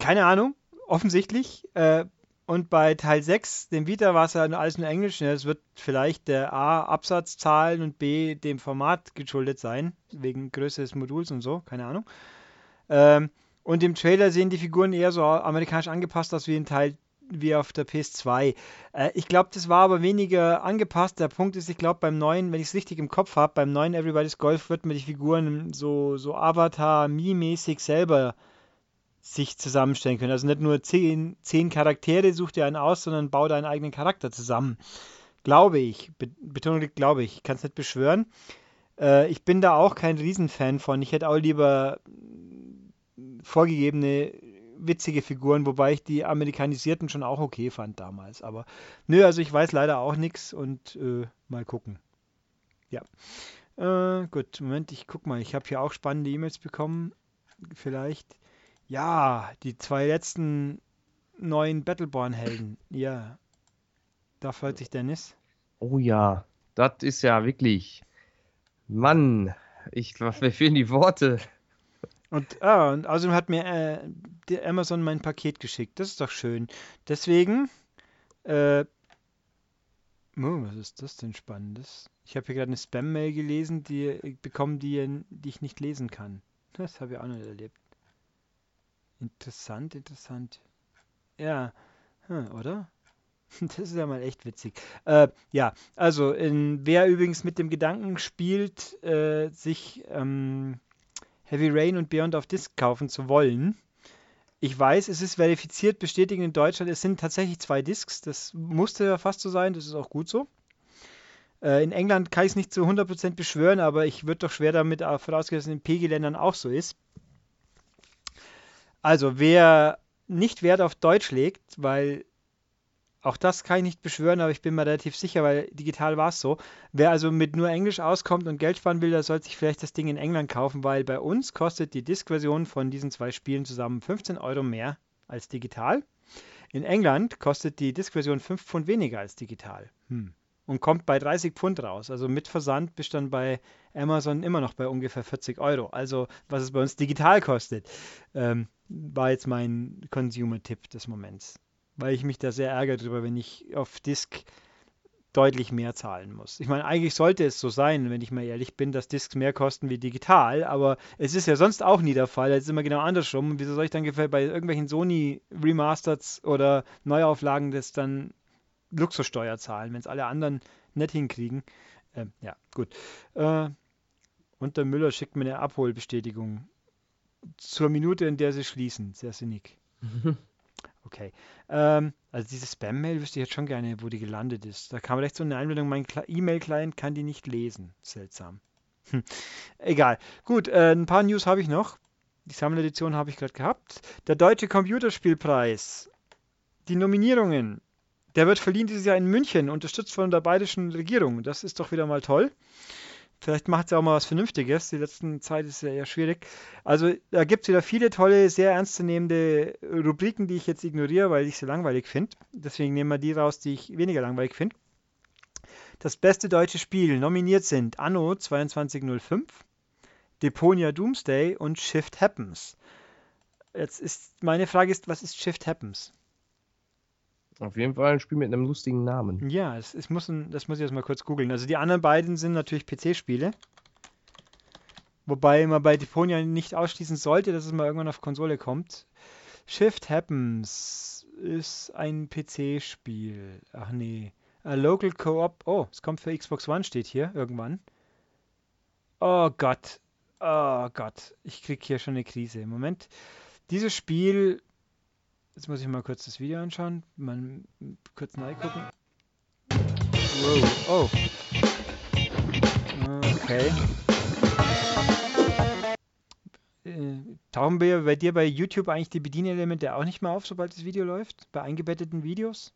keine Ahnung, offensichtlich. Äh, und bei Teil 6, dem Vita, war es ja alles nur Englisch. Es wird vielleicht der A, Absatzzahlen und B, dem Format geschuldet sein, wegen Größe des Moduls und so, keine Ahnung. Ähm, und im Trailer sehen die Figuren eher so amerikanisch angepasst aus wie in Teil wie auf der PS2. Äh, ich glaube, das war aber weniger angepasst. Der Punkt ist, ich glaube, beim neuen, wenn ich es richtig im Kopf habe, beim neuen Everybody's Golf wird man die Figuren so, so Avatar-Mi-mäßig selber sich zusammenstellen können. Also nicht nur zehn, zehn Charaktere sucht ihr einen aus, sondern baut einen eigenen Charakter zusammen. Glaube ich. Be Betonung glaube ich. Ich kann es nicht beschwören. Äh, ich bin da auch kein Riesenfan von. Ich hätte auch lieber vorgegebene witzige Figuren, wobei ich die amerikanisierten schon auch okay fand damals. Aber nö, also ich weiß leider auch nichts und äh, mal gucken. Ja. Äh, gut, Moment, ich guck mal. Ich habe hier auch spannende E-Mails bekommen. Vielleicht. Ja, die zwei letzten neuen Battleborn-Helden. Ja. Da freut sich Dennis. Oh ja, das ist ja wirklich. Mann, ich, mir fehlen die Worte. Und, ah, und außerdem hat mir äh, Amazon mein Paket geschickt. Das ist doch schön. Deswegen, äh, oh, was ist das denn Spannendes? Ich habe hier gerade eine Spam-Mail gelesen, die äh, bekommen, die, die ich nicht lesen kann. Das habe ich auch noch erlebt. Interessant, interessant. Ja, hm, oder? Das ist ja mal echt witzig. Äh, ja, also in, wer übrigens mit dem Gedanken spielt, äh, sich ähm, Heavy Rain und Beyond of Disc kaufen zu wollen. Ich weiß, es ist verifiziert, bestätigt in Deutschland. Es sind tatsächlich zwei Discs. Das musste ja fast so sein. Das ist auch gut so. Äh, in England kann ich es nicht zu 100% beschwören, aber ich würde doch schwer damit vorausgehen, dass es in PG-Ländern auch so ist. Also, wer nicht Wert auf Deutsch legt, weil auch das kann ich nicht beschwören, aber ich bin mir relativ sicher, weil digital war es so. Wer also mit nur Englisch auskommt und Geld sparen will, der sollte sich vielleicht das Ding in England kaufen, weil bei uns kostet die Disk-Version von diesen zwei Spielen zusammen 15 Euro mehr als digital. In England kostet die Disk-Version 5 Pfund weniger als digital. Hm. Und kommt bei 30 Pfund raus. Also mit Versand bist du dann bei Amazon immer noch bei ungefähr 40 Euro. Also was es bei uns digital kostet, ähm, war jetzt mein Consumer-Tipp des Moments weil ich mich da sehr ärgere darüber, wenn ich auf Disk deutlich mehr zahlen muss. Ich meine, eigentlich sollte es so sein, wenn ich mal ehrlich bin, dass Discs mehr kosten wie digital, aber es ist ja sonst auch nie der Fall. Es ist immer genau andersrum. Wieso soll ich dann bei irgendwelchen Sony Remasters oder Neuauflagen das dann Luxussteuer zahlen, wenn es alle anderen nicht hinkriegen? Ähm, ja, gut. Äh, und der Müller schickt mir eine Abholbestätigung zur Minute, in der sie schließen. Sehr sinnig. Okay. Ähm, also diese Spam-Mail wüsste ich jetzt schon gerne, wo die gelandet ist. Da kam recht so eine Einmeldung, mein E-Mail-Client kann die nicht lesen. Seltsam. Hm. Egal. Gut, äh, ein paar News habe ich noch. Die Sammleredition habe ich gerade gehabt. Der Deutsche Computerspielpreis. Die Nominierungen. Der wird verliehen dieses Jahr in München, unterstützt von der bayerischen Regierung. Das ist doch wieder mal toll. Vielleicht macht sie auch mal was Vernünftiges. Die letzten Zeit ist ja eher schwierig. Also da gibt es wieder viele tolle, sehr ernstzunehmende Rubriken, die ich jetzt ignoriere, weil ich sie langweilig finde. Deswegen nehmen wir die raus, die ich weniger langweilig finde. Das beste deutsche Spiel nominiert sind Anno 2205, Deponia Doomsday und Shift Happens. Jetzt ist meine Frage ist, was ist Shift Happens? Auf jeden Fall ein Spiel mit einem lustigen Namen. Ja, es, es muss ein, das muss ich jetzt mal kurz googeln. Also die anderen beiden sind natürlich PC-Spiele. Wobei man bei Deponia nicht ausschließen sollte, dass es mal irgendwann auf Konsole kommt. Shift Happens ist ein PC-Spiel. Ach nee. A Local Co-op. Oh, es kommt für Xbox One, steht hier irgendwann. Oh Gott. Oh Gott. Ich krieg hier schon eine Krise. Moment. Dieses Spiel. Jetzt muss ich mal kurz das Video anschauen. Mal kurz gucken. Wow. Oh. Okay. Äh, tauchen wir bei dir bei YouTube eigentlich die Bedienelemente auch nicht mehr auf, sobald das Video läuft? Bei eingebetteten Videos?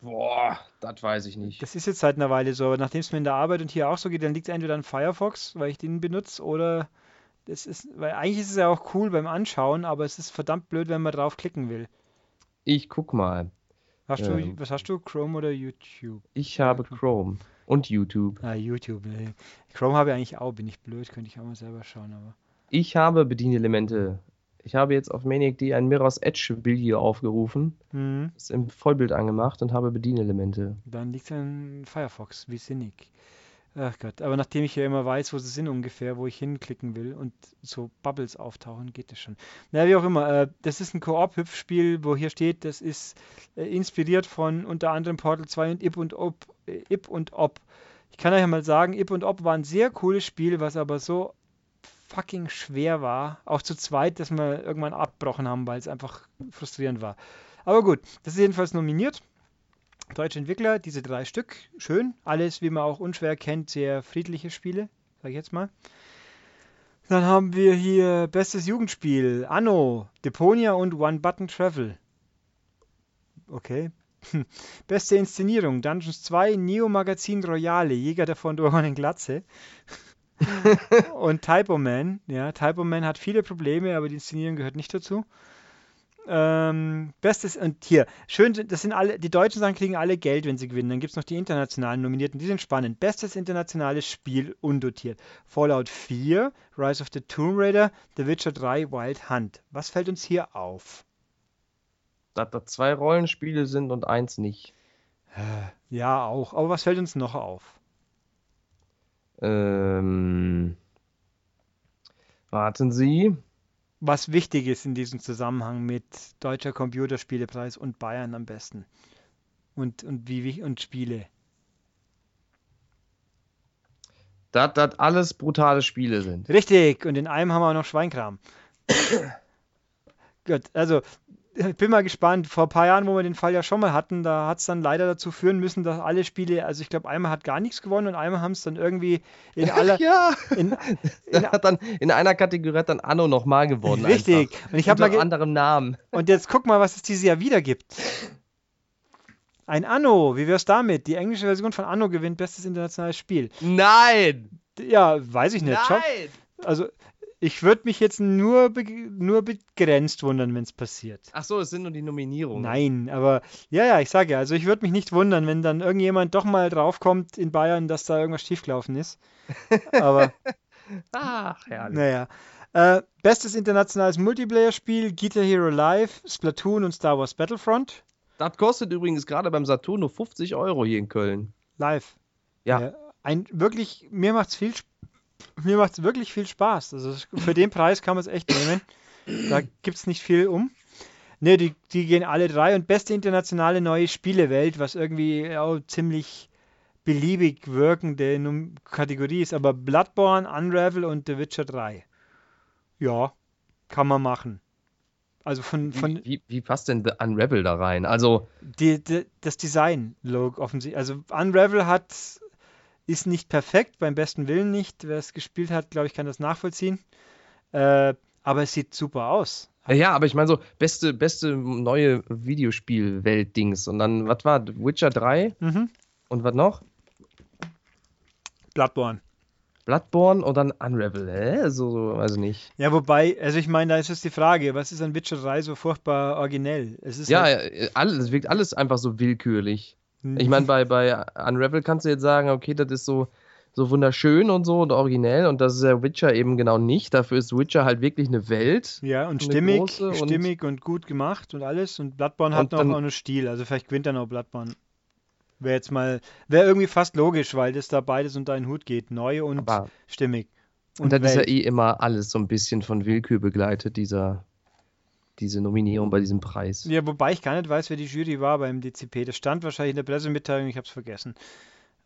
Boah, das weiß ich nicht. Das ist jetzt seit einer Weile so, aber nachdem es mir in der Arbeit und hier auch so geht, dann liegt es entweder an Firefox, weil ich den benutze, oder das ist, weil eigentlich ist es ja auch cool beim Anschauen, aber es ist verdammt blöd, wenn man drauf klicken will. Ich guck mal. Hast du, Ähm. was hast du? Chrome oder YouTube? Ich habe Chrome und YouTube. Ah, YouTube. nee. Chrome habe ich eigentlich auch, bin ich blöd, könnte ich auch mal selber schauen, aber. Ich habe Bedienelemente. Ich habe jetzt auf Maniac.de ein Mirror's Edge Video aufgerufen, Mhm. ist im Vollbild angemacht und habe Bedienelemente. Dann liegt es an Firefox, wie sinnig. Ach Gott, aber nachdem ich ja immer weiß, wo sie sind ungefähr, wo ich hinklicken will und so Bubbles auftauchen, geht das schon. Naja, wie auch immer, äh, das ist ein Koop-Hüpfspiel, wo hier steht, das ist äh, inspiriert von unter anderem Portal 2 und Ip und Op. Äh, Ip und Op. Ich kann euch mal sagen, Ip und Op war ein sehr cooles Spiel, was aber so fucking schwer war, auch zu zweit, dass wir irgendwann abgebrochen haben, weil es einfach frustrierend war. Aber gut, das ist jedenfalls nominiert. Deutsche Entwickler, diese drei Stück, schön. Alles, wie man auch unschwer kennt, sehr friedliche Spiele, sag ich jetzt mal. Dann haben wir hier bestes Jugendspiel, Anno, Deponia und One Button Travel. Okay. Beste Inszenierung, Dungeons 2, Neo Magazin Royale, Jäger der verlorenen Glatze. und Typo Man, ja, Typo Man hat viele Probleme, aber die Inszenierung gehört nicht dazu. Ähm, bestes und hier, schön, das sind alle, die deutschen Sachen kriegen alle Geld, wenn sie gewinnen. Dann gibt es noch die internationalen Nominierten, die sind spannend. Bestes internationales Spiel undotiert. Fallout 4, Rise of the Tomb Raider, The Witcher 3, Wild Hunt. Was fällt uns hier auf? Dass da zwei Rollenspiele sind und eins nicht. Ja, auch. Aber was fällt uns noch auf? Ähm, warten Sie. Was wichtig ist in diesem Zusammenhang mit Deutscher Computerspielepreis und Bayern am besten. Und, und, wie, und Spiele. Dass das alles brutale Spiele sind. Richtig, und in einem haben wir auch noch Schweinkram. Gut, also bin mal gespannt. Vor ein paar Jahren, wo wir den Fall ja schon mal hatten, da hat es dann leider dazu führen müssen, dass alle Spiele, also ich glaube, einmal hat gar nichts gewonnen und einmal haben es dann irgendwie in aller. Ja, In, hat dann in einer Kategorie hat dann Anno nochmal gewonnen. richtig. Einfach. Und ich habe mal. Unter ge- anderem Namen. Und jetzt guck mal, was es dieses Jahr wieder gibt. Ein Anno, wie wär's damit? Die englische Version von Anno gewinnt bestes internationales Spiel. Nein! Ja, weiß ich nicht. Nein! also ich würde mich jetzt nur, be nur begrenzt wundern, wenn es passiert. Ach so, es sind nur die Nominierungen. Nein, aber ja, ja, ich sage ja, also ich würde mich nicht wundern, wenn dann irgendjemand doch mal draufkommt in Bayern, dass da irgendwas schiefgelaufen ist. Aber Ach, herrlich. naja. Äh, bestes internationales Multiplayer-Spiel, Guitar Hero Live, Splatoon und Star Wars Battlefront. Das kostet übrigens gerade beim Saturn nur 50 Euro hier in Köln. Live. Ja. ein, wirklich, mir macht's viel, Sp- mir macht's wirklich viel Spaß. Also für den Preis kann man es echt nehmen. Da gibt's nicht viel um. Ne, die, die gehen alle drei und beste internationale neue Spielewelt, was irgendwie auch ziemlich beliebig wirkende Kategorie ist, aber Bloodborne, Unravel und The Witcher 3. Ja, kann man machen. Also von, von Wie, wie passt denn The Unravel da rein? Also, die, die, das Design, Logo offensichtlich. Also Unravel hat, ist nicht perfekt, beim besten Willen nicht. Wer es gespielt hat, glaube ich, kann das nachvollziehen. Äh, aber es sieht super aus. ja, aber ich meine so, beste, beste neue Videospiel-Welt-Dings. Und dann, was war? Witcher 3? Mhm. Und was noch? Bloodborne. Bloodborne und dann Unravel. Hä? So, so, ich nicht. Ja, wobei, also ich meine, da ist jetzt die Frage, was ist an Witcher 3 so furchtbar originell? Es ist Ja, halt, alles, es wirkt alles einfach so willkürlich. Ich meine, bei, bei Unravel kannst du jetzt sagen, okay, das ist so, so wunderschön und so und originell und das ist ja Witcher eben genau nicht. Dafür ist Witcher halt wirklich eine Welt. ja, und stimmig, und- stimmig und gut gemacht und alles. Und Bloodborne Und hat noch dann- auch einen Stil, also vielleicht gewinnt dann auch Bloodborne. Wäre jetzt mal, wäre irgendwie fast logisch, weil das da beides unter einen Hut geht. Neu und stimmig. und das ist ja Welt. eh immer alles so ein bisschen von Willkür begleitet, dieser, diese Nominierung bei diesem Preis. Ja, wobei ich gar nicht weiß, wer die Jury war beim DCP. Das stand wahrscheinlich in der Pressemitteilung, ich habe es vergessen.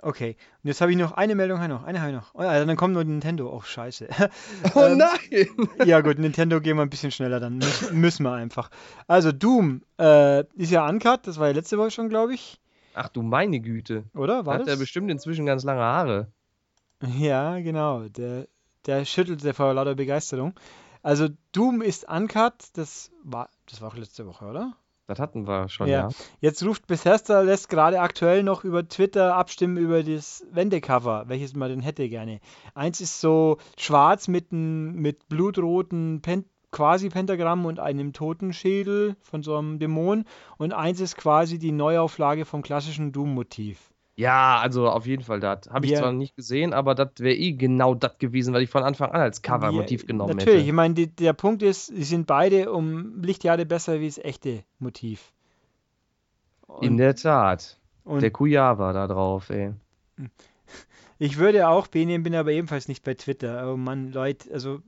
Okay, und jetzt habe ich noch eine Meldung, noch, eine habe ich noch. Oh, ja, dann kommt noch Nintendo. Oh, scheiße. Oh Ähm, nein! ja gut, Nintendo gehen wir ein bisschen schneller, dann Mü- müssen wir einfach. Also Doom äh, ist ja uncut, das war ja letzte Woche schon, glaube ich. Ach du meine Güte. Oder? War Hat er das? bestimmt inzwischen ganz lange Haare. Ja, genau. Der, der schüttelte vor lauter Begeisterung. Also Doom ist uncut, das war, das war auch letzte Woche, oder? Das hatten wir schon, Ja. ja. Jetzt ruft Bethesda, lässt gerade aktuell noch über Twitter abstimmen über das Wendecover, welches man denn hätte gerne. Eins ist so schwarz mit, n- mit blutroten Pen quasi Pentagramm und einem Totenschädel von so einem Dämon und eins ist quasi die Neuauflage vom klassischen Doom-Motiv. Ja, also auf jeden Fall das. Habe ich zwar nicht gesehen, aber das wäre eh genau das gewesen, was ich von Anfang an als Covermotiv genommen Natürlich, ich hätte. meine, die, der Punkt ist, sie sind beide um Lichtjahre besser wie das echte Motiv. In Und, der Tat. und Der Kujava da drauf, ey. Ich würde auch B nehmen, bin aber ebenfalls nicht bei Twitter. Oh Mann, Leute, also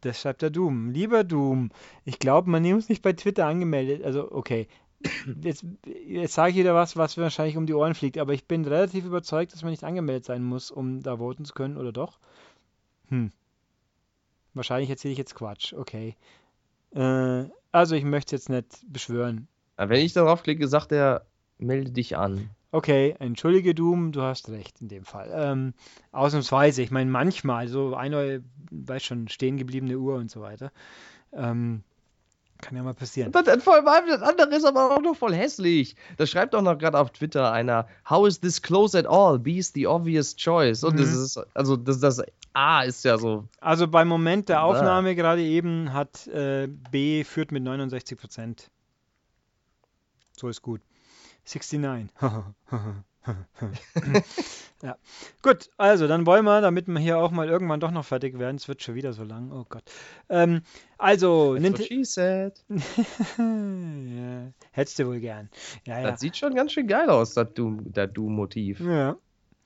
das schreibt der Doom. Lieber Doom, ich glaube, man ist nicht bei Twitter angemeldet. Also, okay. Jetzt, jetzt sage ich wieder was, was mir wahrscheinlich um die Ohren fliegt, aber ich bin relativ überzeugt, dass man nicht angemeldet sein muss, um da voten zu können, oder doch? Hm. Wahrscheinlich erzähle ich jetzt Quatsch, okay. Äh, also, ich möchte es jetzt nicht beschwören. Aber wenn ich darauf klicke, sagt er, melde dich an. Okay, entschuldige Doom, du hast recht in dem Fall. Ähm, ausnahmsweise, ich meine manchmal, so eine, weiß schon, stehen gebliebene Uhr und so weiter. Ähm, kann ja mal passieren. Und das, vor allem das andere ist aber auch noch voll hässlich. Da schreibt doch noch gerade auf Twitter einer, How is this close at all? B is the obvious choice. Und das Mhm. ist, also das, das A ist ja so. Also beim Moment der Ah. Aufnahme gerade eben hat äh, B führt mit 69 Prozent. So ist gut. 69. ja. Gut, also dann wollen wir, damit wir hier auch mal irgendwann doch noch fertig werden. Es wird schon wieder so lang. Oh Gott. Ähm, also, That's what Ninte she said. ja, hättest du wohl gern. Ja, ja. Das sieht schon ganz schön geil aus, das Doom- Doom-Motiv. ja.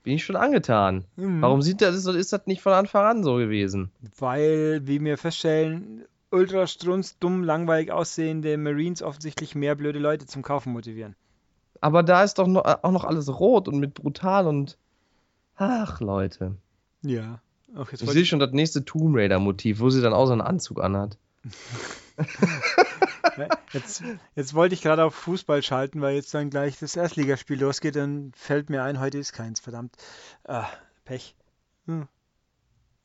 Bin ich schon angetan. Mhm. Warum sieht das, ist das nicht von Anfang an so gewesen? Weil, wie wir feststellen, ultra strunz, dumm, langweilig aussehende Marines offensichtlich mehr blöde Leute zum Kaufen motivieren. Aber da ist doch noch, auch noch alles rot und mit brutal und. Ach, Leute. Ja. Auch jetzt Ich sehe schon das nächste Tomb Raider-Motiv, wo sie dann auch so einen Anzug anhat. Jetzt, jetzt wollte ich gerade auf Fußball schalten, weil jetzt dann gleich das Erstligaspiel losgeht. Dann fällt mir ein, heute ist keins, verdammt. Ah, Pech. Hm.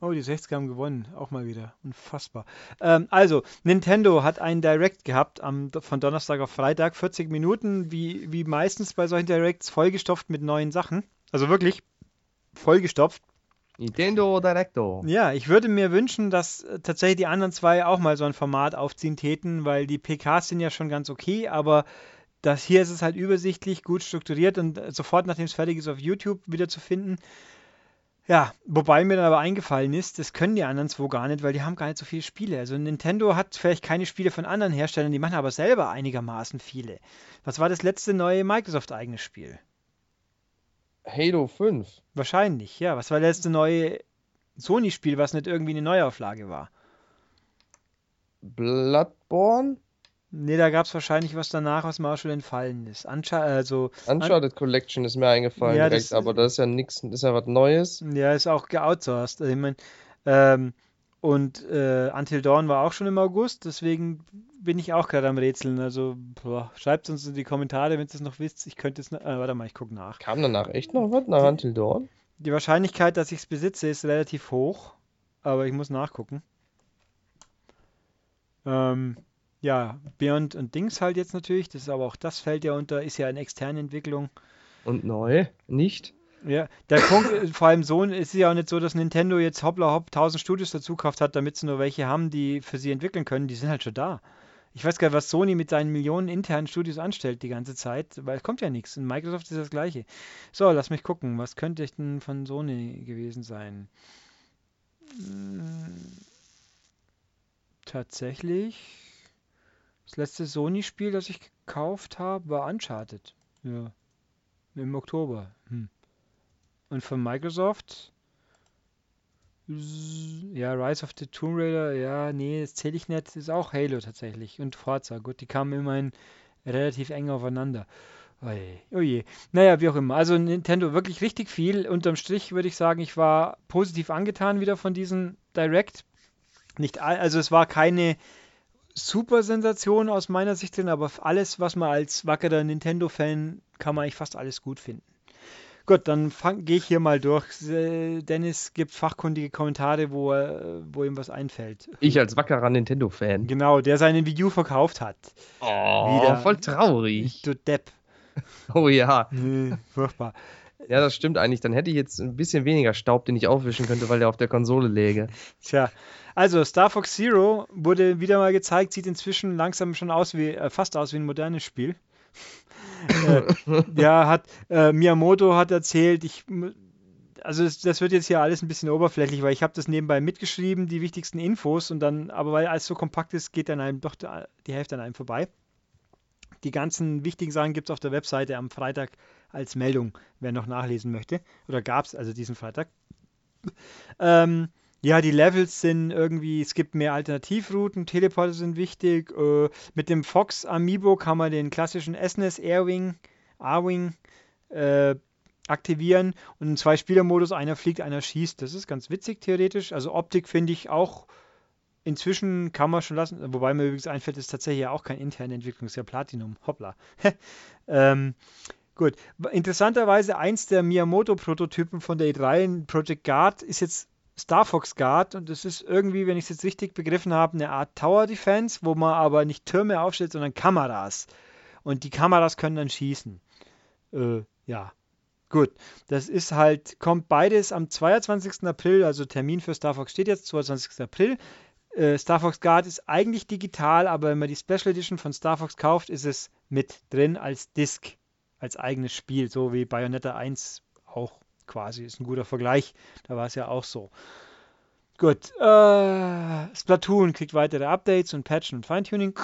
Oh, die 60er haben gewonnen, auch mal wieder. Unfassbar. Ähm, also, Nintendo hat einen Direct gehabt am, von Donnerstag auf Freitag, 40 Minuten, wie, wie meistens bei solchen Directs, vollgestopft mit neuen Sachen. Also wirklich vollgestopft. Nintendo Directo. Ja, ich würde mir wünschen, dass äh, tatsächlich die anderen zwei auch mal so ein Format aufziehen täten, weil die PKs sind ja schon ganz okay, aber das hier ist es halt übersichtlich, gut strukturiert und äh, sofort nachdem es fertig ist auf YouTube wieder zu finden. Ja, wobei mir dann aber eingefallen ist, das können die anderen zwei gar nicht, weil die haben gar nicht so viele Spiele. Also Nintendo hat vielleicht keine Spiele von anderen Herstellern, die machen aber selber einigermaßen viele. Was war das letzte neue Microsoft-eigene Spiel? Halo 5. Wahrscheinlich, ja. Was war das letzte neue Sony-Spiel, was nicht irgendwie eine Neuauflage war? Bloodborne? Ne, da gab es wahrscheinlich was danach, was mir auch schon entfallen ist. Anscha also, Uncharted Collection ist mir eingefallen Ja, direkt, das- aber das ist ja nichts, das ist ja was Neues. ja, ist auch geoutsourced. Also, ich mein, ähm, und äh, Until Dawn war auch schon im August, deswegen bin ich auch gerade am Rätseln. Also schreibt uns in die Kommentare, wenn ihr es noch wisst. Ich könnte es. Äh, warte mal, ich gucke nach. Kam danach echt noch was nach Until Dawn? Die Wahrscheinlichkeit, dass ich es besitze, ist relativ hoch, aber ich muss nachgucken. Ähm, ja, Beyond und Dings halt jetzt natürlich. Das ist aber auch das fällt ja unter, ist ja eine externe Entwicklung. Und neu, nicht? Ja, der Punkt, äh, vor allem so, ist ja auch nicht so, dass Nintendo jetzt hoppla hopp 1000 Studios dazu gekauft hat, damit sie nur welche haben, die für sie entwickeln können. Die sind halt schon da. Ich weiß gar nicht, was Sony mit seinen Millionen internen Studios anstellt die ganze Zeit, weil es kommt ja nichts. In Microsoft ist das gleiche. So, lass mich gucken. Was könnte denn von Sony gewesen sein? Hm, tatsächlich, das letzte Sony-Spiel, das ich gekauft habe, war Uncharted. Ja. Im Oktober. Hm. Und von Microsoft ja, Rise of the Tomb Raider, ja, nee, das zähle ich nicht, ist auch Halo tatsächlich. Und Forza, gut, die kamen immerhin relativ eng aufeinander. Oje, oje. Naja, wie auch immer. Also Nintendo wirklich richtig viel. Unterm Strich würde ich sagen, ich war positiv angetan wieder von diesem Direct. Nicht all, also es war keine super Sensation aus meiner Sicht drin, aber alles, was man als wackerer Nintendo-Fan kann man eigentlich fast alles gut finden. Gut, dann gehe ich hier mal durch. Äh, Dennis gibt fachkundige Kommentare, wo, wo ihm was einfällt. Ich als wackerer Nintendo-Fan. Genau, der seine Wii U verkauft hat. Oh, Wieder. voll traurig. Du Depp. Oh ja. Nee, furchtbar. Ja, das stimmt eigentlich. Dann hätte ich jetzt ein bisschen weniger Staub, den ich aufwischen könnte, weil der auf der Konsole läge. Tja, also Star Fox Zero wurde wieder mal gezeigt, sieht inzwischen langsam schon aus wie, äh, fast aus wie ein modernes Spiel äh, ja, hat äh, Miyamoto hat erzählt, ich also das, das, wird jetzt hier alles ein bisschen oberflächlich, weil ich habe das nebenbei mitgeschrieben, die wichtigsten Infos und dann, aber weil alles so kompakt ist, geht dann einem doch die Hälfte an einem vorbei. Die ganzen wichtigen Sachen gibt es auf der Webseite am Freitag als Meldung, wer noch nachlesen möchte. Oder gab es also diesen Freitag. Ähm, ja, die Levels sind irgendwie, es gibt mehr Alternativrouten, Teleporter sind wichtig. Äh, mit dem Fox Amiibo kann man den klassischen SNES Airwing, A-Wing äh, aktivieren und im Zwei-Spieler-Modus einer fliegt, einer schießt. Das ist ganz witzig theoretisch. Also Optik finde ich auch inzwischen kann man schon lassen, wobei mir übrigens einfällt, ist tatsächlich ja auch interne Entwicklung, ist ja Platinum. Hoppla. ähm, gut. Interessanterweise eins der Miyamoto-Prototypen von der E3, Project Guard, ist jetzt Star Fox Guard und das ist irgendwie, wenn ich es jetzt richtig begriffen habe, eine Art Tower Defense, wo man aber nicht Türme aufstellt, sondern Kameras. Und die Kameras können dann schießen. Äh, ja, gut. Das ist halt, kommt beides am 22. April, also Termin für Star Fox steht jetzt, 22. April. Äh, Star Fox Guard ist eigentlich digital, aber wenn man die Special Edition von Star Fox kauft, ist es mit drin als Disc, als eigenes Spiel, so wie Bayonetta 1 auch quasi. Ist ein guter Vergleich. Da war es ja auch so. Gut. Äh, Splatoon kriegt weitere Updates und Patchen und Feintuning.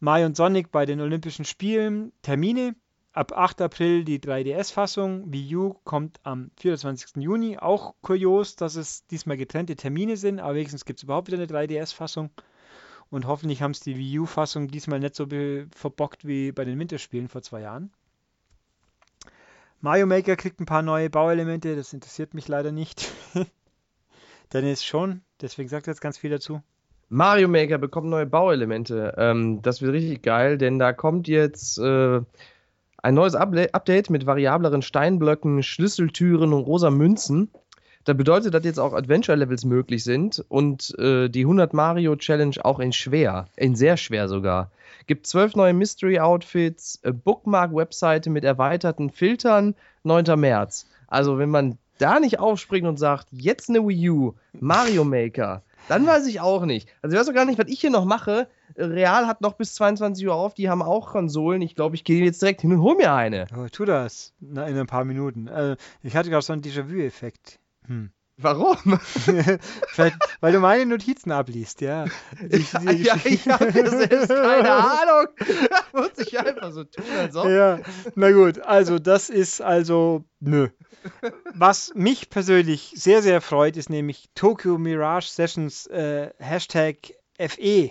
Mai und Sonic bei den Olympischen Spielen. Termine. Ab 8. April die 3DS-Fassung. Wii U kommt am 24. Juni. Auch kurios, dass es diesmal getrennte Termine sind, aber wenigstens gibt es überhaupt wieder eine 3DS-Fassung. Und hoffentlich haben es die Wii U-Fassung diesmal nicht so verbockt wie bei den Winterspielen vor zwei Jahren. Mario Maker kriegt ein paar neue Bauelemente, das interessiert mich leider nicht. Dennis schon, deswegen sagt er jetzt ganz viel dazu. Mario Maker bekommt neue Bauelemente. Ähm, das wird richtig geil, denn da kommt jetzt äh, ein neues Update mit variableren Steinblöcken, Schlüsseltüren und rosa Münzen. Das bedeutet, dass jetzt auch Adventure-Levels möglich sind und äh, die 100 Mario Challenge auch in schwer, in sehr schwer sogar. Gibt zwölf neue Mystery-Outfits, äh, Bookmark-Webseite mit erweiterten Filtern, 9. März. Also wenn man da nicht aufspringt und sagt, jetzt eine Wii U, Mario Maker, dann weiß ich auch nicht. Also ich weiß auch gar nicht, was ich hier noch mache. Real hat noch bis 22 Uhr auf, die haben auch Konsolen. Ich glaube, ich gehe jetzt direkt hin und hole mir eine. Oh, tu das in ein paar Minuten. Äh, ich hatte gerade so einen Déjà-vu-Effekt. Hm. Warum? Weil du meine Notizen abliest, ja. Ich, ja, ja, ich habe selbst keine Ahnung. Muss ich einfach so tun, als ob. Ja, na gut, also das ist also, nö. Was mich persönlich sehr, sehr freut, ist nämlich Tokyo Mirage Sessions äh, Hashtag FE.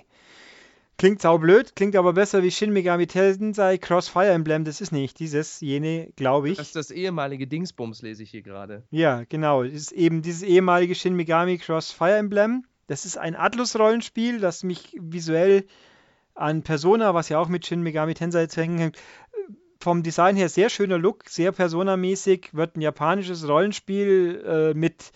Klingt saublöd, klingt aber besser wie Shin Megami Tensei Cross Fire Emblem. Das ist nicht dieses, jene, glaube ich. Das ist das ehemalige Dingsbums, lese ich hier gerade. Ja, genau. Das ist eben dieses ehemalige Shin Megami Cross Fire Emblem. Das ist ein Atlus-Rollenspiel, das mich visuell an Persona, was ja auch mit Shin Megami Tensei zu hängen hängt. Vom Design her sehr schöner Look, sehr Persona-mäßig, wird ein japanisches Rollenspiel äh, mit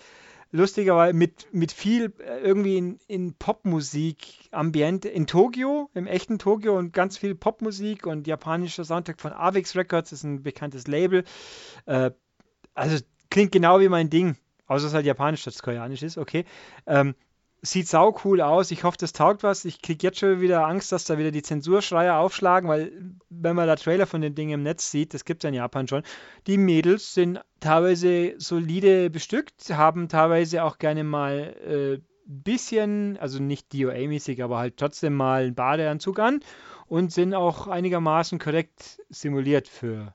lustigerweise mit, mit viel äh, irgendwie in, in Popmusik, Ambiente in Tokio, im echten Tokio und ganz viel Popmusik und japanischer Soundtrack von Avix Records, ist ein bekanntes Label. Äh, also klingt genau wie mein Ding, außer es halt japanisch statt koreanisch ist, okay. Ähm, sieht sau cool aus. Ich hoffe, das taugt was. Ich kriege jetzt schon wieder Angst, dass da wieder die Zensurschreier aufschlagen, weil wenn man da Trailer von den Dingen im Netz sieht, das gibt es in Japan schon, die Mädels sind teilweise solide bestückt, haben teilweise auch gerne mal ein äh, bisschen, also nicht DOA-mäßig, aber halt trotzdem mal einen Badeanzug an und sind auch einigermaßen korrekt simuliert für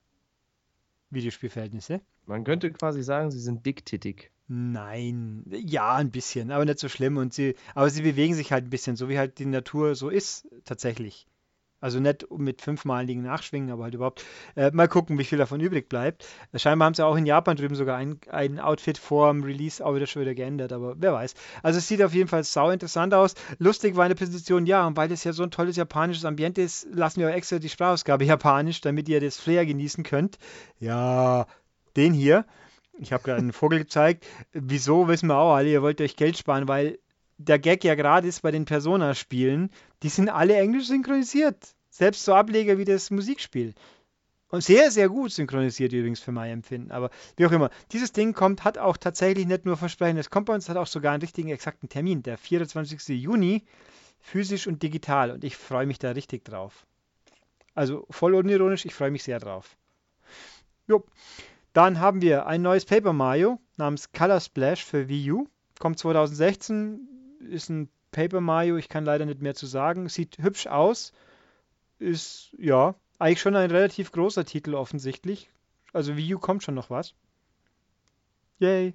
Videospielverhältnisse. Man könnte quasi sagen, sie sind dicktittig. Nein, ja, ein bisschen, aber nicht so schlimm. Und sie, aber sie bewegen sich halt ein bisschen, so wie halt die Natur so ist, tatsächlich. Also nicht mit fünfmaligen Nachschwingen, aber halt überhaupt. Äh, mal gucken, wie viel davon übrig bleibt. Scheinbar haben sie auch in Japan drüben sogar ein, ein Outfit vor dem Release auch wieder schon wieder geändert, aber wer weiß. Also es sieht auf jeden Fall sau interessant aus. Lustig war eine Präsentation, ja, und weil es ja so ein tolles japanisches Ambiente ist, lassen wir auch extra die Sprachausgabe japanisch, damit ihr das Flair genießen könnt. Ja, den hier. Ich habe gerade einen Vogel gezeigt. Wieso wissen wir auch alle, ihr wollt euch Geld sparen, weil der Gag ja gerade ist bei den Persona-Spielen, die sind alle englisch synchronisiert. Selbst so Ableger wie das Musikspiel. Und sehr, sehr gut synchronisiert übrigens für mein Empfinden. Aber wie auch immer, dieses Ding kommt, hat auch tatsächlich nicht nur Versprechen, es kommt bei uns, hat auch sogar einen richtigen exakten Termin, der 24. Juni, physisch und digital. Und ich freue mich da richtig drauf. Also voll unironisch, ich freue mich sehr drauf. Jo. Dann haben wir ein neues Paper Mario namens Color Splash für Wii U. Kommt 2016, ist ein Paper Mario, ich kann leider nicht mehr zu sagen. Sieht hübsch aus. Ist, ja, eigentlich schon ein relativ großer Titel offensichtlich. Also Wii U kommt schon noch was. Yay.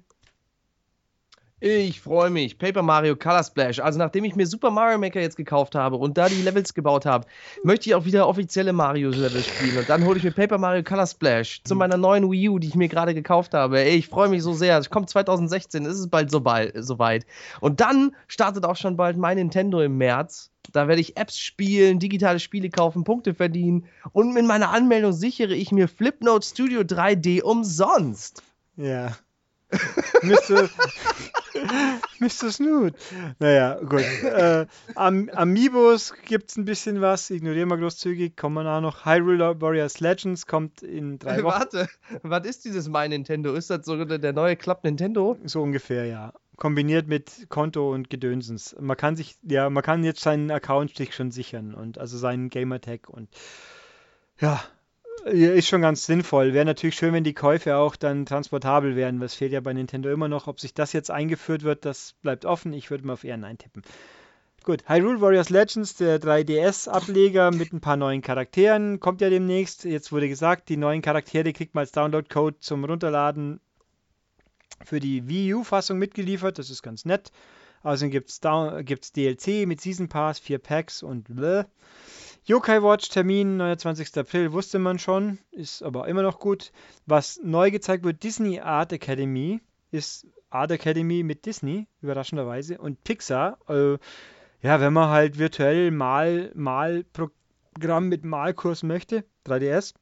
Ich freue mich. Paper Mario Color Splash. Also nachdem ich mir Super Mario Maker jetzt gekauft habe und da die Levels gebaut habe, möchte ich auch wieder offizielle Mario-Level spielen. Und dann hole ich mir Paper Mario Color Splash zu meiner neuen Wii U, die ich mir gerade gekauft habe. Ey, ich freue mich so sehr. Es kommt 2016, ist es bald so bald, soweit. Und dann startet auch schon bald mein Nintendo im März. Da werde ich Apps spielen, digitale Spiele kaufen, Punkte verdienen. Und mit meiner Anmeldung sichere ich mir Flipnote Studio 3D umsonst. Ja. Mr. Mr. Snoot. Naja, gut. Äh, Am Amiibos gibt es ein bisschen was. Ignorieren wir großzügig. Kommen wir auch noch. Hyrule Warriors Legends kommt in drei Wochen. Warte, was ist dieses My Nintendo? Ist das so der neue Club Nintendo? So ungefähr, ja. Kombiniert mit Konto und Gedönsens. Man kann sich, ja, man kann jetzt seinen Account sich schon sichern und also seinen Gamertag und ja, ist schon ganz sinnvoll. Wäre natürlich schön, wenn die Käufe auch dann transportabel wären. Was fehlt ja bei Nintendo immer noch. Ob sich das jetzt eingeführt wird, das bleibt offen. Ich würde mal auf eher Nein tippen. Gut, Hyrule Warriors Legends, der 3DS-Ableger mit ein paar neuen Charakteren, kommt ja demnächst. Jetzt wurde gesagt, die neuen Charaktere kriegt man als Download-Code zum Runterladen für die Wii U-Fassung mitgeliefert. Das ist ganz nett. Außerdem gibt es DLC mit Season Pass, vier Packs und bläh. Yokai Watch Termin 29. April wusste man schon, ist aber immer noch gut. Was neu gezeigt wird, Disney Art Academy ist Art Academy mit Disney, überraschenderweise, und Pixar. Äh, ja, wenn man halt virtuell mal Malprogramm mit Malkurs möchte, 3DS,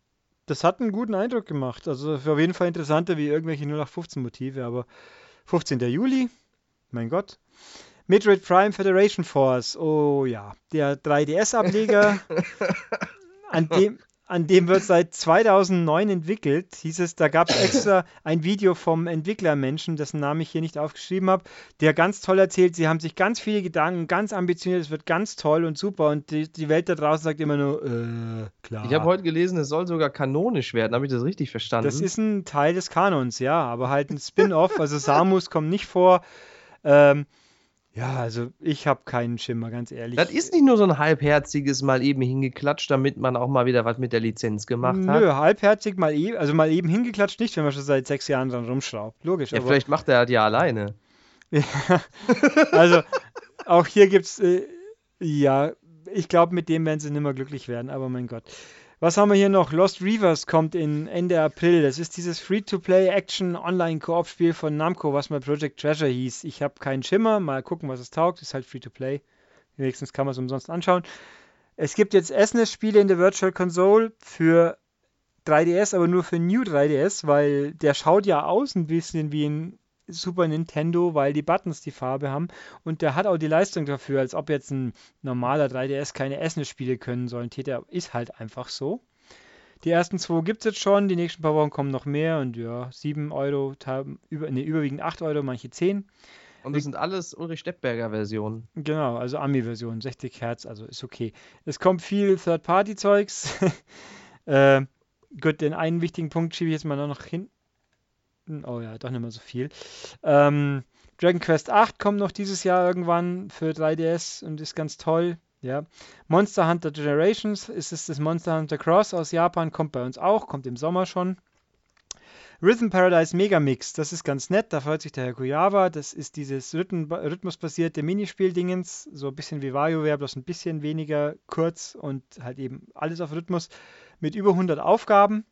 das hat einen guten Eindruck gemacht. Also auf jeden Fall interessanter wie irgendwelche 0815 Motive, aber 15. Juli, mein Gott. Metroid Prime Federation Force. Oh ja, der 3DS-Ableger, an dem, an dem wird seit 2009 entwickelt. Hieß es, da gab es extra ein Video vom Entwicklermenschen, dessen Namen ich hier nicht aufgeschrieben habe, der ganz toll erzählt, sie haben sich ganz viele Gedanken, ganz ambitioniert, es wird ganz toll und super und die, die Welt da draußen sagt immer nur, äh, klar. Ich habe heute gelesen, es soll sogar kanonisch werden. Habe ich das richtig verstanden? Das ist ein Teil des Kanons, ja, aber halt ein Spin-off, also Samus kommt nicht vor. Ähm, ja, also ich habe keinen Schimmer, ganz ehrlich. Das ist nicht nur so ein halbherziges mal eben hingeklatscht, damit man auch mal wieder was mit der Lizenz gemacht Nö, hat. Nö, halbherzig mal eben, also mal eben hingeklatscht nicht, wenn man schon seit sechs Jahren dran rumschraubt. Logisch. Ja, aber, vielleicht macht er das ja alleine. ja, also auch hier gibt's, äh, ja, ich glaube, mit dem werden sie nicht mehr glücklich werden, aber mein Gott. Was haben wir hier noch? Lost Reavers kommt in Ende April. Das ist dieses Free-to-Play-Action-Online-Koop-Spiel von Namco, was mal Project Treasure hieß. Ich habe keinen Schimmer. Mal gucken, was es taugt. Ist halt Free-to-Play. Wenigstens kann man es umsonst anschauen. Es gibt jetzt SNES-Spiele in der Virtual Console für 3DS, aber nur für New 3DS, weil der schaut ja aus ein bisschen wie ein Super Nintendo, weil die Buttons die Farbe haben und der hat auch die Leistung dafür, als ob jetzt ein normaler 3DS keine SNES-Spiele können sollen. Der ist halt einfach so. Die ersten zwei gibt es jetzt schon, die nächsten paar Wochen kommen noch mehr und ja, 7 Euro, über, nee, überwiegend 8 Euro, manche 10. Und das sind alles Ulrich Steppberger Versionen. Genau, also Ami-Version, 60 Hertz, also ist okay. Es kommt viel Third-Party-Zeugs. äh, gut, den einen wichtigen Punkt schiebe ich jetzt mal noch hin. Oh ja, doch nicht mehr so viel. Ähm, Dragon Quest 8 kommt noch dieses Jahr irgendwann für 3DS und ist ganz toll. Ja. Monster Hunter Generations ist es das Monster Hunter Cross aus Japan, kommt bei uns auch, kommt im Sommer schon. Rhythm Paradise Megamix, das ist ganz nett, da freut sich der Herr Kuyava. Das ist dieses Rhythm rhythmusbasierte Minispiel-Dingens, so ein bisschen wie WarioWare, bloß ein bisschen weniger kurz und halt eben alles auf Rhythmus mit über 100 Aufgaben.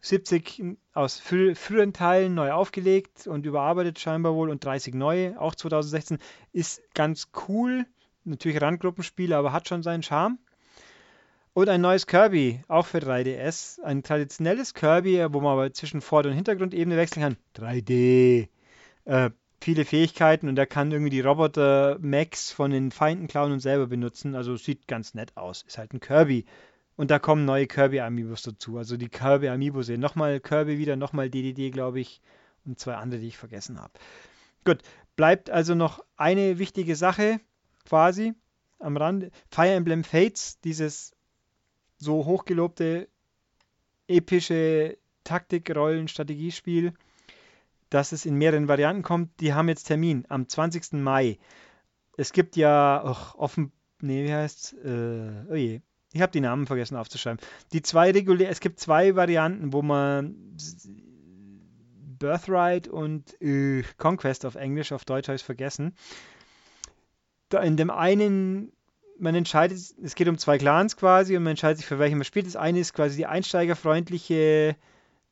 70 aus frü früheren Teilen neu aufgelegt und überarbeitet scheinbar wohl und 30 neue, auch 2016, ist ganz cool natürlich Randgruppenspiel, aber hat schon seinen Charme. Und ein neues Kirby, auch für 3DS. Ein traditionelles Kirby, wo man aber zwischen Vorder- und Hintergrundebene wechseln kann. 3D. Äh, viele Fähigkeiten und er kann irgendwie die Roboter-Max von den Feinden klauen und selber benutzen. Also sieht ganz nett aus. Ist halt ein Kirby. Und da kommen neue Kirby-Amiibos dazu. Also die Kirby-Amiibos sehen. Nochmal Kirby wieder, nochmal DDD, glaube ich. Und zwei andere, die ich vergessen habe. Gut, bleibt also noch eine wichtige Sache quasi am Rande. Fire Emblem Fates, dieses so hochgelobte, epische Taktik-Rollen-Strategiespiel, dass es in mehreren Varianten kommt, die haben jetzt Termin am 20. Mai. Es gibt ja och, offen, nee, wie heißt's? Äh, oh je, ich habe die Namen vergessen aufzuschreiben. Die zwei regulär, es gibt zwei Varianten, wo man Birthright und äh, Conquest auf Englisch, auf Deutsch habe ich es vergessen in dem einen, man entscheidet, es geht um zwei Clans quasi und man entscheidet sich für welchen man spielt. Das eine ist quasi die einsteigerfreundliche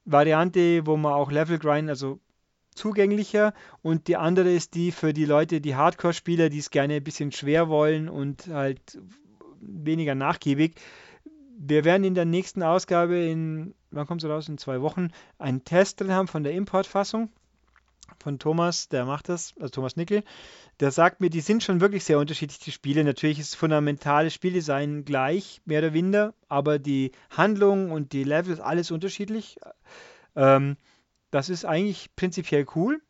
Variante, wo man auch Level grind, also zugänglicher und die andere ist die für die Leute, die Hardcore-Spieler, die es gerne ein bisschen schwer wollen und halt weniger nachgiebig. Wir werden in der nächsten Ausgabe in, wann kommt es raus? In zwei Wochen einen Test drin haben von der Importfassung von Thomas, der macht das, also Thomas Nickel, der sagt mir, die sind schon wirklich sehr unterschiedlich, die Spiele. Natürlich ist das fundamentale Spieldesign gleich, mehr oder minder, aber die Handlung und die Level ist alles unterschiedlich. Ähm, das ist eigentlich prinzipiell cool.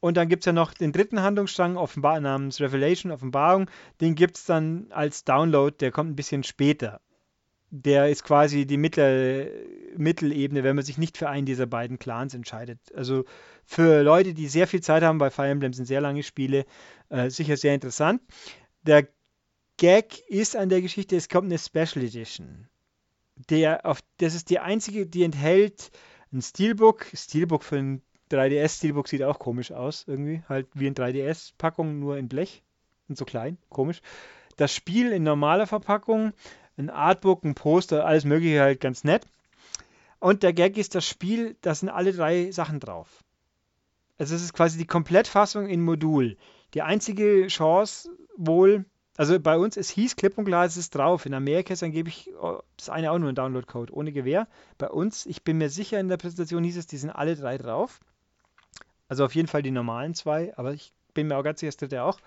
Und dann gibt es ja noch den dritten Handlungsstrang, offenbar namens Revelation, Offenbarung. Den gibt es dann als Download, der kommt ein bisschen später der ist quasi die mittlere Mittelebene, wenn man sich nicht für einen dieser beiden Clans entscheidet. Also für Leute, die sehr viel Zeit haben, bei Fire Emblem sind sehr lange Spiele, äh, sicher sehr interessant. Der Gag ist an der Geschichte, es kommt eine Special Edition. Der auf, das ist die einzige, die enthält ein Steelbook. Steelbook für ein 3DS Steelbook sieht auch komisch aus, irgendwie. Halt wie ein 3DS-Packung, nur in Blech. Und so klein, komisch. Das Spiel in normaler Verpackung ein Artbook, ein Poster, alles Mögliche halt ganz nett. Und der Gag ist das Spiel, da sind alle drei Sachen drauf. Also es ist quasi die Komplettfassung in Modul. Die einzige Chance wohl, also bei uns, es hieß klipp und klar, es ist drauf. In Amerika ist angeblich oh, das eine auch nur ein Download-Code, ohne Gewähr. Bei uns, ich bin mir sicher, in der Präsentation hieß es, die sind alle drei drauf. Also auf jeden Fall die normalen zwei, aber ich bin mir auch ganz sicher, das dritte auch.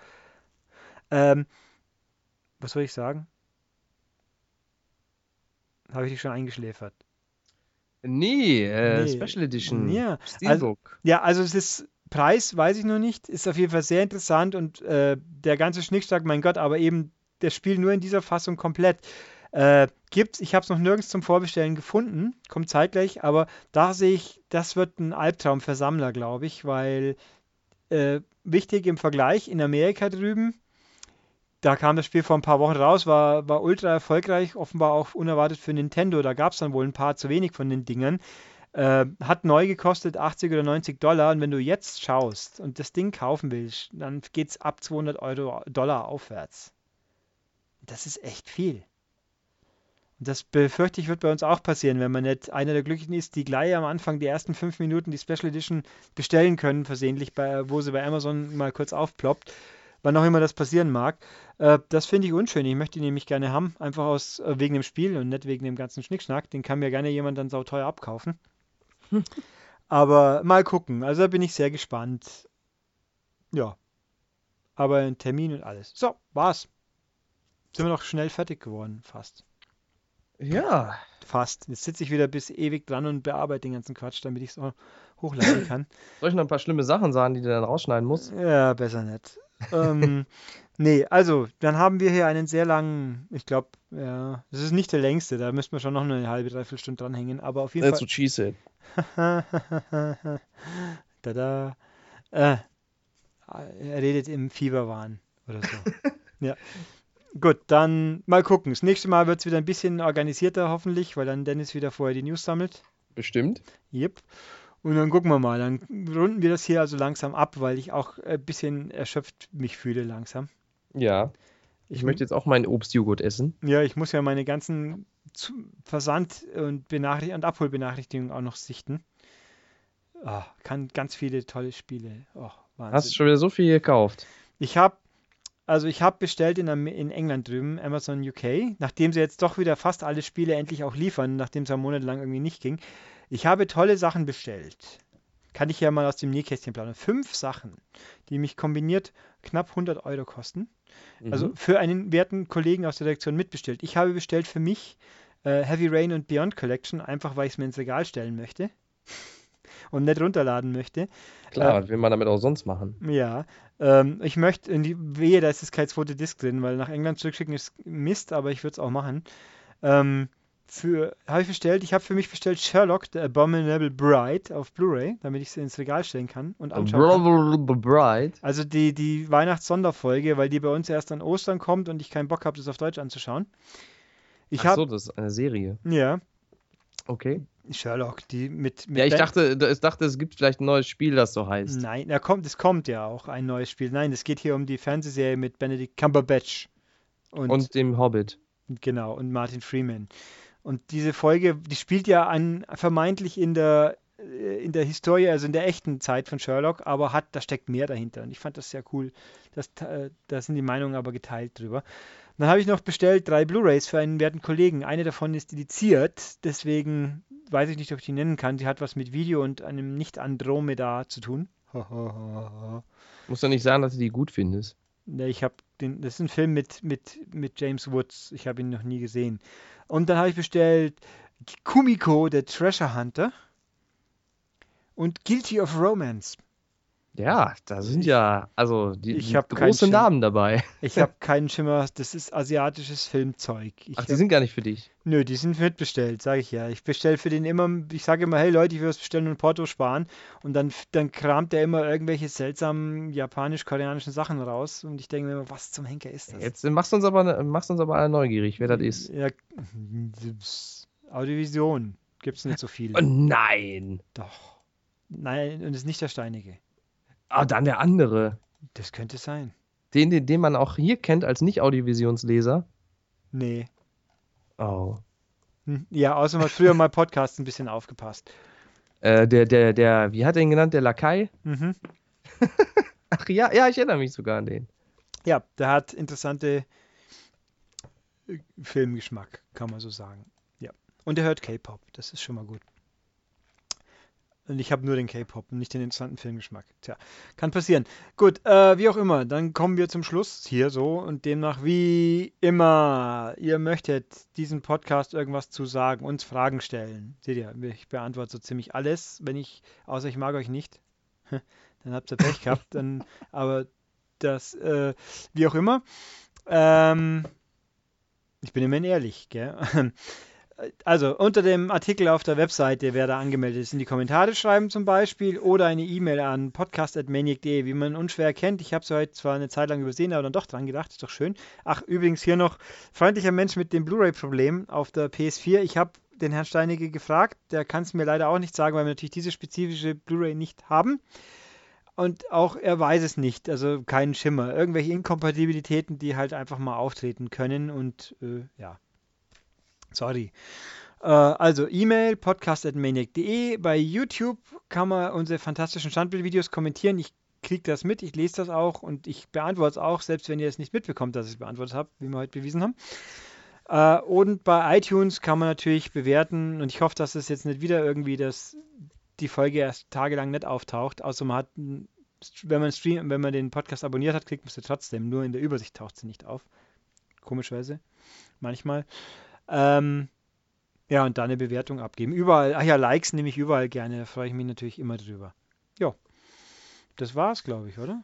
Ähm, was soll ich sagen? Habe ich dich schon eingeschläfert? Nee, äh, nee. Special Edition. Ja. Also, ja, also es ist Preis, weiß ich noch nicht. Ist auf jeden Fall sehr interessant und äh, der ganze Schnickschnack, mein Gott, aber eben das Spiel nur in dieser Fassung komplett. Äh, gibt's, ich habe es noch nirgends zum Vorbestellen gefunden, kommt zeitgleich, aber da sehe ich, das wird ein Albtraum für Sammler, glaube ich, weil äh, wichtig im Vergleich in Amerika drüben da kam das Spiel vor ein paar Wochen raus, war, war ultra erfolgreich, offenbar auch unerwartet für Nintendo. Da gab es dann wohl ein paar zu wenig von den Dingern. Äh, hat neu gekostet 80 oder 90 Dollar. Und wenn du jetzt schaust und das Ding kaufen willst, dann geht es ab 200 Euro, Dollar aufwärts. Das ist echt viel. Das befürchte ich, wird bei uns auch passieren, wenn man nicht einer der Glücklichen ist, die gleich am Anfang die ersten fünf Minuten die Special Edition bestellen können, versehentlich, bei, wo sie bei Amazon mal kurz aufploppt wann auch immer das passieren mag. Äh, das finde ich unschön. Ich möchte ihn nämlich gerne haben, einfach aus äh, wegen dem Spiel und nicht wegen dem ganzen Schnickschnack. Den kann mir gerne jemand dann sauteuer abkaufen. Aber mal gucken. Also da bin ich sehr gespannt. Ja. Aber ein Termin und alles. So, war's. Sind wir noch schnell fertig geworden, fast. Ja. Fast. Jetzt sitze ich wieder bis ewig dran und bearbeite den ganzen Quatsch, damit ich es auch hochladen kann. Soll ich noch ein paar schlimme Sachen sagen, die du dann rausschneiden musst? Ja, besser nicht. ähm, nee, also, dann haben wir hier einen sehr langen, ich glaube, ja, das ist nicht der längste, da müssten wir schon noch eine halbe, dreiviertel Stunde dranhängen, aber auf jeden That's Fall. what she said. Tada. Äh, er redet im Fieberwahn oder so. ja. Gut, dann mal gucken. Das nächste Mal wird es wieder ein bisschen organisierter, hoffentlich, weil dann Dennis wieder vorher die News sammelt. Bestimmt. Yep. Und dann gucken wir mal. Dann runden wir das hier also langsam ab, weil ich auch ein bisschen erschöpft mich fühle langsam. Ja. Ich möchte jetzt auch meinen Obstjoghurt essen. Ja, ich muss ja meine ganzen Versand- und, Benachricht und Abholbenachrichtigungen auch noch sichten. Ah, kann ganz viele tolle Spiele. Oh, Wahnsinn. Hast du schon wieder so viel gekauft? Ich habe also ich habe bestellt in, in England drüben, Amazon UK, nachdem sie jetzt doch wieder fast alle Spiele endlich auch liefern, nachdem es ja monatelang irgendwie nicht ging. Ich habe tolle Sachen bestellt. Kann ich ja mal aus dem Nähkästchen plaudern. Fünf Sachen, die mich kombiniert knapp 100 Euro kosten. Also Mhm. für einen werten Kollegen aus der Redaktion mitbestellt. Ich habe bestellt für mich äh, Heavy Rain und Beyond Collection, einfach weil ich es mir ins Regal stellen möchte und nicht runterladen möchte. Klar, was will man damit auch sonst machen? Ja, ähm, ich möchte, in die Wehe, da ist das kein zweite Disc drin, weil nach England zurückschicken ist Mist, aber ich würde es auch machen. Ähm, für, habe ich bestellt, ich habe für mich bestellt Sherlock, The Abominable Bride auf Blu-ray, damit ich es ins Regal stellen kann und anschauen kann. Bride. Also die, die Weihnachts-Sonderfolge, weil die bei uns erst an Ostern kommt und ich keinen Bock habe, das auf Deutsch anzuschauen. Ich Ach habe, so, das ist eine Serie. ja, Okay. Sherlock, die mit, mit Ja, ich Ben- dachte, ich dachte, es gibt vielleicht ein neues Spiel, das so heißt. Nein, da kommt, es kommt ja auch ein neues Spiel. Nein, es geht hier um die Fernsehserie mit Benedict Cumberbatch. Und, Und dem Hobbit. genau, und Martin Freeman. Und diese Folge, die spielt ja an, vermeintlich in der, äh, in der Historie, also in der echten Zeit von Sherlock, aber hat, da steckt mehr dahinter. Und ich fand das sehr cool. Das, äh, da sind die Meinungen aber geteilt drüber. Dann habe ich noch bestellt drei Blu-rays für einen werten Kollegen. Eine davon ist dediziert, deswegen weiß ich nicht, ob ich die nennen kann. Sie hat was mit Video und einem Nicht-Andromeda zu tun. Muss doch nicht sagen, dass du die gut findest. Ne, ich habe den, das ist ein Film mit, mit, mit James Woods. Ich habe ihn noch nie gesehen. Und dann habe ich bestellt Kumiko, der Treasure Hunter und Guilty of Romance. Ja, da sind ja, also die, ich die große. Namen dabei. Ich habe keinen Schimmer, das ist asiatisches Filmzeug. Ich Ach, die hab- sind gar nicht für dich. Nö, die sind mitbestellt, sage ich ja. Ich bestelle für den immer, ich sage immer, hey Leute, ich will was bestellen und Porto sparen. Und dann, dann kramt der immer irgendwelche seltsamen japanisch-koreanischen Sachen raus. Und ich denke mir immer, was zum Henker ist das? Jetzt machst du uns aber, machst uns aber alle neugierig, wer das ist. Ja, Audiovision gibt es nicht so viel. Oh nein! Doch. Nein, und es ist nicht der Steinige. Ah, dann der andere. Das könnte sein. Den, den, den man auch hier kennt als Nicht-Audiovisionsleser. Nee. Oh. Hm, Ja, außer man hat früher mal Podcasts ein bisschen aufgepasst. Äh, der, der, der, wie hat er ihn genannt? Der Lakai? Mhm. Ach ja, ja, ich erinnere mich sogar an den. Ja, der hat interessante äh, Filmgeschmack, kann man so sagen. Ja. Und er hört K-Pop, das ist schon mal gut. Und ich habe nur den K-Pop und nicht den interessanten Filmgeschmack. Tja, kann passieren. Gut, äh, wie auch immer, dann kommen wir zum Schluss hier so und demnach wie immer, ihr möchtet diesen Podcast irgendwas zu sagen, uns Fragen stellen. Seht ihr, ich beantworte so ziemlich alles, wenn ich, außer ich mag euch nicht, dann habt ihr Pech gehabt, dann, aber das, äh, wie auch immer. Ähm, ich bin immerhin ehrlich, gell? Also unter dem Artikel auf der Webseite, wer da angemeldet ist, in die Kommentare schreiben zum Beispiel oder eine E-Mail an podcast.maniac.de, wie man unschwer erkennt. Ich habe es heute zwar eine Zeit lang übersehen, aber dann doch dran gedacht, ist doch schön. Ach, übrigens hier noch freundlicher Mensch mit dem Blu-ray-Problem auf der PS4. Ich habe den Herrn Steinige gefragt, der kann es mir leider auch nicht sagen, weil wir natürlich diese spezifische Blu-ray nicht haben. Und auch er weiß es nicht, also keinen Schimmer. Irgendwelche Inkompatibilitäten, die halt einfach mal auftreten können und äh, ja. Sorry. Äh, also E-Mail podcast.maniac.de. Bei YouTube kann man unsere fantastischen Standbildvideos kommentieren. Ich kriege das mit, ich lese das auch und ich beantworte es auch, selbst wenn ihr es nicht mitbekommt, dass ich es beantwortet habe, wie wir heute bewiesen haben. Äh, und bei iTunes kann man natürlich bewerten und ich hoffe, dass es jetzt nicht wieder irgendwie das, die Folge erst tagelang nicht auftaucht, außer man hat, wenn man, Stream, wenn man den Podcast abonniert hat, kriegt man sie trotzdem, nur in der Übersicht taucht sie nicht auf. Komischweise, manchmal. Ähm, ja, und da eine Bewertung abgeben. Überall, ach ja, Likes nehme ich überall gerne, da freue ich mich natürlich immer drüber. Ja, das war's, glaube ich, oder?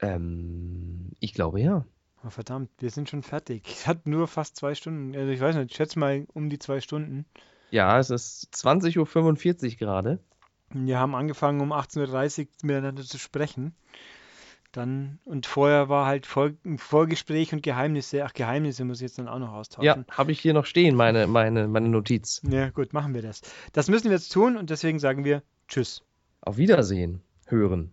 Ähm, ich glaube ja. Oh, verdammt, wir sind schon fertig. Es hat nur fast zwei Stunden. Also ich weiß nicht, ich schätze mal um die zwei Stunden. Ja, es ist 20.45 Uhr gerade. Wir haben angefangen um 18.30 Uhr miteinander zu sprechen. Dann, und vorher war halt Vor Vorgespräch und Geheimnisse. Ach, Geheimnisse muss ich jetzt dann auch noch austauschen. Ja, habe ich hier noch stehen, meine, meine, meine Notiz. Ja, gut, machen wir das. Das müssen wir jetzt tun und deswegen sagen wir Tschüss. Auf Wiedersehen, hören.